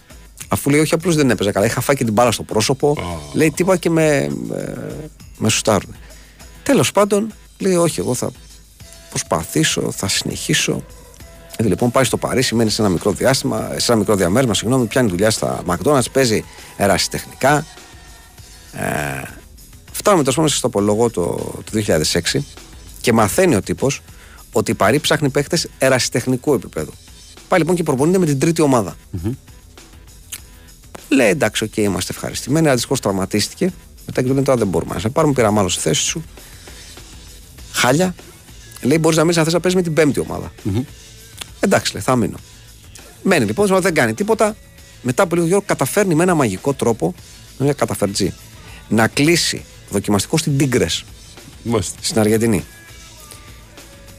αφού λέει: Όχι, απλώς δεν έπαιζα καλά. Είχα φάει και την μπάλα στο πρόσωπο. Λέει: Τίποτα και με, με, με σουστάρουν. Τέλος πάντων, λέει: Όχι, εγώ θα προσπαθήσω, θα συνεχίσω. Έτσι λοιπόν πάει στο Παρίσι, μένει σε ένα μικρό διάστημα, σε ένα μικρό διαμέρισμα, συγγνώμη, πιάνει δουλειά στα McDonald's, παίζει ερασιτεχνικά. Ε, φτάνουμε τόσο στο Απρίλιο το, το 2006 και μαθαίνει ο τύπος ότι η Παρί ψάχνει παίχτες ερασιτεχνικού επίπεδου. Πάει λοιπόν και προπονείται με την τρίτη ομάδα. Λέει εντάξει, οκ, είμαστε ευχαριστημένοι. Αλλά δυστυχώς τραυματίστηκε. Μετά και του λένε τώρα δεν μπορούμε να σε πάρουμε. Πήραμε άλλο στη θέση σου. Χάλια. Λέει μπορείς να μείνεις αν θες να παίζεις με την πέμπτη ομάδα. Εντάξει, λέει, θα μείνω. Μένει λοιπόν, δεν κάνει τίποτα. Μετά από λίγο καιρό καταφέρνει με ένα μαγικό τρόπο, με μια καταφερτζή, να κλείσει δοκιμαστικό στην Τίγκρε Μάλιστα. στην Αργεντινή.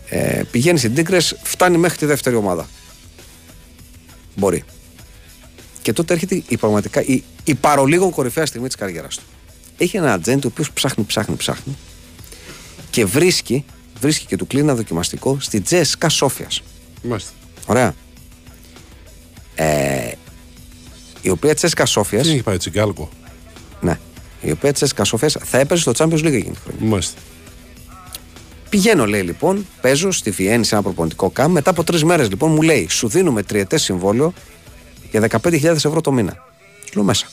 Ε, πηγαίνει στην Τίγκρε, φτάνει μέχρι τη δεύτερη ομάδα. Μπορεί. Και τότε έρχεται η πραγματικά η, η παρολίγων κορυφαία στιγμή της καριέρας του. Έχει ένα ατζέντη ο οποίος ψάχνει, ψάχνει, ψάχνει και βρίσκει, βρίσκει και του κλείνει ένα δοκιμαστικό στη Τζέσκα Σόφια. Μάλιστα. Ωραία. Ε, η οποία Τσέσκα Σόφια. Τι έχει πάει τσιγκάλκο. Ναι. Η οποία Τσέσκα Σόφια θα έπαιζε στο Champions League εκείνη τη χρονιά. Μάλιστα. Πηγαίνω, λέει λοιπόν, παίζω στη Βιέννη σε ένα προπονητικό καμ. Μετά από τρεις μέρες λοιπόν μου λέει, σου δίνουμε τριετές συμβόλαιο για 15.000 ευρώ το μήνα. Λέω μέσα.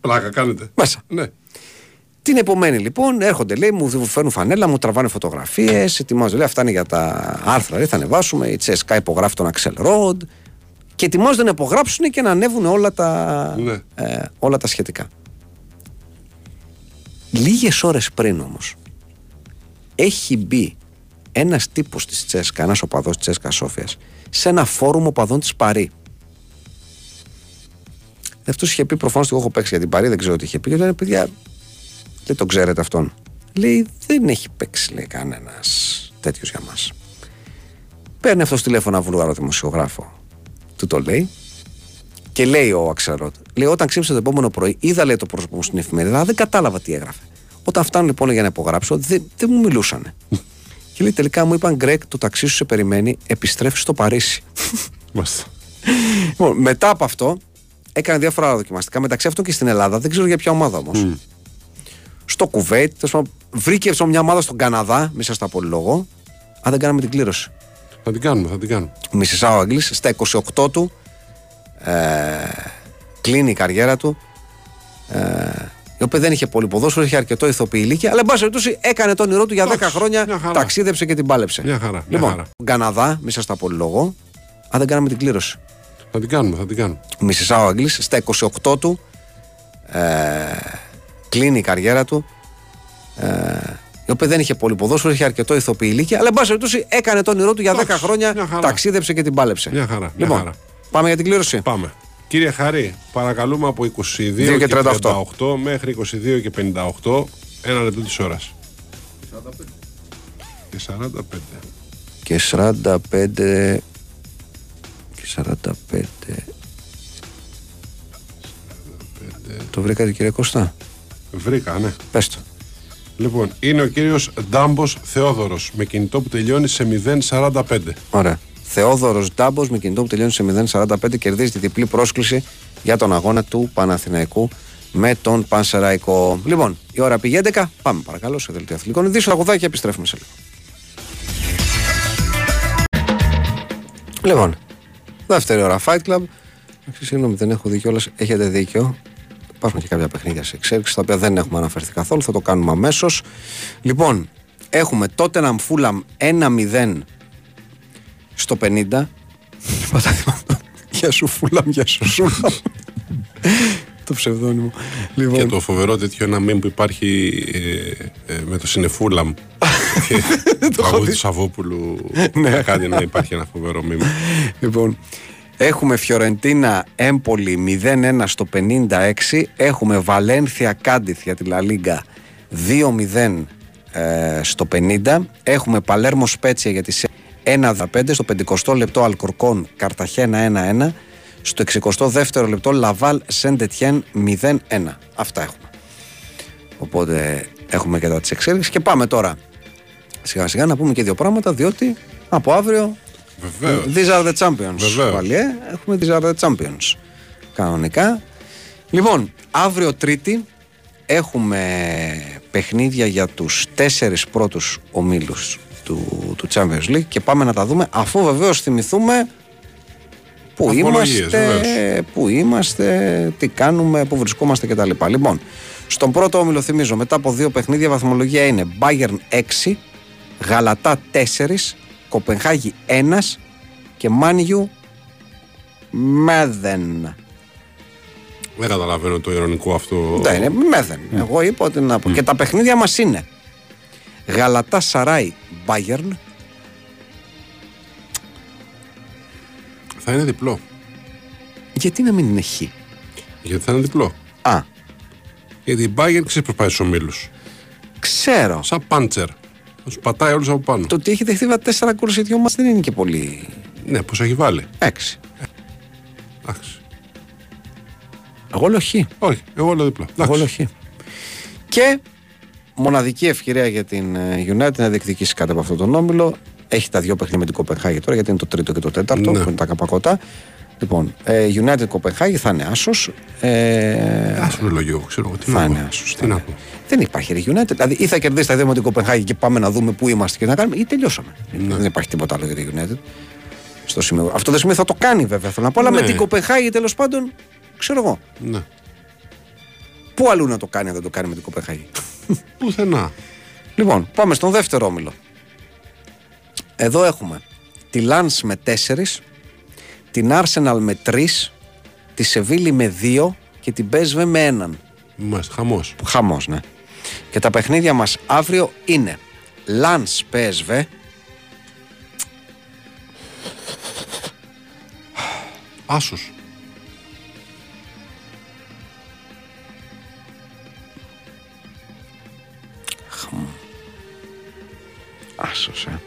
Πλάκα κάνετε. Μέσα. Ναι. Την επομένη λοιπόν έρχονται, λέει, μου φέρνουν φανέλα, μου τραβάνε φωτογραφίες, ετοιμάζω. Λέει, αυτά είναι για τα άρθρα, λέει, θα ανεβάσουμε. Η Τσέσκα υπογράφει τον Axel Rod. Και ετοιμάζονται να υπογράψουν και να ανέβουν όλα τα, Ναι. ε, όλα τα σχετικά. Λίγες ώρες πριν όμως, έχει μπει ένας τύπος της Τσέσκα, ένας οπαδός της Τσέσκα Σόφιας, σε ένα φόρουμ οπαδών της Παρή. Αυτός είχε πει προφανώς ότι εγώ έχω παίξει για την Παρή, δεν ξέρω τι είχε πει. Και λένε παιδιά, δεν τον ξέρετε αυτόν. Λέει δεν έχει παίξει λέει κανένας τέτοιος για μας. Παίρνει αυτός τηλέφωνο ένα βουλγαρό δημοσιογράφο. Του το λέει. Και λέει ο Αξερότ, λέει όταν ξύπνησα το επόμενο πρωί, είδα λέει το πρόσωπο μου στην εφημερίδα, αλλά δεν κατάλαβα τι έγραφε. Όταν φτάνω λοιπόν για να υπογράψω, δεν, δεν μου μιλούσαν. και λέει τελικά μου είπαν Γκρέκ, το ταξί σου σε περιμένει, επιστρέφεις στο Παρίσι. Μάλιστα. Λοιπόν, μετά από αυτό, έκανε διάφορα άλλα δοκιμαστικά. Μεταξύ αυτών και στην Ελλάδα, δεν ξέρω για ποια ομάδα όμως. Στο Κουβέιτ, τέλος πάντων, βρήκε αυτό μια ομάδα στον Καναδά, μη σας τα πω λόγο. Αν δεν κάναμε την κλήρωση. Θα την κάνουμε, θα την κάνουμε. Μισισά ο Αγγλής, στα 28 του ε, κλείνει η καριέρα του. Ε, η οποία δεν είχε πολύ ποδόσφαιρο, είχε αρκετό ηθοποιή ηλικία, αλλά εν πάση περιπτώσει έκανε το όνειρό του για 10 Εντάξει, χρόνια, μια χαρά. ταξίδεψε και την πάλεψε. Μια χαρά, μια Λοιπόν, χαρά. Καναδά, μη σας τα πω λόγο. Αν δεν κάναμε την κλήρωση. Θα την κάνουμε, θα την κάνουμε. Μισισά ο Αγγλής, στα 28 του ε, κλείνει η καριέρα του. Ε, η οποία δεν είχε πολύ ποδόσφαιρο, είχε αρκετό ηθοποιή ηλικία, αλλά εν πάση περιπτώσει έκανε το όνειρό του για 10 Εντάξει, χρόνια, μια χαρά. ταξίδεψε και την πάλεψε. Μια χαρά, μια Λοιπόν, χαρά. πάμε για την κλήρωση. Πάμε. Κύριε Χαρή, παρακαλούμε από 22 και και 38. 38 μέχρι 22 και 58, ένα λεπτό της ώρας. Και 45. Και 45. Και 45. Το βρήκατε κύριε Κώστα; Βρήκα, ναι. Πες το. Λοιπόν, είναι ο κύριος Ντάμπος Θεόδωρος με κινητό που τελειώνει σε 045. Ωραία. Θεόδωρος Ντάμπος με κινητό που τελειώνει σε 0,45 κερδίζει τη διπλή πρόσκληση για τον αγώνα του Παναθηναϊκού με τον Πανσεραϊκό. Λοιπόν, η ώρα πήγε 11. Πάμε παρακαλώ σε δελτίο αθλητικών ειδήσεων. Αγουδάκι και επιστρέφουμε σε λίγο. Λοιπόν, δεύτερη ώρα Fight Club. Εντάξει, Συγγνώμη, δεν έχω δει κιόλας. Έχετε δίκιο. Υπάρχουν και κάποια παιχνίδια σε εξέλιξη τα οποία δεν έχουμε αναφερθεί καθόλου. Θα το κάνουμε αμέσως. Λοιπόν, έχουμε τότε να Φούλαμ 1-0 στο 50. Πατά Γεια σου Φούλαμ, γεια σου Σούλαμ. το ψευδόνυμο. Και Λοιπόν, το φοβερό τέτοιο ένα meme που υπάρχει ε, ε, με το Συνεφούλαμ. και το τραγούδι του Σαββόπουλου. Ναι. να κάνει να υπάρχει ένα φοβερό meme. λοιπόν, έχουμε Φιωρεντίνα Έμπολη 0-1 στο 56. Έχουμε Βαλένθια Κάντιθ για τη Λα Λίγκα 2-0 ε, στο 50. Έχουμε Παλέρμο Σπέτσια για τη Σε 1-15. Στο 50 λεπτό Αλκορκόν Καρταχένα 1-1. Στο 62ο λεπτό Λαβάλ Σεντετιέν 0-1. Αυτά έχουμε. Οπότε έχουμε και τα της εξέλιξης. Και πάμε τώρα σιγά σιγά να πούμε και δύο πράγματα διότι από αύριο Βεβαίως. These are the champions. Βεβαίως. Βαλιέ. Έχουμε these are the champions. Κανονικά. Λοιπόν, αύριο Τρίτη έχουμε παιχνίδια για τους τέσσερις πρώτους ομίλους του, του Champions League και πάμε να τα δούμε αφού βεβαίως θυμηθούμε πού Απολογίες, είμαστε, βεβαίως. πού είμαστε, τι κάνουμε, πού βρισκόμαστε κτλ. Λοιπόν, στον πρώτο όμιλο θυμίζω μετά από δύο παιχνίδια βαθμολογία είναι Bayern 6, Γαλατά 4, Κοπενχάγη 1 και Μάνιου Μέδεν. Δεν καταλαβαίνω το ειρωνικό αυτό. Δεν είναι Μέδεν. Εγώ είπα ότι να πω. Και τα παιχνίδια μας είναι Γαλατά Σαράι Bayern, Θα είναι διπλό. γιατί να μην είναι χ; Γιατί θα είναι διπλό. Α, Γιατί η Bayern ξέρεις πώς πάει στους ομίλους. ξέρω. Σαν πάντσερ. Θα του πατάει όλους από πάνω. Το ότι έχει δεχτεί βα- τέσσερα γκολ σε δυο μας δεν είναι και πολύ. Ναι, πώ έχει βάλει. Έξι. Εντάξει. Εγώ λέω χ. Όχι, εγώ λέω διπλό. Εγώ Εντάξει. λέω χ. Και μοναδική ευκαιρία για την ε, United να διεκδικήσει κάτι από αυτόν τον όμιλο. Έχει τα δύο παιχνίδια με την Κοπενχάγη τώρα, γιατί είναι το τρίτο και το τέταρτο, Ναι. που είναι τα καπακότα. Λοιπόν, ε, United Κοπενχάγη θα είναι άσος. Ε, Άσο το λόγιο, ξέρω εγώ. Τι θα να είναι πω. άσος. Τι να πω. Δεν υπάρχει ρε United. Δηλαδή, ή θα κερδίσει τα δύο με την Κοπενχάγη και πάμε να δούμε πού είμαστε και να κάνουμε, ή τελειώσαμε. Ναι. Δεν υπάρχει τίποτα άλλο για τη United. Στο σημείο. Αυτό το σημείο θα το κάνει βέβαια, θέλω να πω, αλλά Ναι. με την Κοπενχάγη τέλος πάντων, ξέρω εγώ. Ναι. Πού αλλού να το κάνει αν δεν το κάνει με την Κοπενχάγη; Πουθενά. Λοιπόν, πάμε στον δεύτερο όμιλο. Εδώ έχουμε τη Lens με 4, την Arsenal με 3, τη Σεβίλη με 2 και την PSV με 1. Μάλιστα, χαμός. Χαμός, ναι. Και τα παιχνίδια μας αύριο είναι Lens PSV, Άσος. Άσος, ε.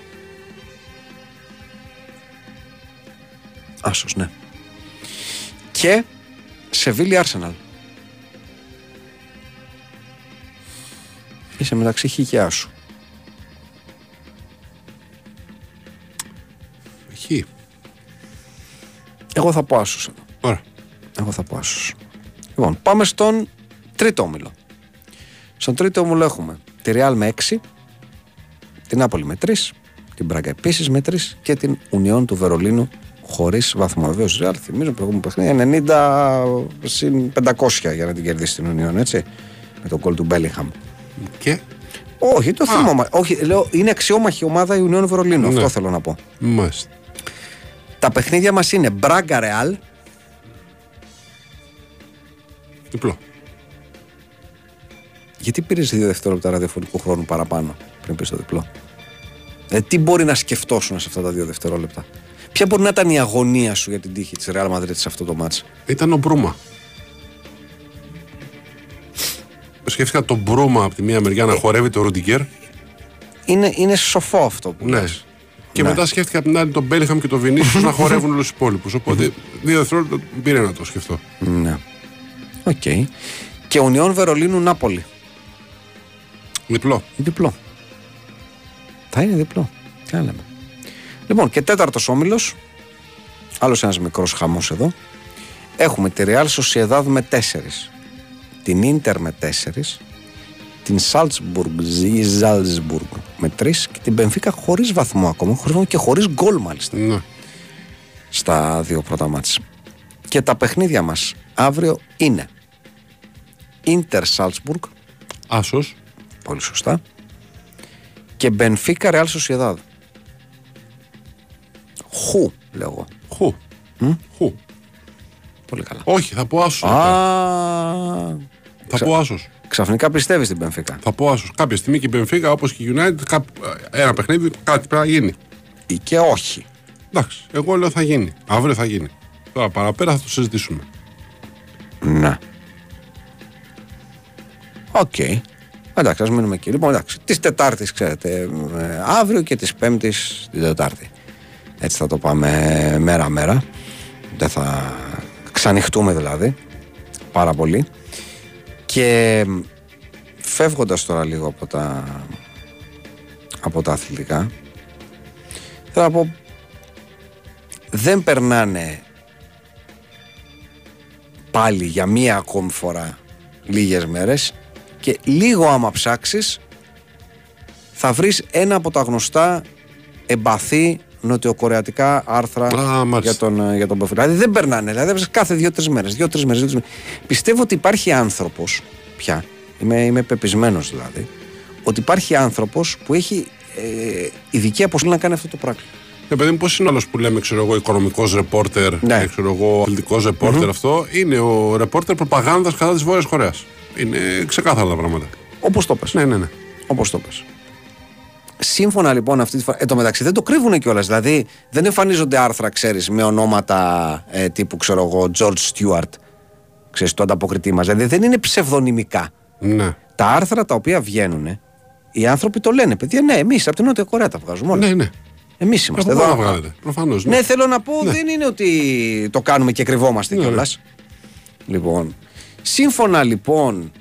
Άσος, ναι. Και Σεβίλη Arsenal. Είσαι μεταξύ χ και άσου. Χ. Εγώ θα πω άσος εδώ. Ωραία. Εγώ θα πω άσος. Λοιπόν, πάμε στον τρίτο όμιλο. Στον τρίτο όμιλο έχουμε τη Real με 6, την Νάπολη με 3, την Μπράγκα επίσης με 3 και την Ουνιόν του Βερολίνου χωρίς βαθμό. Βεβαίως, Real θυμίζω που έχουμε παιχνίδι 90 συν 500 για να την κερδίσει την Ουνιόν, έτσι. Με τον κόλ του Μπέλιχαμ. Και; Όχι, το θυμόμαι. Όχι, λέω, είναι αξιόμαχη ομάδα η Ουνιόν Βερολίνου. Ναι. Αυτό θέλω να πω. Μάλιστα. Τα παιχνίδια μας είναι Μπράγκα Ρεάλ, Διπλό. Γιατί πήρες δύο δευτερόλεπτα ραδιοφωνικού χρόνου παραπάνω πριν πεις το διπλό; Ε, τι μπορεί να σκεφτόσουν σε αυτά τα δύο δευτερόλεπτα; Ποια μπορεί να ήταν η αγωνία σου για την τύχη της Real Madrid σε αυτό το μάτς. Ήταν ο Μπρούμα. Σκέφτηκα τον Μπρούμα από τη μία μεριά Ε, να χορεύει το Ρουντιγκέρ. Είναι, είναι σοφό αυτό που Ναι. λες. Και Ναι. μετά σκέφτηκα από την άλλη τον Μπέλιχαμ και τον Βινίσιους να χορεύουν όλους τους υπόλοιπους. Οπότε δύο δευτερόλεπτα πήρε να το σκεφτώ. Ναι. Οκ. Και Ουνιόν Βερολίνου Νάπολη. Διπλό. Διπλό. Θα είναι διπλό. Τι να λέμε. Λοιπόν, και τέταρτος όμιλος. Άλλος ένας μικρός χαμός εδώ. Έχουμε τη Real Sociedad με 4. Την Inter με 4. Την Salzburg ή Salzburg με 3 και την Benfica χωρίς βαθμό ακόμα. Χωρίς βαθμό και χωρίς γκολ μάλιστα Ναι. στα δύο πρώτα μάτς. Και τα παιχνίδια μας αύριο είναι Inter Salzburg, Άσος. πολύ σωστά, και Benfica Real Sociedad. Χου, λέω εγώ. Χου. Χου. Πολύ καλά. Όχι, θα πω άσος. Α, Θα πω άσος. ξαφνικά πιστεύεις στην Benfica. Θα πω άσος. Κάποια στιγμή και η Μπενφίκα όπως και η United, κάπου- ένα παιχνίδι, κάτι πρέπει να γίνει. Ή και όχι. Εντάξει, εγώ λέω θα γίνει. Αύριο θα γίνει. Τώρα παραπέρα θα το συζητήσουμε. Να. Οκ. Εντάξει, ας μείνουμε εκεί. Λοιπόν, εντάξει. Της Τετάρτης, ξέρετε, ε, αύριο και της Πέμπτης την Τετάρτη. Έτσι θα το πάμε μέρα-μέρα. Δεν θα ξανοιχτούμε δηλαδή. Πάρα πολύ. Και φεύγοντας τώρα λίγο από τα, από τα αθλητικά, θέλω να πω, δεν περνάνε πάλι για μία ακόμη φορά λίγες μέρες και λίγο άμα ψάξεις θα βρεις ένα από τα γνωστά εμπαθή νοτιοκορεατικά άρθρα Α, μάλιστα. για τον, ε, για τον Πεφίλ. Δηλαδή δεν περνάνε, δηλαδή βλέπεις κάθε δύο-τρεις μέρες, δύο-τρεις μέρες, δύο-τρεις μέρες. Πιστεύω ότι υπάρχει άνθρωπος πια, είμαι, είμαι πεπισμένος δηλαδή, ότι υπάρχει άνθρωπος που έχει ε, ειδική αποστολή να κάνει αυτό το πράγμα. Ε, παιδί μου, πώς είναι άλλο που λέμε, ξέρω εγώ, οικονομικός ρεπόρτερ, Ναι. ναι. ξέρω εγώ, αθλητικό ρεπόρτερ αυτό. Είναι ο ρεπόρτερ προπαγάνδας κατά της Βόρειας Κορέας. Είναι ξεκάθαρα τα πράγματα. Όπως το πες. Ναι, ναι, ναι. Όπως το πες. Σύμφωνα λοιπόν αυτή τη φορά. Εν τω μεταξύ δεν το κρύβουν κιόλας. Δηλαδή δεν εμφανίζονται άρθρα, ξέρεις, με ονόματα ε, τύπου, ξέρω εγώ, George Stewart. Ξέρεις, το ανταποκριτή μας. Δηλαδή δεν είναι ψευδονυμικά. ναι. Τα άρθρα τα οποία βγαίνουν, οι άνθρωποι το λένε. Παιδιά, ναι, εμείς από την Νότια Κορέα τα βγάζουμε όλα. Ναι, ναι. Εμείς είμαστε Από εδώ. πού να βγάλετε. Προφανώς. Ναι, θέλω να πω, δεν είναι ότι το κάνουμε και κρυβόμαστε Ναι, κιόλας. Λοιπόν. Σύμφωνα λοιπόν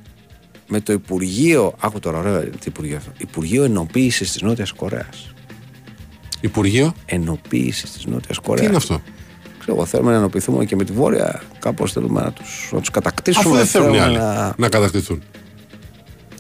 με το Υπουργείο. Άκου τώρα, ωραίο τι Υπουργείο αυτό. Υπουργείο Ενοποίησης της Νότιας Κορέας. Υπουργείο; Ενοποίησης της Νότιας Τι Κορέας. είναι αυτό; Ξέρω εγώ, θέλουμε να ενοποιηθούμε και με τη Βόρεια. Κάπως θέλουμε να τους να τους κατακτήσουμε. Αφού δεν θέλουν οι άλλοι θέλουμε να, να... κατακτηθούν.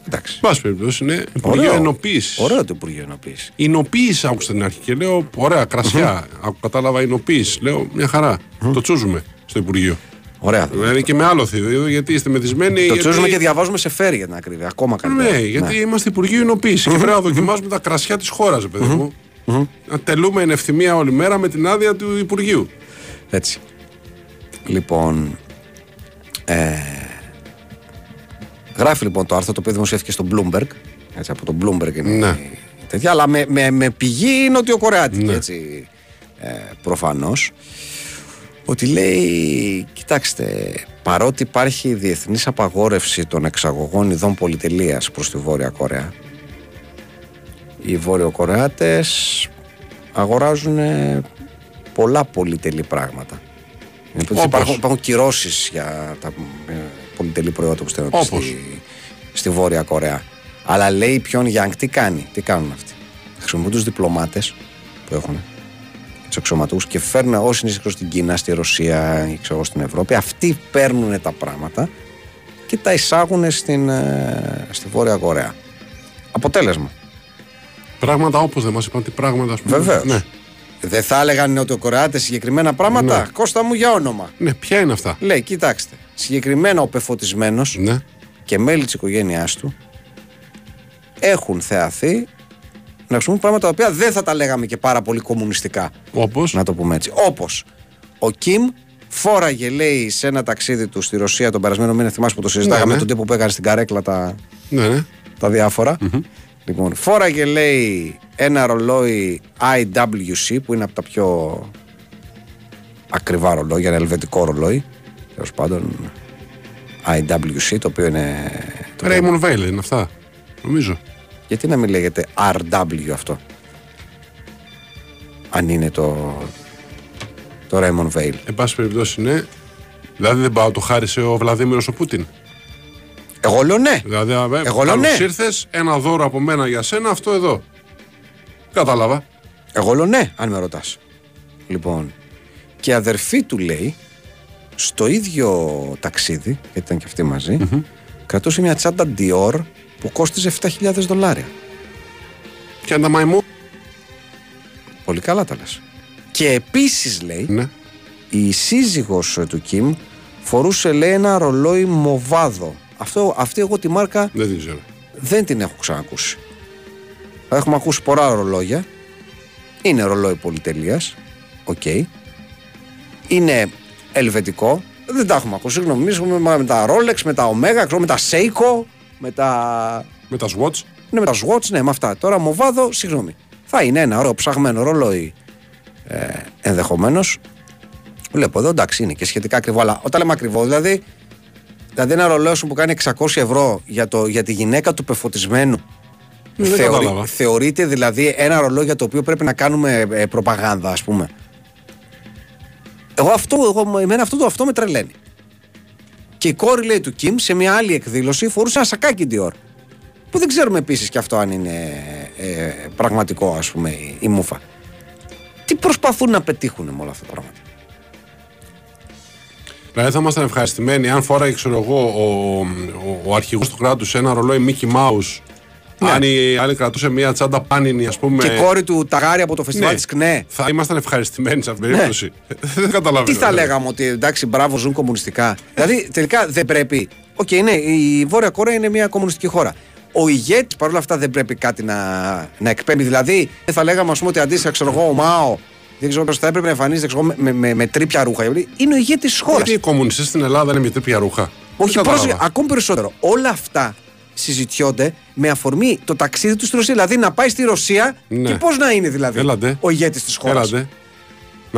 Εντάξει. Πάση περιπτώσει είναι Υπουργείο Ενοποίησης. Ωραίο το Υπουργείο Ενοποίησης. Εινοποίηση άκουσα στην αρχή και λέω: Ωραία, κρασιά. Άκου, Κατάλαβα εινοποίησης. Λέω: Μια χαρά. Το τσούζουμε στο Υπουργείο. Ωραία. Δηλαδή και με άλλο θείο, γιατί είστε μεθυσμένοι. Το γιατί... τσούζουμε και διαβάζουμε σε φέρει για την ακρίβεια. Ακόμα καλύτερα. Ναι, γιατί είμαστε Υπουργείο Εινοποίηση και πρέπει να δοκιμάζουμε τα κρασιά της χώρας, παιδί μου. Να τελούμε εν ευθυμία όλη μέρα με την άδεια του Υπουργείου. Έτσι. Λοιπόν. Ε, γράφει λοιπόν το άρθρο το οποίο δημοσιεύτηκε στο Bloomberg. Έτσι, από το Bloomberg είναι Ναι. η τέτοια, αλλά με, με, με πηγή νοτιοκορεάτικη. Ναι. Έτσι, ε, προφανώς ότι λέει, κοιτάξτε, παρότι υπάρχει διεθνής απαγόρευση των εξαγωγών ειδών πολυτελείας προς τη Βόρεια Κορέα, οι Βόρειο-Κορεάτες αγοράζουν ε, πολλά πολυτελή πράγματα. Όπως; Υπάρχουν, υπάρχουν κυρώσεις για τα ε, πολυτελή προϊόντα που στέλνονται Όπως; στη, στη Βόρεια Κορέα. Αλλά λέει η Pyongyang Γιάνγκ τι κάνει, τι κάνουν αυτοί. Χρησιμοποιούν τους διπλωμάτες που έχουν τους αξιωματούχους και φέρνουν όσοι είναι ξέρω, στην Κίνα, στη Ρωσία ή ξέρω, εγώ, στην Ευρώπη. Αυτοί παίρνουν τα πράγματα και τα εισάγουν στην, ε, στη Βόρεια Κορέα. Αποτέλεσμα. Πράγματα όπως δεν μας είπαν τι πράγματα, ας πούμε. Βεβαίως. Ναι. Δεν θα έλεγαν οι Νοτιοκορεάτε συγκεκριμένα πράγματα. Ναι. Κώστα μου για όνομα. ναι, ποια είναι αυτά; Λέει, κοιτάξτε. Συγκεκριμένα ο πεφωτισμένος Ναι. και μέλη της οικογένειάς του έχουν θεαθεί να χρησιμοποιούν πράγματα τα οποία δεν θα τα λέγαμε και πάρα πολύ κομμουνιστικά. Όπως; Να το πούμε έτσι. Όπως ο Κιμ φόραγε, λέει, σε ένα ταξίδι του στη Ρωσία τον περασμένο μήνα. Θυμάσαι που το συζητάγαμε Ναι, ναι. τον τύπο που έκανε στην καρέκλα τα, Ναι, ναι. τα διαφορα Λοιπόν, φόραγε, λέει, ένα ρολόι IWC που είναι από τα πιο ακριβά ρολόγια, ένα ελβετικό ρολόι. Τέλος πάντων, IWC, το οποίο είναι. Το οποίο- Raymond Vale είναι αυτά. Νομίζω. Γιατί να μην λέγεται RW αυτό; Αν είναι το. Το Raymond Vale. Εν πάση περιπτώσει είναι. Δηλαδή δεν πάω, το χάρισε ο Βλαδίμηρος ο Πούτιν. Εγώ λέω ναι. Δηλαδή, α, ε, Εγώ λέω καλώς ναι. ήρθες, ένα δώρο από μένα για σένα, αυτό εδώ. Κατάλαβα. Εγώ λέω ναι, αν με ρωτάς. Λοιπόν, και η αδερφή του λέει, στο ίδιο ταξίδι, γιατί ήταν και αυτή μαζί, κρατούσε μια τσάντα Dior που κόστιζε 7.000 δολάρια. Και αν τα μαϊμού. Πολύ καλά τα λες. Και επίσης λέει, Ναι. η σύζυγος ε, του Κιμ φορούσε λέει ένα ρολόι Movado. Αυτό, αυτή εγώ τη μάρκα Δεν την ξέρω. δεν την έχω ξανακούσει. Έχουμε ακούσει πολλά ρολόγια. Είναι ρολόι πολυτελείας. Οκ. Είναι ελβετικό. Δεν τα έχουμε ακούσει. Συγγνώμη, εμείς έχουμε με τα Rolex, με τα Omega, ξέρω, με τα Seiko, με τα. Με τα Swatch. Ναι, με τα Swatch, ναι, με αυτά. Τώρα Movado, συγγνώμη. Θα είναι ένα ωραίο ψαγμένο ρολόι ε, ενδεχομένως. Βλέπω εδώ εντάξει είναι και σχετικά ακριβό. Αλλά όταν λέμε ακριβό, δηλαδή, δηλαδή ένα ρολόι σου που κάνει 600 ευρώ για, το, για τη γυναίκα του πεφωτισμένου. Ναι, δεν κατάλαβα. θεωρείται δηλαδή ένα ρολόι για το οποίο πρέπει να κάνουμε ε, προπαγάνδα, ας πούμε. Εγώ αυτό, εγώ, εμένα αυτό, το, αυτό με τρελαίνει. Και η κόρη λέει του Κιμ σε μια άλλη εκδήλωση φορούσε ένα σακάκι Dior. Που δεν ξέρουμε επίσης και αυτό αν είναι ε, πραγματικό, ας πούμε, η, η μούφα. Τι προσπαθούν να πετύχουν με όλα αυτά τα πράγματα; Δηλαδή θα ήμασταν ευχαριστημένοι αν φόραγε, ξέρω εγώ, ο, ο, ο αρχηγός του κράτους ένα ρολόι Mickey Mouse. Αν η άλλη κρατούσε μια τσάντα πάνινη, ας πούμε. Και η κόρη του Ταγάρη από το φεστιβάλ ναι, της ΚΝΕ. Θα ήμασταν ευχαριστημένοι σε αυτήν την περίπτωση. δεν καταλαβαίνω. Τι θα δηλαδή. λέγαμε ότι εντάξει, μπράβο, ζουν κομμουνιστικά. δηλαδή τελικά δεν πρέπει. Οκ, ναι, η Βόρεια Κορέα είναι μια κομμουνιστική χώρα. Ο ηγέτης παρόλα αυτά δεν πρέπει κάτι να, να εκπέμπει. Δηλαδή δεν θα λέγαμε, ας πούμε, ότι αντίστοιχα, ξέρω εγώ, ο Μάο δεν ξέρω πώς θα έπρεπε να εμφανίζεται ξέρω, εγώ, με, με, με τρίπια ρούχα. Γιατί Είναι ο ηγέτης της χώρας. Γιατί οι κομμουνιστές στην Ελλάδα είναι με τρίπια ρούχα. Όχι, Δεν κατάλαβα. πρόσεχε, ακόμη περισσότερο. Όλα αυτά συζητιόνται με αφορμή το ταξίδι του στη Ρωσία. Δηλαδή να πάει στη Ρωσία Ναι. και πώς να είναι δηλαδή Έλαντε. ο ηγέτης της χώρας; Έλατε.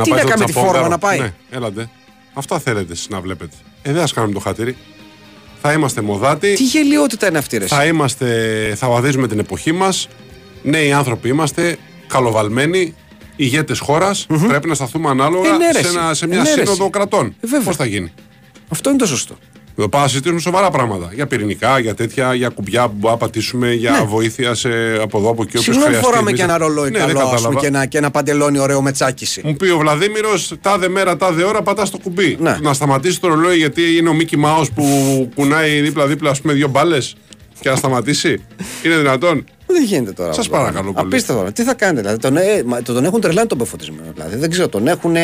Τι να στο κάνει με τη τσαπόγκαρο. φόρμα να πάει; Ναι, έλατε. Αυτά θέλετε εσείς να βλέπετε. Ε, δεν ας κάνουμε το χατήρι. Θα είμαστε μοδάτοι. Τι γελιότητα είναι αυτή, ρε. Θα είμαστε, θα βαδίζουμε την εποχή μας. Νέοι άνθρωποι είμαστε, καλοβαλμένοι, ηγέτες χώρας. Πρέπει να σταθούμε ανάλογα Ε, ναι, ρε, σε, ένα, εσύ. σε Ε, μια ναι, ρε, σύνοδο εσύ. κρατών. Ε, βέβαια. Πώς θα γίνει; Αυτό είναι το σωστό. Εδώ πάμε να συζητήσουμε σοβαρά πράγματα. Για πυρηνικά, για τέτοια, για κουμπιά που μπορούμε να πατήσουμε, για Ναι. βοήθεια σε, από εδώ, από εκεί. όποιος Συγγνώμη, χρειαστεί. φοράμε Εμείς- και ένα ρολόι ναι, καλό δεν ας πούμε, κατάλαβα. και, ένα, και ένα παντελόνι ωραίο με τσάκιση. Μου πει ο Βλαδίμηρος, τάδε μέρα, τάδε ώρα πατάς το κουμπί. Ναι. Να σταματήσει το ρολόι γιατί είναι ο Μίκη Μάος που κουνάει δίπλα-δίπλα, ας πούμε, δύο μπάλες και να σταματήσει. είναι δυνατόν; Δεν γίνεται τώρα. Σας αυτό. παρακαλώ πολύ. Απίστευτο. τώρα. Τι θα κάνετε, δηλαδή. Τον, ε, μα- τον έχουν τρελάνει τον πεφωτισμένο. Δηλαδή. Δεν ξέρω, τον έχουν,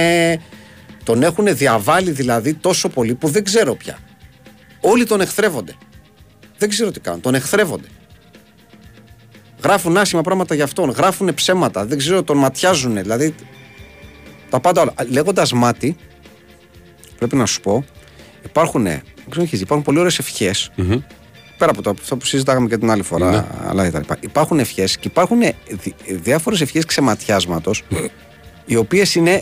τον έχουν διαβάλει δηλαδή τόσο πολύ που δεν ξέρω πια. Όλοι τον εχθρεύονται. Δεν ξέρω τι κάνουν. Τον εχθρεύονται. Γράφουν άσχημα πράγματα για αυτόν. Γράφουν ψέματα. Δεν ξέρω, τον ματιάζουν. Δηλαδή. Τα πάντα όλα. Λέγοντας μάτι, πρέπει να σου πω, υπάρχουν, δεν ξέρω, έχεις δει, υπάρχουν πολύ ωραίες ευχές πέρα από το, αυτό που συζητάγαμε και την άλλη φορά, Ναι. αλλά και τα λοιπά. Υπάρχουν ευχές και υπάρχουν διάφορες ευχές ξεματιάσματος, οι οποίες είναι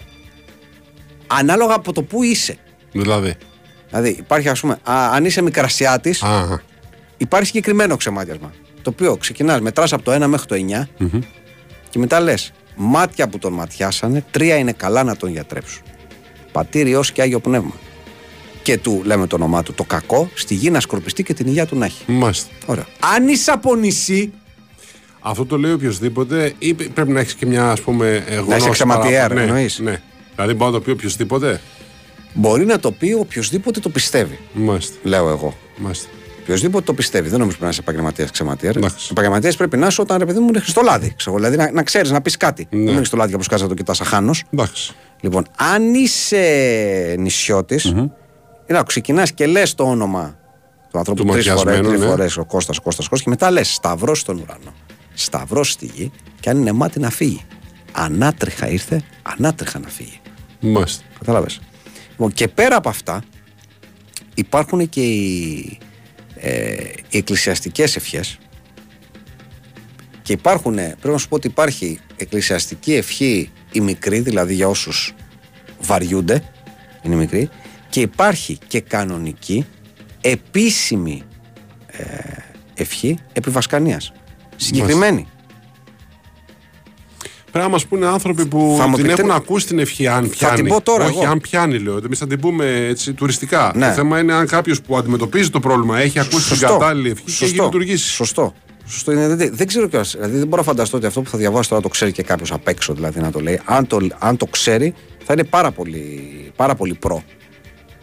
ανάλογα από το που είσαι. Δηλαδή. Δηλαδή, υπάρχει, ας πούμε, α, αν είσαι μικρασιάτης, Α, υπάρχει συγκεκριμένο ξεμάτιασμα. Το οποίο ξεκινάς, μετράς από το 1 μέχρι το 9 και μετά λες: Μάτια που τον ματιάσανε, τρία είναι καλά να τον γιατρέψουν. Πατήρι Υιός και άγιο πνεύμα. Και του λέμε το όνομά του το κακό, στη γη να σκορπιστεί και την υγεία του να έχει. μάλιστα. Ωραία. Αν είσαι από νησί, Αυτό το λέει οποιοδήποτε ή πρέπει να έχεις και μια ας πούμε ε, γνώση εξαματιέρα, παραπάνω. ναι, εννοείς; ναι. Δηλαδή μπορεί να το πει οποιοδήποτε. Μπορεί να το πει οποιοδήποτε το πιστεύει. Μάλιστα. Λέω εγώ. Μάλιστα. Οποιοδήποτε το πιστεύει. Δεν νομίζω πρέπει να είσαι επαγγελματίας ξεματιέρα. Εντάξει. Επαγγελματίας πρέπει να είσαι όταν ρε παιδί μου έχει το λάδι. Ξέρω, δηλαδή να, να ξέρεις να πεις κάτι. Ναι. Δεν έχεις το λάδι όπως κάτσε να το κοιτάς αχάνος. Εντάξει. Λοιπόν, αν είσαι νησιώτης, mm-hmm. ξεκινάς και λες το όνομα του ανθρώπου Του τρεις φορές, ματιασμένου, τρεις ναι. φορές ο Κώστας, Κώστας, Κώστας και μετά λες Σταυρός στον ουρανό. Σταυρός στη γη και αν είναι μάτι να φύγει. Ανάτριχα ήρθε, ανάτριχα να φύγει. Μάλιστα. Κατάλαβες. Λοιπόν, και πέρα από αυτά, υπάρχουν και οι, ε, οι εκκλησιαστικές ευχές και υπάρχουν, πρέπει να σου πω ότι υπάρχει εκκλησιαστική ευχή η μικρή, δηλαδή για όσους βαριούνται, είναι μικρή, και υπάρχει και κανονική επίσημη ε, ευχή επιβασκανίας. Συγκεκριμένη. Πρέπει να μας πούνε άνθρωποι που Θα μου την πείτε- έχουν ακούσει την ευχή, αν πιάνει. την πω τώρα Όχι, εγώ. αν πιάνει, λέω. Εμείς θα την πούμε έτσι τουριστικά. Ναι. Το θέμα είναι αν κάποιος που αντιμετωπίζει το πρόβλημα έχει ακούσει την κατάλληλη ευχή και έχει λειτουργήσει. Σωστό. Σωστό είναι. Δεν, δεν ξέρω κιόλας. Δηλαδή δεν μπορώ να φανταστώ ότι αυτό που θα διαβάσει τώρα το ξέρει και κάποιος απ' έξω δηλαδή να το λέει. Αν το, αν το ξέρει, θα είναι πάρα πολύ, πάρα πολύ προ. Αν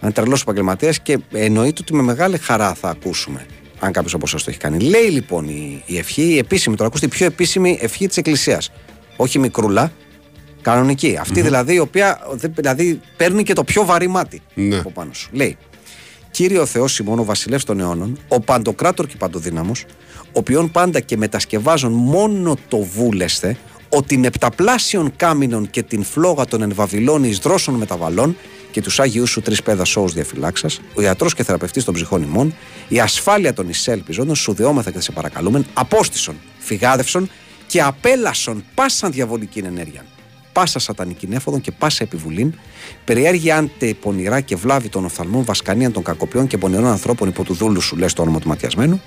είναι τρελός επαγγελματίας και εννοείται ότι με μεγάλη χαρά θα ακούσουμε. Αν κάποιος από εσάς το έχει κάνει. Λέει λοιπόν η, η ευχή, η επίσημη, τώρα ακούστε η πιο επίσημη ευχή της Εκκλησίας. Όχι μικρούλα, κανονική. Αυτή δηλαδή η οποία δεν- δηλαδή, παίρνει και το πιο βαρύ μάτι Ναι. από πάνω σου. Λέει, Κύριε ο Θεός ημών, ο βασιλεύς των αιώνων, ο παντοκράτορ και παντοδύναμος, οποίον πάντα και μετασκευάζουν μόνο το βούλεσθε, ο την επταπλάσιον κάμινον και την φλόγα των εν Βαβυλώνη εις δρόσων μεταβαλών και τους Άγιους σου τρεις πέδα σώους διαφυλάξας, ο ιατρός και θεραπευτής των ψυχών ημών, η ασφάλεια των εισέλπιζόντων, σου δεόμεθα και σε παρακαλούμεν, απόστησον, φυγάδευσον και απέλασον πάσαν διαβολική ενέργεια πάσα σατανική έφοδον και πάσα επιβουλήν, περιέργει άντε πονηρά και βλάβη των οφθαλμών, βασκανίαν των κακοποιών και πονηρών ανθρώπων υπό του δούλου σου, λες το όνομα του ματιασμένου,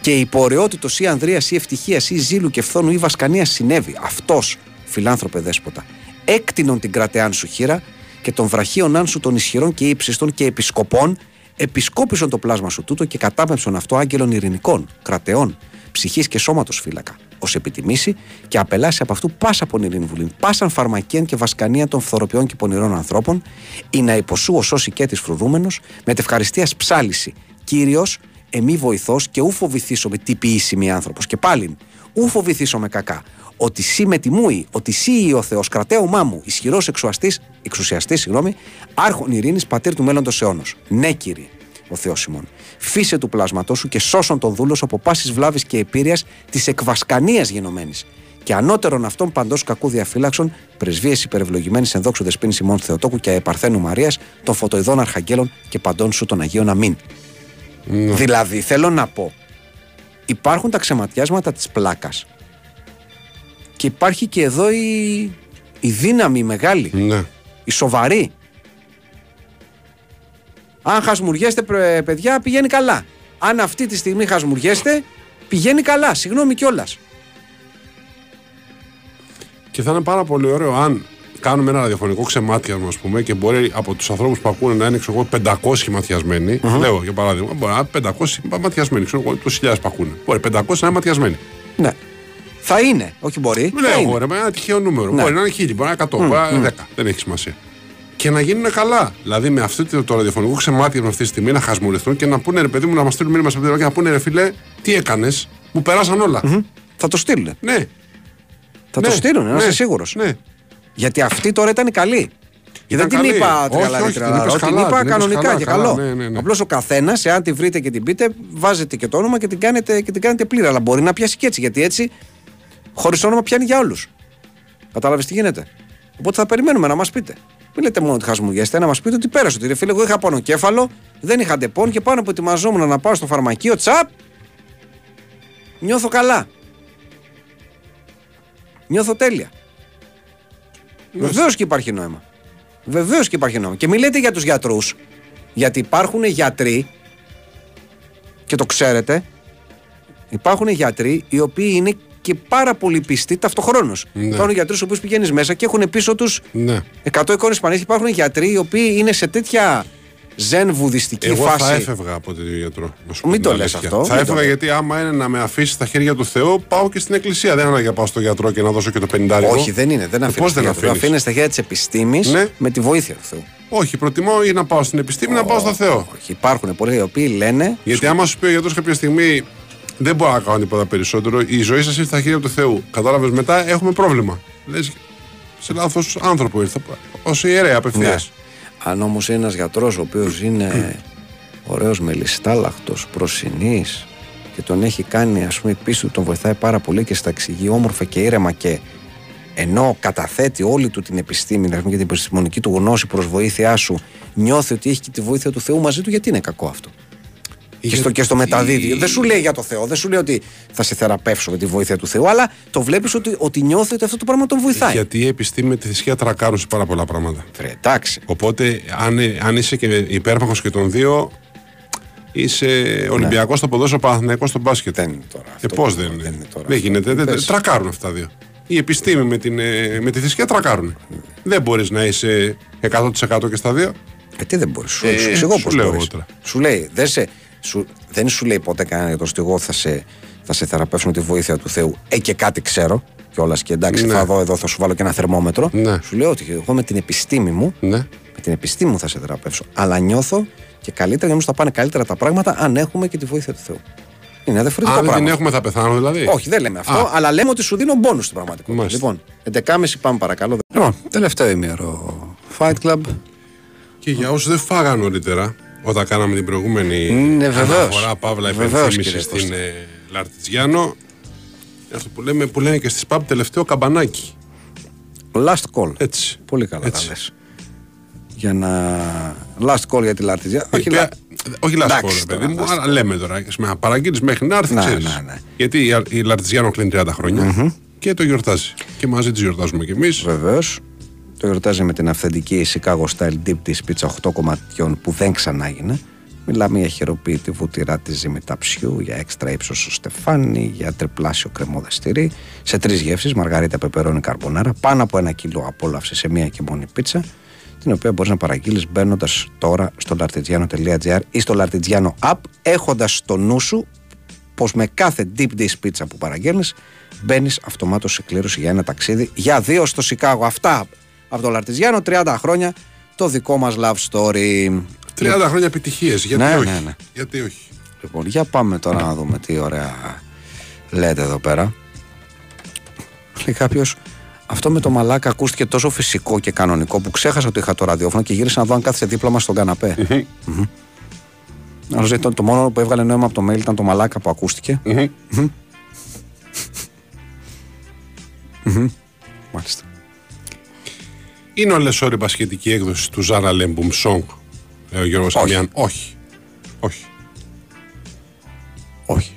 και η υπορεότητο ή ανδρείας ή ευτυχίας ή ζήλου και φθόνου ή βασκανίας συνέβη. Αυτός, φιλάνθρωπε δέσποτα, έκτινον την κρατεάν σου χείρα και των βραχίων σου των ισχυρών και ύψιστων και επισκοπών, επισκόπησον το πλάσμα σου τούτο και κατάπεμψον αυτό άγγελων ειρηνικών, κρατεών, ψυχής και σώματος φύλακα, ως επιτιμήσει και απελάσει από αυτού πάσα πονηρήν βουλήν, πάσαν φαρμακίαν και βασκανία των φθοροποιών και πονηρών ανθρώπων, ή να υποσού ω όσοι και της φρουρούμενος, με τευχαριστία ψάλιση. Κύριος, εμή βοηθός και ου φοβηθήσω με τι ποιήσιμη άνθρωπος. Και πάλιν, ου φοβηθήσω με κακά. Ότι σύ με τιμούει, ότι σύ ο Θεός, κρατέωμά μου, ισχυρός εξουσιαστής, συγγνώμη, άρχον ειρήνης πατήρ του μέλλοντος αιώνος. Ναι, κύριε ο Θεός ημών. Φύσε του πλάσματός σου και σώσον τον δούλο από πάσης βλάβης και επίρρεια της εκβασκανίας γενομένης. Και ανώτερον αυτών παντός κακού διαφύλαξον, πρεσβείες υπερευλογημένης εν δόξου δεσπίνης ημών Θεοτόκου και Επαρθένου Μαρίας, των φωτοειδών Αρχαγγέλων και παντών σου των Αγίων Αμήν. Δηλαδή, θέλω να πω, υπάρχουν τα ξεματιάσματα της πλάκας. Και υπάρχει και εδώ η, η δύναμη η μεγάλη, Ναι. η σοβαρή. Αν χασμουριέστε, πρε- παιδιά, πηγαίνει καλά. Αν αυτή τη στιγμή χασμουριέστε, πηγαίνει καλά. Συγγνώμη κιόλας. Και θα είναι πάρα πολύ ωραίο αν κάνουμε ένα ραδιοφωνικό ξεμάτιασμα, ας πούμε, και μπορεί από τους ανθρώπους που ακούνε να είναι ξέρω, εγώ, 500 ματιασμενοι Λέω για παράδειγμα, μπορεί να είναι 500 ματιασμένοι, ξέρω εγώ, τους χιλιάδες που ακούνε. Μπορεί 500 να είναι ματιασμένοι. Ναι. Θα είναι, όχι μπορεί. Λέω θα εγώ, είναι. ρε, με ένα τυχαίο νούμερο. Μπορεί να είναι 1000, μπορεί να είναι 100, μπορεί να είναι 10. Δεν έχει σημασία. Και να γίνουν καλά. Δηλαδή με αυτό το, το ραδιοφωνικό ξεμάτιασμα αυτή τη στιγμή να χασμουριστούν και να πούνε ρε παιδί μου να μας στείλουν μήνυμα σε και να πούνε ρε φίλε, τι έκανες, μου περάσαν όλα. Θα το στείλουν. Ναι. Θα ναι, το στείλουν, να ναι, είσαι σίγουρος. Ναι. Γιατί αυτή τώρα ήταν καλή. Και δεν την καλή. είπα Όχι, τρελά, όχι, τρελά, την είπες την καλά, είπα την είπες κανονικά καλά, και καλά, καλό. ναι, ναι, ναι. Απλώς ο καθένας, εάν τη βρείτε και την πείτε, βάζετε και το όνομα και την κάνετε, και την κάνετε πλήρη. Αλλά μπορεί να πιάσει και έτσι. Γιατί έτσι, χωρίς όνομα πιάνει για όλους. Κατάλαβες τι γίνεται; Οπότε θα περιμένουμε να μας πείτε. Μην λέτε μόνο ότι χασμουριέστε, να μας πείτε ότι πέρασε. Ότι ρε φίλε, εγώ είχα πονοκέφαλο, δεν είχα Depon και πάνω που ετοιμαζόμουν να πάω στο φαρμακείο, τσαπ, νιώθω καλά. Νιώθω τέλεια. Βεβαίως και υπάρχει νόημα. Βεβαίως και υπάρχει νόημα. Και μην λέτε για τους γιατρούς, γιατί υπάρχουν γιατροί, και το ξέρετε, υπάρχουν γιατροί οι οποίοι είναι και πάρα πολύ πιστοί ταυτοχρόνως. Ναι. Υπάρχουν γιατρούς στου οποίους πηγαίνεις μέσα και έχουν πίσω τους ναι. 100 εικόνες πανέλληνε. Υπάρχουν γιατροί οι οποίοι είναι σε τέτοια ζεν βουδιστική Εγώ φάση. θα έφευγα από τον γιατρό. να σου πω Μην την το λες αλήθεια. αυτό, Θα μην το έφευγα λες. γιατί άμα είναι να με αφήσει στα χέρια του Θεού, πάω και στην εκκλησία. Δεν είναι ανάγκη να πάω στον γιατρό και να δώσω και το 50 Όχι, δεν είναι. Δεν Ε, αφήνεις. πώς δεν αφήνεις; αφήνεις στα χέρια της επιστήμης Ναι. με τη βοήθεια του Θεού. Όχι, προτιμώ ή να πάω στην επιστήμη ή να πάω στο Θεό. Όχι, υπάρχουν πολλοί οι οποίοι λένε. Γιατί άμα σου πει ο γιατρός κάποια στιγμή δεν μπορώ να κάνω τίποτα περισσότερο, η ζωή σας είναι στα χέρια του Θεού. Κατάλαβες μετά έχουμε πρόβλημα. Λες σε λάθος άνθρωπο ήρθα. Ω ιερέα απευθείας. Ναι. Αν όμως ένας γιατρός ο οποίος είναι ωραίος μελιστάλαχτος, προσινής και τον έχει κάνει, ας πούμε, η πίστη του τον βοηθάει πάρα πολύ και στα εξηγεί όμορφα και ήρεμα και ενώ καταθέτει όλη του την επιστήμη ας πούμε, και την επιστημονική του γνώση προς βοήθειά σου, νιώθει ότι έχει και τη βοήθεια του Θεού μαζί του, γιατί είναι κακό αυτό; Και στο, και στο μεταδίδει. Δεν σου λέει για το Θεό, δεν σου λέει ότι θα σε θεραπεύσω με τη βοήθεια του Θεού, αλλά το βλέπεις ότι, ότι νιώθει ότι αυτό το πράγμα τον βοηθάει. Γιατί η επιστήμη με τη θρησκεία τρακάρουν σε πάρα πολλά πράγματα. Βρε, εντάξει. Οπότε, αν, αν είσαι και υπέρμαχος και των δύο, είσαι Ολυμπιακός στο ποδόσφαιρο, Παναθηναϊκός στο μπάσκετ. Δεν είναι τώρα. Ε, αυτό πώς που- δεν, δεν είναι τώρα δεν αυτό. γίνεται. Δεν, Πες. τρακάρουν αυτά τα δύο. Η επιστήμη με, την, ε, με τη θρησκεία τρακάρουν. Δεν μπορείς να είσαι 100% και στα δύο. Ε, τι δεν μπορείς. Σου, Ε, σου εξηγώ σου πώς λέω μπορείς. εγώ τώρα. Σου λέει, δεν, σε, σου, δεν σου λέει ποτέ κανένα για το ότι εγώ θα σε, θα σε θεραπεύσω με τη βοήθεια του Θεού. Ε, και κάτι ξέρω κιόλας. Και εντάξει, Ναι. θα δω εδώ, θα σου βάλω και ένα θερμόμετρο. Ναι. Σου λέω ότι εγώ με την επιστήμη μου, Ναι. με την επιστήμη μου θα σε θεραπεύσω. Αλλά νιώθω και καλύτερα, γιατί θα πάνε καλύτερα τα πράγματα αν έχουμε και τη βοήθεια του Θεού. Είναι διαφορετικά Αν δεν την πράγματα. έχουμε, θα πεθάνω δηλαδή; Όχι, δεν λέμε αυτό, Α. αλλά λέμε ότι σου δίνω μπόνους στην πραγματικότητα. Μάλιστα. Λοιπόν, 11.30 πάμε παρακαλώ. Λοιπόν, τελευταίο ημέρο Fight Club. Και για όσους δεν φάγαν νωρίτερα, όταν κάναμε την προηγούμενη Ναι, βεβαίως. αναφορά Παύλα Βεβαίως, υπενθύμηση κύριε στην Κώστα. ε, Λαρτιτζιάνο, αυτό που, λέμε, που λένε και στις ΠΑΠ τελευταίο καμπανάκι. Last call. Έτσι. Πολύ καλά Έτσι. τα λες. Για να. Last call για τη Λαρτιζιά. Η Όχι, οποία- λα- όχι λάθο Εντάξει, παιδί τώρα, μου, last αλλά λέμε τώρα. Με παραγγείλεις μέχρι να έρθει, Ναι, ξέρεις. ναι, ναι. Γιατί η, η Λαρτιζιάνο κλείνει 30 χρονια και το γιορτάζει. Και μαζί τη γιορτάζουμε κι εμείς. Βεβαίως. Το γιορτάζει με την αυθεντική Chicago Style Deep Dish πίτσα 8 κομματιών που δεν ξανάγινε. Μιλάμε για χειροποίητη βουτυρά της ζυμηταψιού, για έξτρα ύψος στο στεφάνι, για τριπλάσιο κρεμόδε σε τρεις γεύσεις, μαργαρίτα, πεπερώνη, καρμπονάρα, πάνω από ένα κιλό απόλαυση σε μία και μόνη πίτσα, την οποία μπορείς να παραγγείλεις μπαίνοντας τώρα στο lartigiano.gr ή στο Lartigiano app, έχοντας στο νου σου πως με κάθε deep dish πίτσα που παραγγέλνεις μπαίνεις αυτομάτως σε κλήρωση για ένα ταξίδι για δύο στο Σικάγο. Αυτά από το Λαρτιζιάνο, 30 χρόνια το δικό μας love story. 30 χρόνια επιτυχίες. Γιατί Ναι, όχι; ναι, ναι. Γιατί όχι; Λοιπόν, για πάμε τώρα να δούμε τι ωραία λέτε εδώ πέρα. Λέει κάποιος, αυτό με το μαλάκα ακούστηκε τόσο φυσικό και κανονικό που ξέχασα ότι είχα το ραδιόφωνο και γύρισα να δω αν κάθεσε δίπλα μας στον καναπέ. Μμμ. Άλλος λέει, το, το μόνο που έβγαλε νόημα από το mail ήταν το μαλάκα που ακούστηκε. Μάλιστα. Είναι ο Λεσόρη μπασχετική έκδοση του Ζάρα Λέμπουμ Song, λέει ο Γιώργος Όχι. Αμιάν. Όχι. Όχι. Όχι.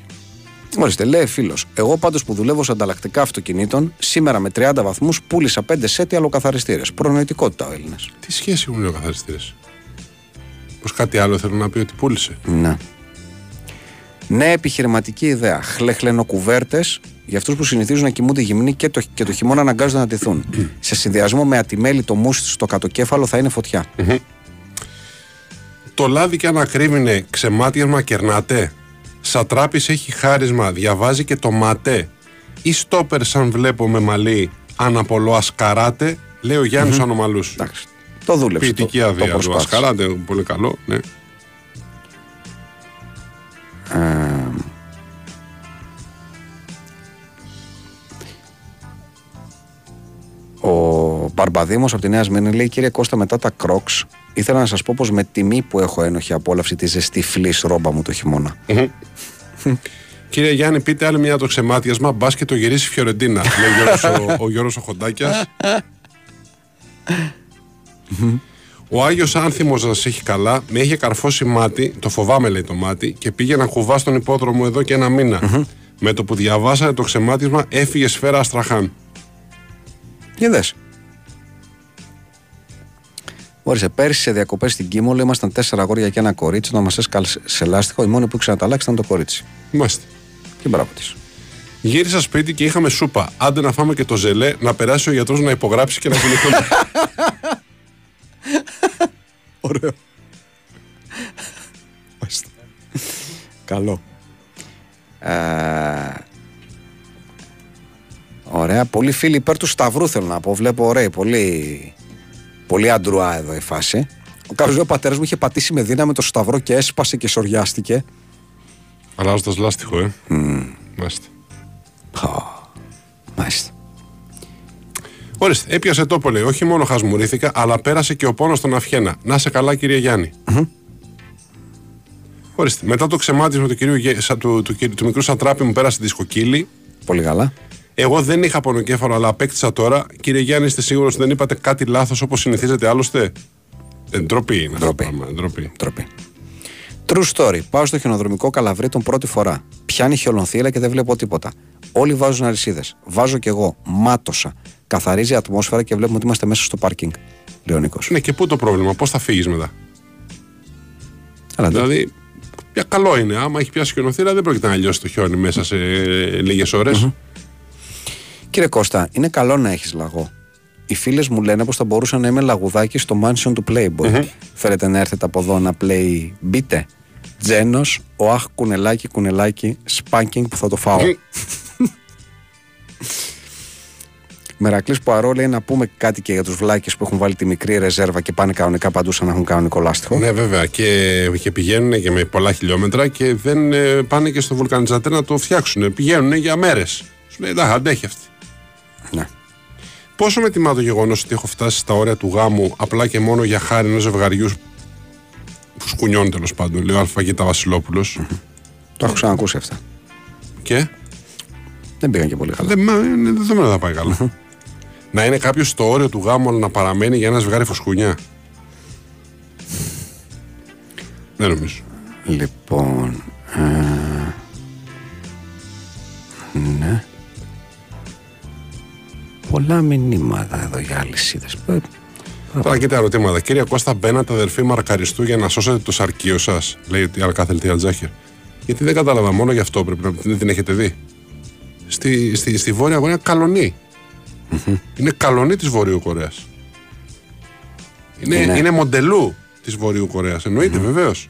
Ορίστε, λέει φίλος. Εγώ πάντως που δουλεύω σε ανταλλακτικά αυτοκινήτων, σήμερα με 30 βαθμούς πούλησα 5 σετ αλοκαθαριστήρες. Προνοητικότητα ο Έλληνας. Τι σχέση έχουν οι καθαριστήρε. Πως κάτι άλλο θέλω να πει ότι πούλησε. Ναι. Νέα επιχειρηματική ιδέα. Χλεχλενοκουβέρτες για αυτούς που συνηθίζουν να κοιμούνται γυμνοί και το, και το χειμώνα αναγκάζονται να ντυθούν. Σε συνδυασμό με ατιμέλι το μουσι στο κατοκέφαλο θα είναι φωτιά. Το λάδι και αν ακρίβεινε ξεμάτιασμα κερνάτε. Σατράπης έχει χάρισμα, διαβάζει και το ματέ. Ή στόπερ σαν βλέπω με μαλλί, αν απολώ ασκαράτε, λέει ο Γιάννης mm-hmm. Ανομαλούς. Εντάξει. Το δούλεψε. Ποιητική το, άδεια το του ασκαράτε, πολύ καλό. Ναι. Ε, Μπαρμπαδήμο από τη Νέα Σμύρνη λέει: Κύριε Κώστα, μετά τα Crocs, ήθελα να σας πω πως με τιμή που έχω ένοχη απόλαυση τη ζεστή φλής ρόμπα μου το χειμώνα. Κύριε Γιάννη, πείτε άλλη μια το ξεμάτιασμα. Μπας και το γυρίσεις η Φιωρεντίνα. λέει ο, ο Γιώργο ο Χοντάκιας. Ο Άγιος Άνθιμος να σας έχει καλά, με είχε καρφώσει μάτι, το φοβάμαι λέει το μάτι, και πήγε να κουβά στον υπόδρομο εδώ και ένα Με το που διαβάσατε το ξεμάτισμα, έφυγε σφαίρα Αστραχάν. Και δε. Όρισε πέρυσι σε διακοπές στην Κίμολο ήμασταν τέσσερα αγόρια και ένα κορίτσι. Όταν μας έσκαλε σε λάστιχο, η μόνη που ήξερα να τα αλλάξει ήταν το κορίτσι. Μάλιστα. Και μπράβο της. Γύρισα σπίτι και είχαμε σούπα. Άντε να φάμε και το ζελέ, να περάσει ο γιατρός να υπογράψει και να κινηθούμε. Ωραίο. Καλό. Ε, ωραία. Πολλοί φίλοι υπέρ του Σταυρού θέλω να πω. Βλέπω ωραία. Πολύ, πολύ αντρουά εδώ η φάση. Ο κάποιο ο πατέρας μου είχε πατήσει με δύναμη το Σταυρό και έσπασε και σοριάστηκε. Αλλάζοντας λάστιχο, ε. Mm. Μάλιστα. Μάλιστα. Ορίστε, έπιασε τόπο λέει. Όχι μόνο χασμουρίθηκα, αλλά πέρασε και ο πόνος στον Αφιένα. Να σε καλά, κύριε Γιάννη. Mm-hmm. Ορίστε, μετά το ξεμάτισμα του, κυρίου, του, του, του, του μικρού Σατράπη μου πέρασε τη σκοκύλη. Πολύ καλά. Εγώ δεν είχα πονοκέφαλο, αλλά απέκτησα τώρα. Κύριε Γιάννη, είστε σίγουρος ότι δεν είπατε κάτι λάθος όπως συνηθίζετε άλλωστε; Ε, ντροπή είναι ντροπή. αυτό πράγμα. Ντροπή. ντροπή. True story. Πάω στο χιονοδρομικό καλαβρί τον πρώτη φορά. Πιάνει χιολονθύλα και δεν βλέπω τίποτα. Όλοι βάζουν αλυσίδες. Βάζω κι εγώ. Μάτωσα. Καθαρίζει η ατμόσφαιρα και βλέπουμε ότι είμαστε μέσα στο πάρκινγκ. Λέει ο Νίκος. Ναι, και πού το πρόβλημα, πώς θα φύγεις μετά; Αλλά Δηλαδή, πια καλό είναι. Άμα έχει πιάσει χιονοθύρα, δεν πρόκειται να λιώσει το χιόνι μέσα σε λίγες ώρες. Κύριε Κώστα, είναι καλό να έχεις λαγό. Οι φίλες μου λένε πως θα μπορούσα να είμαι λαγουδάκι στο mansion του Playboy. Θέλετε να έρθετε από εδώ να play μπείτε. Τζένος, ο αχ κουνελάκι κουνελάκι, σπάνκινγκ που θα το φάω. Μερακλής Πουαρό λέει να πούμε κάτι και για τους βλάκες που έχουν βάλει τη μικρή ρεζέρβα και πάνε κανονικά παντού σαν να έχουν κανονικό λάστιχο. Ναι, βέβαια. Και, και πηγαίνουν και με πολλά χιλιόμετρα και δεν ε, πάνε και στο βουλκανιζατέ να το φτιάξουν. Πηγαίνουν για μέρες. Σου λέει, εντάξει, αντέχει αυτή. Ναι. Πόσο με τιμά το γεγονός ότι έχω φτάσει στα όρια του γάμου απλά και μόνο για χάρη ενός ζευγαριού που σκουνιώνει τέλος πάντων, λέει ο Αλφαγίτα Βασιλόπουλος. Το έχω ξανακούσει αυτά. Και; Δεν πήγαν και πολύ καλά. δεν μα, είναι δεδομένο να πάει καλά. να είναι κάποιος στο όριο του γάμου αλλά να παραμένει για ένα ζευγάρι φωσκουνιά. Δεν νομίζω. Λοιπόν. ε, Πολλά μηνύματα εδώ για αλυσίδες. Τώρα κοίτα ερωτήματα. Κύριε Κώστα, μπαίνατε αδερφή Μαρκαριστού για να σώσετε το σαρκείο σας, λέει η Αλκάθελτη Αλτζάχερ. Γιατί δεν κατάλαβα, μόνο γι' αυτό πρέπει να δεν την έχετε δει. Στη, στη, στη Βόρεια Κορέα καλονή. Είναι καλονή της Βορείου Κορέας. Είναι, Είναι. είναι μοντελού της Βορείου Κορέας. Εννοείται, βεβαίως.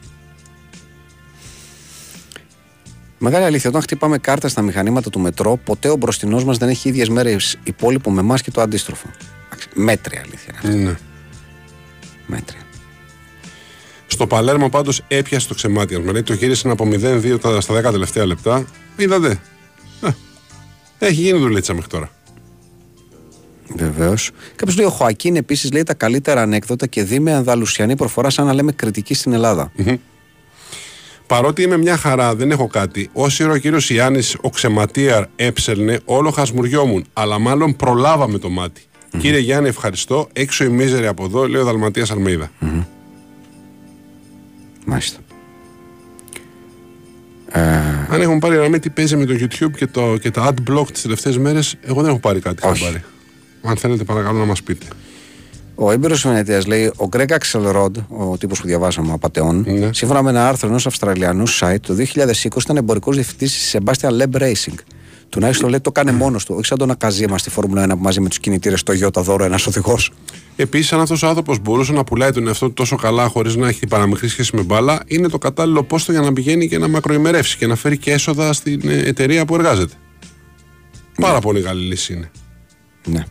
Μεγάλη αλήθεια, όταν χτυπάμε κάρτα στα μηχανήματα του μετρό, ποτέ ο μπροστινός μας δεν έχει ίδιες μέρες υπόλοιπο με εμάς και το αντίστροφο. Εντάξει, Μέτρια αλήθεια. είναι αυτή. Ναι. Μέτρια. Στο Παλέρμο πάντως έπιασε το ξεμάτιασμα. Λέει το γύρισαν από 0-2 τα- στα 10 τελευταία λεπτά. Είδατε. Ε, έχει γίνει δουλίτσα μέχρι τώρα. Βεβαίως. Κάποιος λέει: Ο Χωακίν επίσης λέει τα καλύτερα ανέκδοτα και δει με ανδαλουσιανή προφορά σαν να λέμε κριτική στην Ελλάδα. Παρότι είμαι μια χαρά, δεν έχω κάτι. Όσοι ο κύριος Ιάννης ο ξεματίαρ έψελνε, όλο χασμουριόμουν. Αλλά μάλλον προλάβαμε το μάτι. Κύριε Γιάννη, ευχαριστώ. Έξω η μίζερη από εδώ, λέει ο Δαλματίας Αλμίδα. Μάλιστα. Αν έχουν πάρει γραμμή τι παίζει με το YouTube και, το, και τα adblock τις τελευταίες μέρες, εγώ δεν έχω πάρει κάτι. Όχι. χαμπάρι. Αν θέλετε, παρακαλώ να μας πείτε. Ο έμπειρος Βενετία λέει: Ο Greg Axelrod, ο τύπος που διαβάσαμε από Απατεών, Ναι. σύμφωνα με ένα άρθρο ενός Αυστραλιανού site, το 2020 ήταν εμπορικός διευθυντής της Sebastian Leb Racing. Τουλάχιστον λέει το κάνει μόνος του. Όχι σαν τον Ακαζίμα στη Φόρμουλα 1 που μαζί με τους κινητήρες στο γιο τα δώρο ένας οδηγός. Επίσης, αν αυτός ο άνθρωπος μπορούσε να πουλάει τον εαυτό του τόσο καλά χωρίς να έχει παραμικρή σχέση με μπάλα, είναι το κατάλληλο πόστο για να πηγαίνει και να μακροημερεύσει και να φέρει και έσοδα στην ε, εταιρεία που εργάζεται. Πάρα πολύ καλή λύση είναι. Ναι.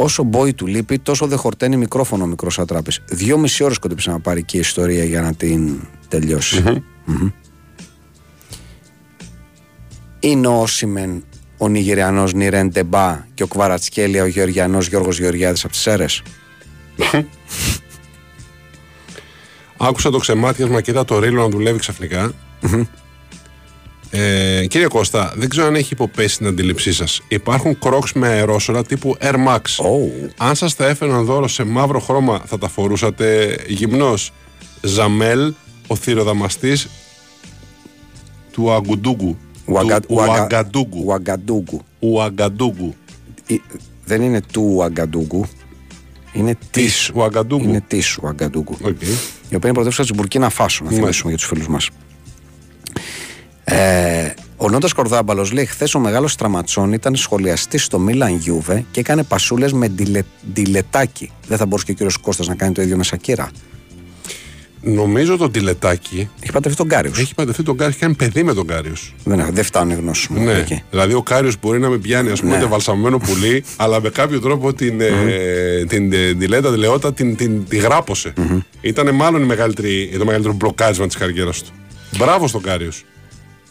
Όσο μπόι του λείπει, τόσο δεν χορταίνει μικρόφωνο ο μικρός ατράπης. Δύο μισή ώρες κοντέψε να πάρει και η ιστορία για να την τελειωσει Μμμ. Είναι ο Όσιμεν ο Νιγηριανός Νιρέν Τεμπά και ο Κβαρατσκέλια ο Γεωργιανός Γιώργος Γεωργιάδης από τις αίρε. Άκουσα το ξεμάτιασμα και είδα το ρίλο να δουλεύει ξαφνικά. Ε, κύριε Κώστα, δεν ξέρω αν έχει υποπέσει την αντίληψή σας. Υπάρχουν κρόξ με αερόσωρα τύπου Air Max. Oh. Αν σας τα έφεραν δώρο σε μαύρο χρώμα, θα τα φορούσατε γυμνός. Ζαμέλ, ο θηροδαμαστής του Αγκουντούγκου. Ουαγκα- Του Ουαγκα- Ουαγκαντούγκου. Ουαγκαντούγκου. Ουαγκαντούγκου. Ε, Δεν είναι του Ουαγκαντούγκου. Είναι τη. Της Ουαγκαντούγκου. Είναι της Ουαγκαντούγκου. Οκ. η οποία είναι πρωτεύουσα της Μπουρκίνα Φάσο, να θυμίσουμε για τους φίλους μας. Ε, ο Νόντα Κορδάμπαλος λέει: Χθες ο μεγάλος Στραματσόν ήταν σχολιαστής στο Μίλαν Γιούβε και έκανε πασούλες με ντιλε, Ντιλετάκι. Δεν θα μπορούσε και ο κύριος Κώστας να κάνει το ίδιο με Σακίρα. Νομίζω το Ντιλετάκι Έχει παντρευτεί τον Κάριους. έχει παντρευτεί τον Κάριους και κάνει παιδί με τον Κάριο. Δεν, έχω- δεν φτάνουν οι γνώσεις μου. Ναι. εκεί. Δηλαδή ο Κάριους μπορεί να μην πιάνει, ας πούμε, Ναι. ναι. βαλσαμωμένο πουλί, αλλά με κάποιο τρόπο την, ε, την, ε, Ντιλέτα, τη Λεότα, την, την, τη γράπωσε. Ήταν μάλλον η μεγαλύτερη, το μεγαλύτερο μπλοκάρισμα της καριέρας του. Μπράβο στον Κάριους.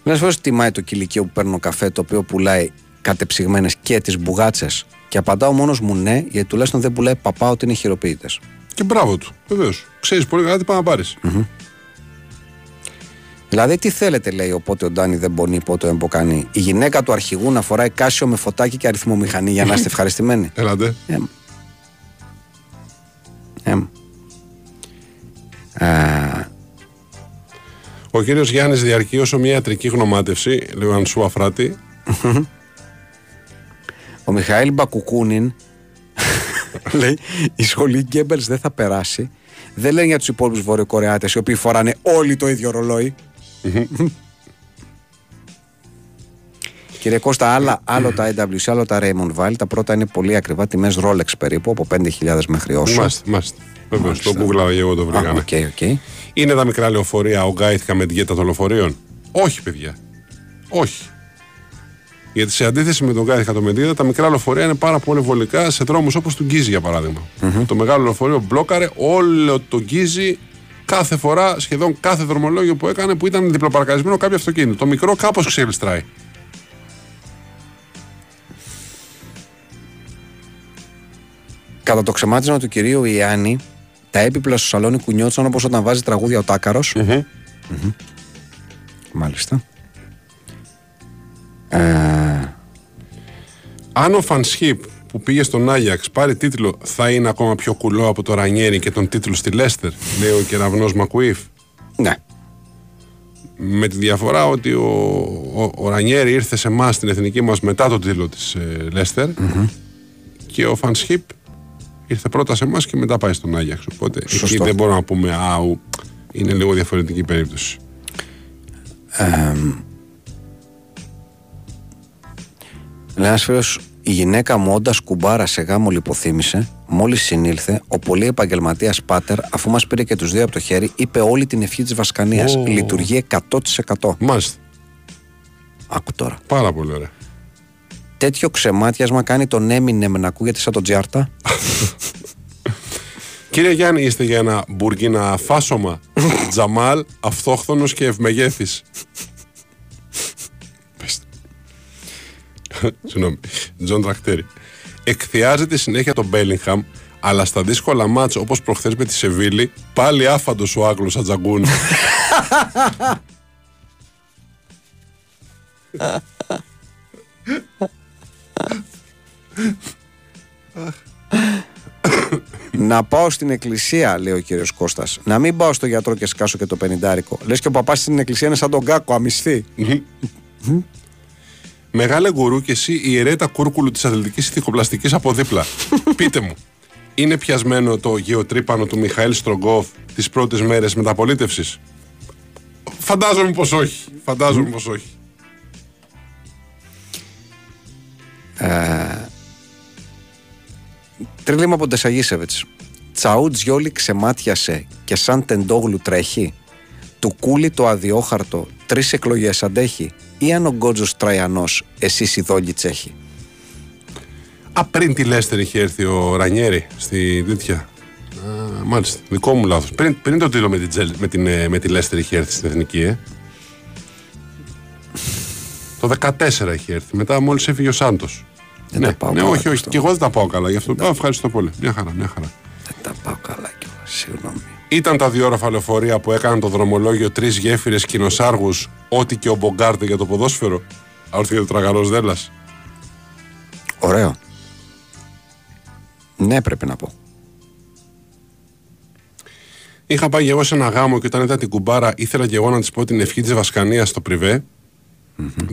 Μερικές φορές τιμάει το κυλικείο που παίρνω καφέ το οποίο πουλάει κατεψυγμένες και τις μπουγάτσες. Και απαντάω μόνος μου ναι, γιατί τουλάχιστον δεν πουλάει παπά ότι είναι χειροποίητες. Και μπράβο του, βεβαίως. Ξέρεις πολύ καλά τι πάει να πάρεις. Δηλαδή, τι θέλετε, λέει, οπότε ο Ντάνι δεν πονεί, πότε εμποκανεί. Η γυναίκα του αρχηγού να φοράει κάσιο με φωτάκι και αριθμομηχανή για να είστε ευχαριστημένοι. Έλατε. Εμ. Εμ. Α, Ο κύριος Γιάννης διαρκεί όσο μια ιατρική γνωμάτευση, λέει ο Ανσού Αφράτη. ο Μιχαήλ Μπακουκούνιν λέει: Η σχολή Γκέμπελς δεν θα περάσει. Δεν λένε για τους υπόλοιπους Βορειοκορεάτες οι οποίοι φοράνε όλοι το ίδιο ρολόι. Κύριε Κώστα, άλλα, άλλο τα AWC, άλλο τα Raymond Valley. Τα πρώτα είναι πολύ ακριβά, τιμέ Rolex περίπου, από 5.000 μέχρι όσο. Μάστε, μάστε. Βεβαίως, το Μάλιστα. Google εγώ το Α, βρήκαμε. ok, ok. Είναι τα μικρά λεωφορεία ο Γκάιθκα Μεντιέτα των λεωφορείων; Όχι, παιδιά. Όχι. Γιατί σε αντίθεση με τον Γκάιθκα Μεντιέτα, τα μικρά λεωφορεία είναι πάρα πολύ βολικά σε δρόμους όπως τον Γκίζι για παράδειγμα Το μεγάλο λεωφορείο μπλόκαρε όλο τον Γκίζι κάθε φορά, σχεδόν κάθε δρομολόγιο που έκανε που ήταν διπλοπαρκαρισμένο κάποιο αυτοκίνητο. Το μικρό κάπως ξεγλιστράει. Κατά το ξεμάτισμα του κυρίου Ιάννη, τα έπιπλα στο σαλόνι κουνιόντουσαν όπως όταν βάζει τραγούδια ο τακαρο Μάλιστα. Ε, Αν ο Φανσχίπ που πήγε στον Άγιαξ πάρει τίτλο, θα είναι ακόμα πιο κουλό από το Ρανιέρι και τον τίτλο στη Λέστερ, λέει ο κεραυνός Μακουίφ. ναι. Με τη διαφορά ότι ο, ο, ο Ρανιέρη ήρθε σε εμάς στην εθνική μας μετά τον τίτλο της ε, λεστερ και ο Φανσχίπ ήρθε πρώτα σε εμάς και μετά πάει στον Άγιαξ. Οπότε εκεί Σωστό. δεν μπορούμε να πούμε Αου, είναι λίγο διαφορετική περίπτωση. Λέει ένας φίλος, η γυναίκα μου όντας κουμπάρα σε γάμο λιποθύμησε, μόλις συνήλθε, ο πολύ επαγγελματίας πάτερ, αφού μας πήρε και τους δύο από το χέρι, είπε όλη την ευχή της Βασκανίας. Ω. Λειτουργεί 100%. Μάλιστα. Άκου τώρα. Πάρα πολύ ωραία. Τέτοιο ξεμάτιασμα κάνει τον Έμινεμ να ακούγεται σαν τον Τζιάρτα. Κύριε Γιάννη, είστε για ένα Μπουργκίνα Φάσωμα. Τζαμάλ, αυτόχθονος και ευμεγέθης. Πες το. Συγγνώμη. Τζον Τρακτέρη. Εκθειάζετε συνέχεια τον Μπέλιγχαμ, αλλά στα δύσκολα ματς όπως προχθές με τη Σεβίλη, πάλι άφαντος ο Άγγλος Ατζαγκούν. να πάω στην εκκλησία, λέει ο κύριος Κώστας. Να μην πάω στο γιατρό και σκάσω και το πενιντάρικο. Λες και ο παπάς στην εκκλησία είναι σαν τον κάκο, αμυστή. Μεγάλε γκουρού και εσύ η ερέτα κούρκουλου της αθλητικής ηθικοπλαστικής από δίπλα. Πείτε μου, είναι πιασμένο το γεωτρύπανο του Μιχαήλ Στρογκόφ τις πρώτες μέρες μεταπολίτευσης; Φαντάζομαι πως όχι. Φαντάζομαι πως όχι. Ε, τρίλημα από Ντεσαγίσεβιτς. Τσαούτ Γιόλι ξεμάτιασε και σαν τεντόγλου τρέχει. Του κούλι το αδιόχαρτο τρεις εκλογές αντέχει. Ή αν ο Γκότζος Τραϊανός, εσύ η δόλη τσέχη. Α, πριν τη Λέστερ είχε έρθει ο Ρανιέρη στη τέτοια. Α, μάλιστα, δικό μου λάθος. Πριν, πριν το τίτλο με, την, Τζελ- με, την, ε, με τη Λέστερ είχε έρθει στην εθνική, ε. Το 14 είχε έρθει. Μετά μόλις έφυγε ο Σάντος. Δεν ναι, τα πάω ναι, καλά όχι, γι' όχι. αυτό. Και εγώ δεν τα πάω καλά. Γι' αυτό Α, ευχαριστώ πολύ. Μια χαρά, μια χαρά. Δεν τα πάω καλά κιόλα. Συγγνώμη. Ήταν τα διόροφα λεωφορεία που έκαναν το δρομολόγιο τρεις γέφυρες κοινοσάργους, ό,τι και ο Μπογκάρτε για το ποδόσφαιρο. Άρθηκε ο τραγαλός Δέλλα. Ωραίο. Ναι, πρέπει να πω. Είχα πάει και εγώ σε ένα γάμο και όταν είδα την κουμπάρα, ήθελα και εγώ να της πω την ευχή της Βασκανίας στο πριβέ.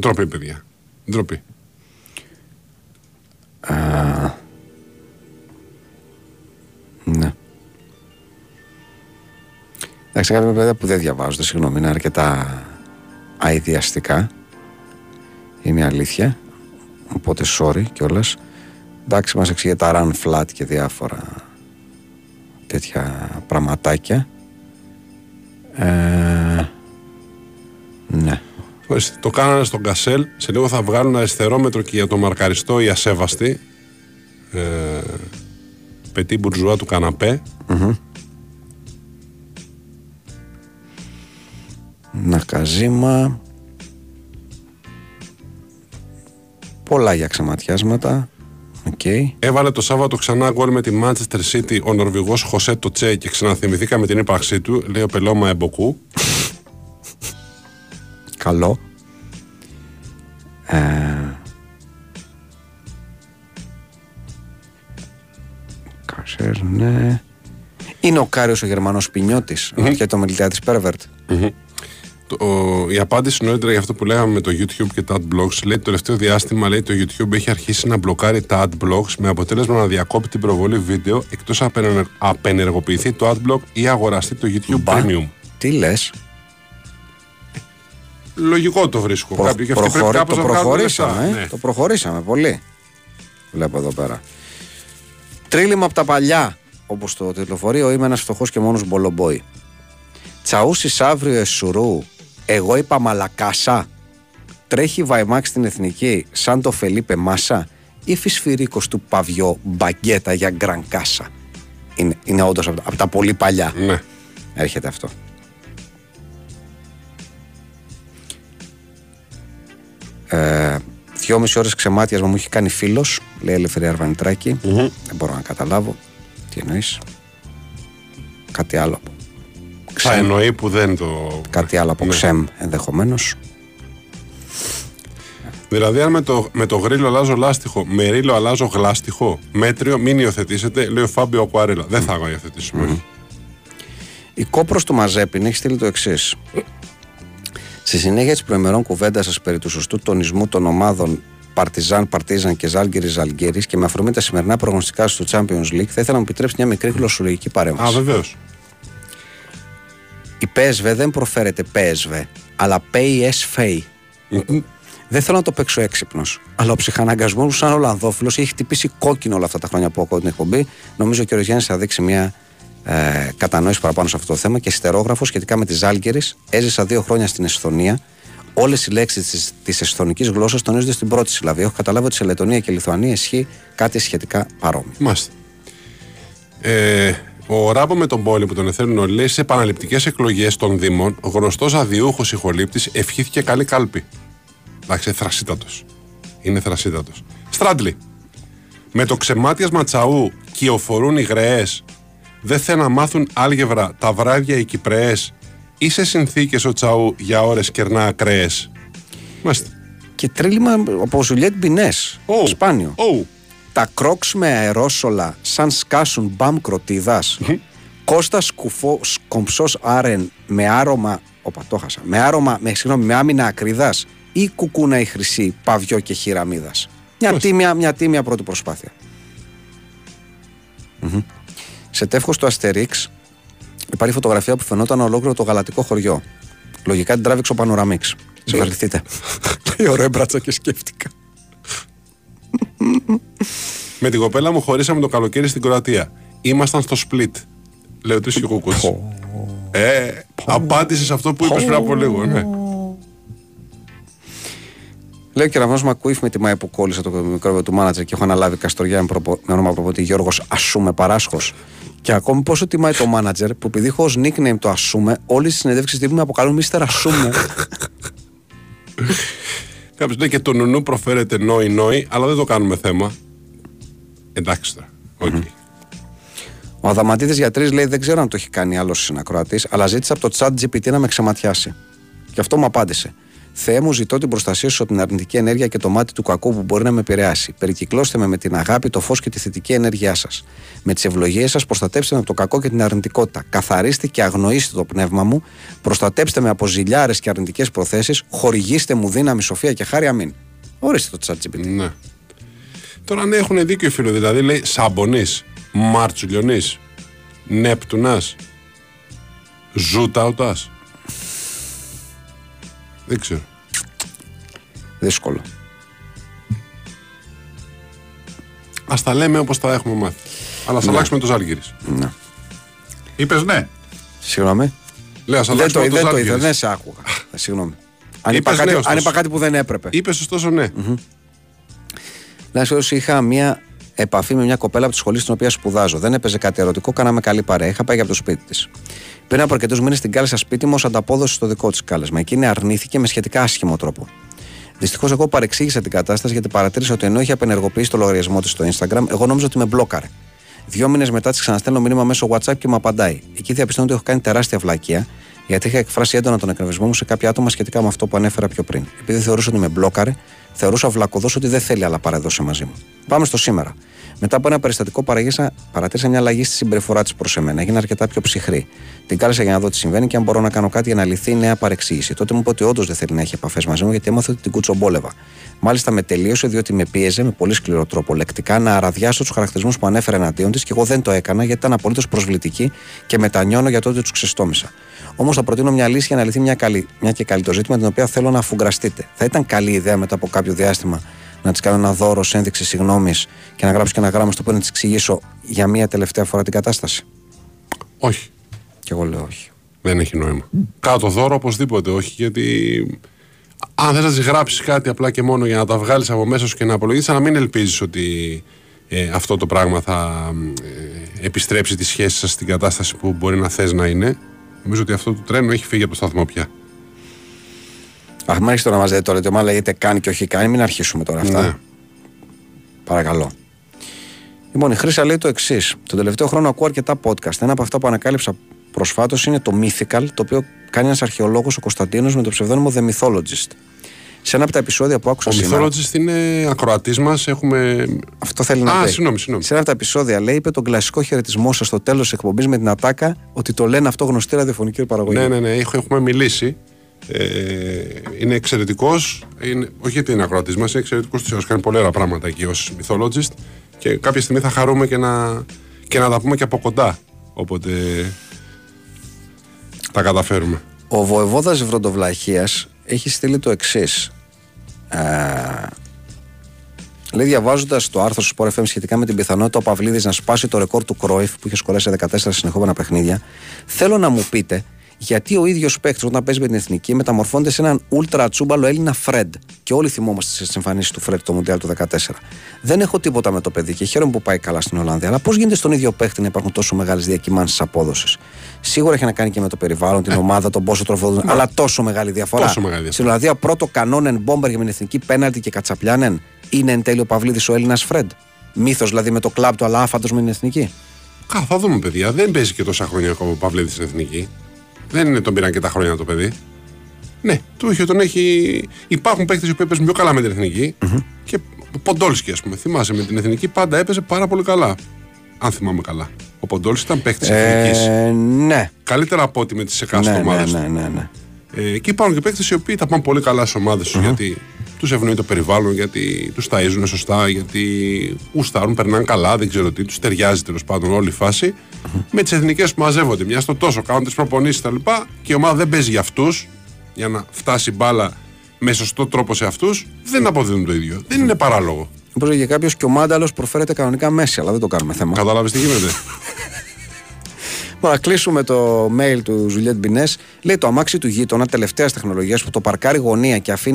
Ντροπή, παιδιά. Ντροπή. Ναι. Εντάξει, κάποια παιδιά που δεν διαβάζονται, συγγνώμη, είναι αρκετά αειδιαστικά. Είναι η αλήθεια. Οπότε sorry κιόλας. Εντάξει, μας εξηγεί τα run flat και διάφορα τέτοια πραγματάκια. Ε, ναι. Ορίστε, Το κάνανε στον Κασέλ. Σε λίγο θα βγάλουν αριστερόμετρο και για το μαρκαριστό η ασέβαστη. Ε, πετή μπουρζουά του καναπέ. Νακαζίμα. Πολλά για ξεματιάσματα. Οκ. Έβαλε το Σάββατο ξανά γκολ με τη Manchester City ο Νορβηγός Χωσέ Τοτσέ και ξαναθυμηθήκαμε την ύπαρξή του. Λέει ο Πελώμα Εμποκού. Καλό. Ε, Κάσερ, ναι. Είναι ο Κάριος ο Γερμανός Πινιώτης και το μιλητέα της Πέρβερτ. Το, ο- η απάντηση νωρίτερα για αυτό που λέγαμε με το YouTube και τα adblocks λέει το τελευταίο διάστημα λέει το YouTube έχει αρχίσει να μπλοκάρει τα adblocks με αποτέλεσμα να διακόπτει την προβολή βίντεο εκτός απενε- απενεργοποιηθεί το adblock ή αγοραστεί το YouTube Μπα. Premium. Τι λες, Λογικό το βρίσκω. Προ- Κάποιοι και αυτοί πρέπει προχωρεί- κάπως το να βγάλουν προχωρήσαμε, λεφτά. ε. Ναι. το προχωρήσαμε πολύ. Βλέπω εδώ πέρα. Τρίλημα από τα παλιά, όπως το τετλοφορείο, είμαι ένας φτωχός και μόνος μπολομπόι. Τσαούσις αύριο εσουρού, εγώ είπα μαλακάσα. Τρέχει Βαϊμάξ στην εθνική σαν το Φελίπε Μάσα ή φυσφυρίκος του Παβιό μπαγκέτα για γκρανκάσα. Είναι, είναι όντως από, τα- από τα πολύ παλιά. Ναι. Έρχεται αυτό. Ε, δυόμιση ώρες ξεμάτιασμα μου έχει κάνει φίλος, λέει η Ελευθερία Αρβανιτράκη. Δεν μπορώ να καταλάβω. Τι εννοείς; Κάτι άλλο. Θα εννοεί που δεν το. Κάτι άλλο από Ναι. ξέμ ενδεχομένως. Δηλαδή, αν με το, με το γρίλο αλλάζω λάστιχο, με ρίλο αλλάζω γλάστιχο, μέτριο, μην υιοθετήσετε, λέει ο Φάμπιο Ακουαρέλα. Δεν θα υιοθετήσουμε. όχι. Η κόπρος του Μαζέπιν έχει στείλει το εξής. Στη συνέχεια της προημερών κουβέντας σας περί του σωστού τονισμού των ομάδων Παρτιζάν, Παρτίζαν και Ζάλγκυρη Ζαλγκύρη και με αφορμή τα σημερινά προγνωστικά σου του Champions League, θα ήθελα να μου επιτρέψει μια μικρή γλωσσολογική Α, παρέμβαση. βεβαίως. Η PSV δεν προφέρεται PSV, αλλά PSV. Δεν θέλω να το παίξω έξυπνος. Αλλά ο ψυχαναγκασμός μου, σαν Ολλανδόφιλος, έχει χτυπήσει κόκκινο όλα αυτά τα χρόνια που ακούω την εκπομπή. Νομίζω και ο Ριζιάννη θα δείξει μια ε, κατανόηση παραπάνω σε αυτό το θέμα. Και στερόγραφο σχετικά με τη Ζάλγκερης. Έζησα δύο χρόνια στην Εσθονία. Όλες οι λέξεις της εσθονικής γλώσσας τονίζονται στην πρώτη συλλαβή. Έχω καταλάβει ότι σε Λετωνία και Λιθουανία ισχύει κάτι σχετικά παρόμοιο. Μάλιστα. Ε, ο Ράμπο με τον Πόλη που τον εθέλουν όλοι λέει σε επαναληπτικές εκλογές των Δήμων, γνωστός αδιούχος ηχολήπτης ευχήθηκε καλή κάλπη. Εντάξει, θρασίτατος. Είναι θρασίτατος. Στράντλι. Με το ξεμάτιασμα τσαού κυοφορούν οι γραίε. Δεν θέλουν να μάθουν άλγευρα τα βράδια οι Κυπραίε. Ή σε συνθήκες ο τσαού για ώρες κερνά ακραίες. Μάλιστα. Και τρίλημα από Ζουλιέτ Μπινές. Ω, Σπάνιο. ω. Τα κρόξ με αερόσολα σαν σκάσουν μπαμ κροτίδας. Κώστας κουφό κομψός άρεν με άρωμα Οπα, το χάσα. Με άρωμα, με, συγγνώμη, με άμυνα ακρίδας ή κουκούνα η χρυσή, παβιό και χειραμίδας. Μια Μάλιστα. τίμια, μια τίμια πρώτη προσπάθεια. Μμμ. Σε τεύχος του Αστερίξ υπάρχει φωτογραφία που φαινόταν ολόκληρο το γαλατικό χωριό. Λογικά την τράβηξε ο Πανοραμίξ. Συγχαρηθείτε. Λέει ο Ρέμπρατσα και σκέφτηκα. Με την κοπέλα μου χωρίσαμε το καλοκαίρι στην Κροατία. Ήμασταν στο split. Λέω τι ο Κούκο. Ε, απάντησες σε αυτό που είπες πριν από λίγο. Ναι. Λέω και Ραμνό Μακουίφ με τη ΜΑΕ που κόλλησε το μικρόβιο του μάνατζερ και έχω αναλάβει Καστοριά με, προπο... με όνομα προποτή Γιώργος Ασούμε Παράσχος. Και ακόμη πόσο τιμάει το μάνατζερ που επειδή έχω ως nickname το Ασούμε, όλε τι συνεντεύξει τύπου με αποκαλούν Μίστερ Ασούμε. Κάποιος λέει και το νουνού προφέρεται νόη νόη, αλλά δεν το κάνουμε θέμα. Εντάξει τώρα. Okay. Ο Αδαμαντίδης Γιατρή λέει: Δεν ξέρω αν το έχει κάνει άλλος συνακροατής, αλλά ζήτησε από το chat GPT να με ξεματιάσει. Και αυτό μου απάντησε. Θεέ μου, ζητώ την προστασία σου από την αρνητική ενέργεια και το μάτι του κακού που μπορεί να με επηρεάσει. Περικυκλώστε με με την αγάπη, το φως και τη θετική ενέργειά σας. Με τις ευλογίες σας, προστατέψτε με από το κακό και την αρνητικότητα. Καθαρίστε και αγνοήστε το πνεύμα μου. Προστατέψτε με από ζηλιάρες και αρνητικές προθέσεις. Χορηγήστε μου δύναμη, σοφία και χάρη. Αμήν. Ορίστε το ChatGPT. Ναι. Τώρα ναι, έχουν δίκιο οι φίλοι. Δηλαδή λέει Σαμπονής, Μάρτσουλιονή, Νέπτουνας, Ζούταουτα. Δεν ξέρω. Δύσκολο. Α τα λέμε όπως τα έχουμε μάθει. Αλλά ας Ναι. αλλάξουμε το Ζάλγκηρη. Ναι. Είπες ναι. Συγγνώμη. Λέω, ας Δεν αλλάξουμε το, το δεν το είδα, Ζάλγκηρη. δεν σε άκουγα. Συγγνώμη. Αν Είπες είπα, κάτι, ναι, αν ωστόσο. είπα κάτι που δεν έπρεπε. Είπες ωστόσο ναι. Να σου πω, είχα μία επαφή με μια κοπέλα από τη σχολή στην οποία σπουδάζω. Δεν έπαιζε κάτι ερωτικό, κάναμε καλή παρέα. Είχα πάει για από το σπίτι της. Πριν από αρκετούς μήνες την κάλεσα σπίτι μου ως ανταπόδοση στο δικό της κάλεσμα. Εκείνη αρνήθηκε με σχετικά άσχημο τρόπο. Δυστυχώς, εγώ παρεξήγησα την κατάσταση γιατί παρατήρησα ότι ενώ είχε απενεργοποιήσει το λογαριασμό της στο Instagram, εγώ νόμιζα ότι με μπλόκαρε. Δύο μήνες μετά της ξαναστέλνω μήνυμα μέσω WhatsApp και μου απαντάει. Εκεί διαπιστώνω ότι έχω κάνει τεράστια βλακεία, γιατί είχα εκφράσει έντονα τον εκνευρισμό μου σε κάποια άτομα σχετικά με αυτό που ανέφερα πιο πριν. Επειδή θεωρούσα ότι με μπλόκαρε, θεωρούσα βλακωδό ότι δεν θέλει άλλα παρεδώσει μαζί μου. Πάμε στο σήμερα. Μετά από ένα περιστατικό παραγήσα, παρατήρησα μια αλλαγή στη συμπεριφορά της προς εμένα. Έγινα αρκετά πιο ψυχρή. Την κάλεσα για να δω τι συμβαίνει και αν μπορώ να κάνω κάτι για να λυθεί η νέα παρεξήγηση. Τότε μου είπε ότι όντως δεν θέλει να έχει επαφές μαζί μου γιατί έμαθε ότι την κουτσομπόλευα. Μάλιστα με τελείωσε διότι με πίεζε με πολύ σκληρό τρόπο λεκτικά να αραδιάσω τους χαρακτηρισμούς που ανέφερε εναντίον της και εγώ δεν το έκανα γιατί ήταν απολύτως προσβλητική και μετανιώνω για το ότι τους ξεστόμησα. Όμως θα προτείνω μια λύση για να λυθεί μια, καλή, μια και καλή το ζήτημα την οποία θέλω να αφουγκραστείτε. Θα ήταν καλή ιδέα μετά από κάποιο διάστημα να της κάνω ένα δώρο σε ένδειξη συγγνώμη και να γράψω και ένα γράμμα στο οποίο να της εξηγήσω για μία τελευταία φορά την κατάσταση. Όχι. Και εγώ λέω όχι. Δεν έχει νόημα. Κάτω δώρο οπωσδήποτε όχι, γιατί αν θε να της γράψεις κάτι απλά και μόνο για να τα βγάλεις από μέσα σου και να απολογίσει, να μην ελπίζεις ότι ε, αυτό το πράγμα θα ε, επιστρέψει τη σχέση σας στην κατάσταση που μπορεί να θες να είναι. Νομίζω ότι αυτό το τρένο έχει φύγει από το σταθμό πια. Αχ, μ' άρχισε τώρα να μα λέτε τώρα ότι ομάδα λέγεται κάνει και όχι κάνει, μην αρχίσουμε τώρα αυτά. Ναι. Παρακαλώ. Λοιπόν, η Χρήσα λέει το εξής. Τον τελευταίο χρόνο ακούω αρκετά podcast. Ένα από αυτά που ανακάλυψα προσφάτως είναι το Mythical, το οποίο κάνει ένας αρχαιολόγος ο Κωνσταντίνος με το ψευδόνυμο The Mythologist. Σε ένα από τα επεισόδια που άκουσα Ο σήμερα. Mythologist είναι ακροατής μας. Έχουμε. Αυτό θέλει να Α, πει. συγγνώμη, συγγνώμη. Σε ένα από τα επεισόδια λέει, είπε τον κλασικό χαιρετισμό σας στο τέλος της εκπομπής με την ατάκα ότι το λένε αυτό γνωστή ραδιοφωνική παραγωγή. Ναι, ναι, ναι, έχ- έχουμε μιλήσει. Ε, είναι εξαιρετικός. Όχι γιατί είναι ακροατής μας, είναι εξαιρετικός του κάνει πολλά ωραία πράγματα εκεί ως mythologist. Και κάποια στιγμή θα χαρούμε και να, και να τα πούμε και από κοντά. Οπότε τα καταφέρουμε. Ο βοεβόδας Βροντοβλαχίας έχει στείλει το εξής. λέει διαβάζοντας το άρθρο στο Sport FM σχετικά με την πιθανότητα ο Παυλίδης να σπάσει το ρεκόρ του Κρόιφ που είχε σκοράσει 14 συνεχόμενα παιχνίδια, θέλω να μου πείτε γιατί ο ίδιος παίκτης όταν παίζει με την εθνική μεταμορφώνεται σε έναν ούλτρα τσούμπαλο Έλληνα Φρεντ. Και όλοι θυμόμαστε στις εμφανίσεις του Φρεντ το Μουντιάλ του 14. Δεν έχω τίποτα με το παιδί και χαίρομαι που πάει καλά στην Ολλανδία. Αλλά πώς γίνεται στον ίδιο παίκτη να υπάρχουν τόσο μεγάλες διακυμάνσεις απόδοσης; Σίγουρα έχει να κάνει και με το περιβάλλον, την ομάδα, τον πόσο τροφοδοτούν. Αλλά τόσο μεγάλη διαφορά. Τόσο μεγάλη διαφορά. Στην Ολλανδία πρώτο κανόνεν μπόμπερ για την εθνική πέναλτι και κατσαπλιάνεν. Είναι εν τέλει ο Παυλίδης ο Έλληνας Φρεντ. Μύθος δηλαδή με το κλαμπ του, αλλά άφαντο με την εθνική. Κα, θα δούμε, παιδιά. Δεν παίζει και τόσα χρόνια ακόμα ο Παυλίδης στην εθνική. Δεν είναι τον πήραν και τα χρόνια το παιδί. Ναι, του είχε, τον έχει. Υπάρχουν παίκτες που παίζουν πιο καλά με την εθνικη Και ο Ποντόλσκι, ας πούμε, θυμάσαι με την εθνική πάντα έπαιζε πάρα πολύ καλά. Αν θυμάμαι καλά. Ο Ποντόλσκι ήταν παίκτης εθνικής. Ε, ναι. Καλύτερα από ό,τι με τις εκάστοτε Ναι, ναι, ομάδες. ναι, ναι, ναι. Ε, και υπάρχουν και παίκτες οι οποίοι τα πάνε πολύ καλά στις ομάδες τους γιατί τους ευνοεί το περιβάλλον, γιατί τους ταΐζουν σωστά, γιατί γουστάρουν, περνάνε καλά, δεν ξέρω τι, τους ταιριάζει τέλος πάντων όλη η φάση. Με τις εθνικές που μαζεύονται μια στο τόσο, κάνουν τις προπονήσεις κτλ. Και η ομάδα δεν παίζει για αυτούς, για να φτάσει η μπάλα με σωστό τρόπο σε αυτούς, δεν αποδίδουν το ίδιο. Δεν είναι παράλογο. Όπως λέγε κάποιος και ο Μάνταλος προφέρεται κανονικά Μέσι, αλλά δεν το κάνουμε θέμα. Κατάλαβες τι γίνεται. Μπορούμε να κλείσουμε το mail του Ζουλιέτ Μπινές. Λέει το αμάξι του γείτονα τελευταίας τεχνολογίας που το παρκάρει γωνία και αφήνει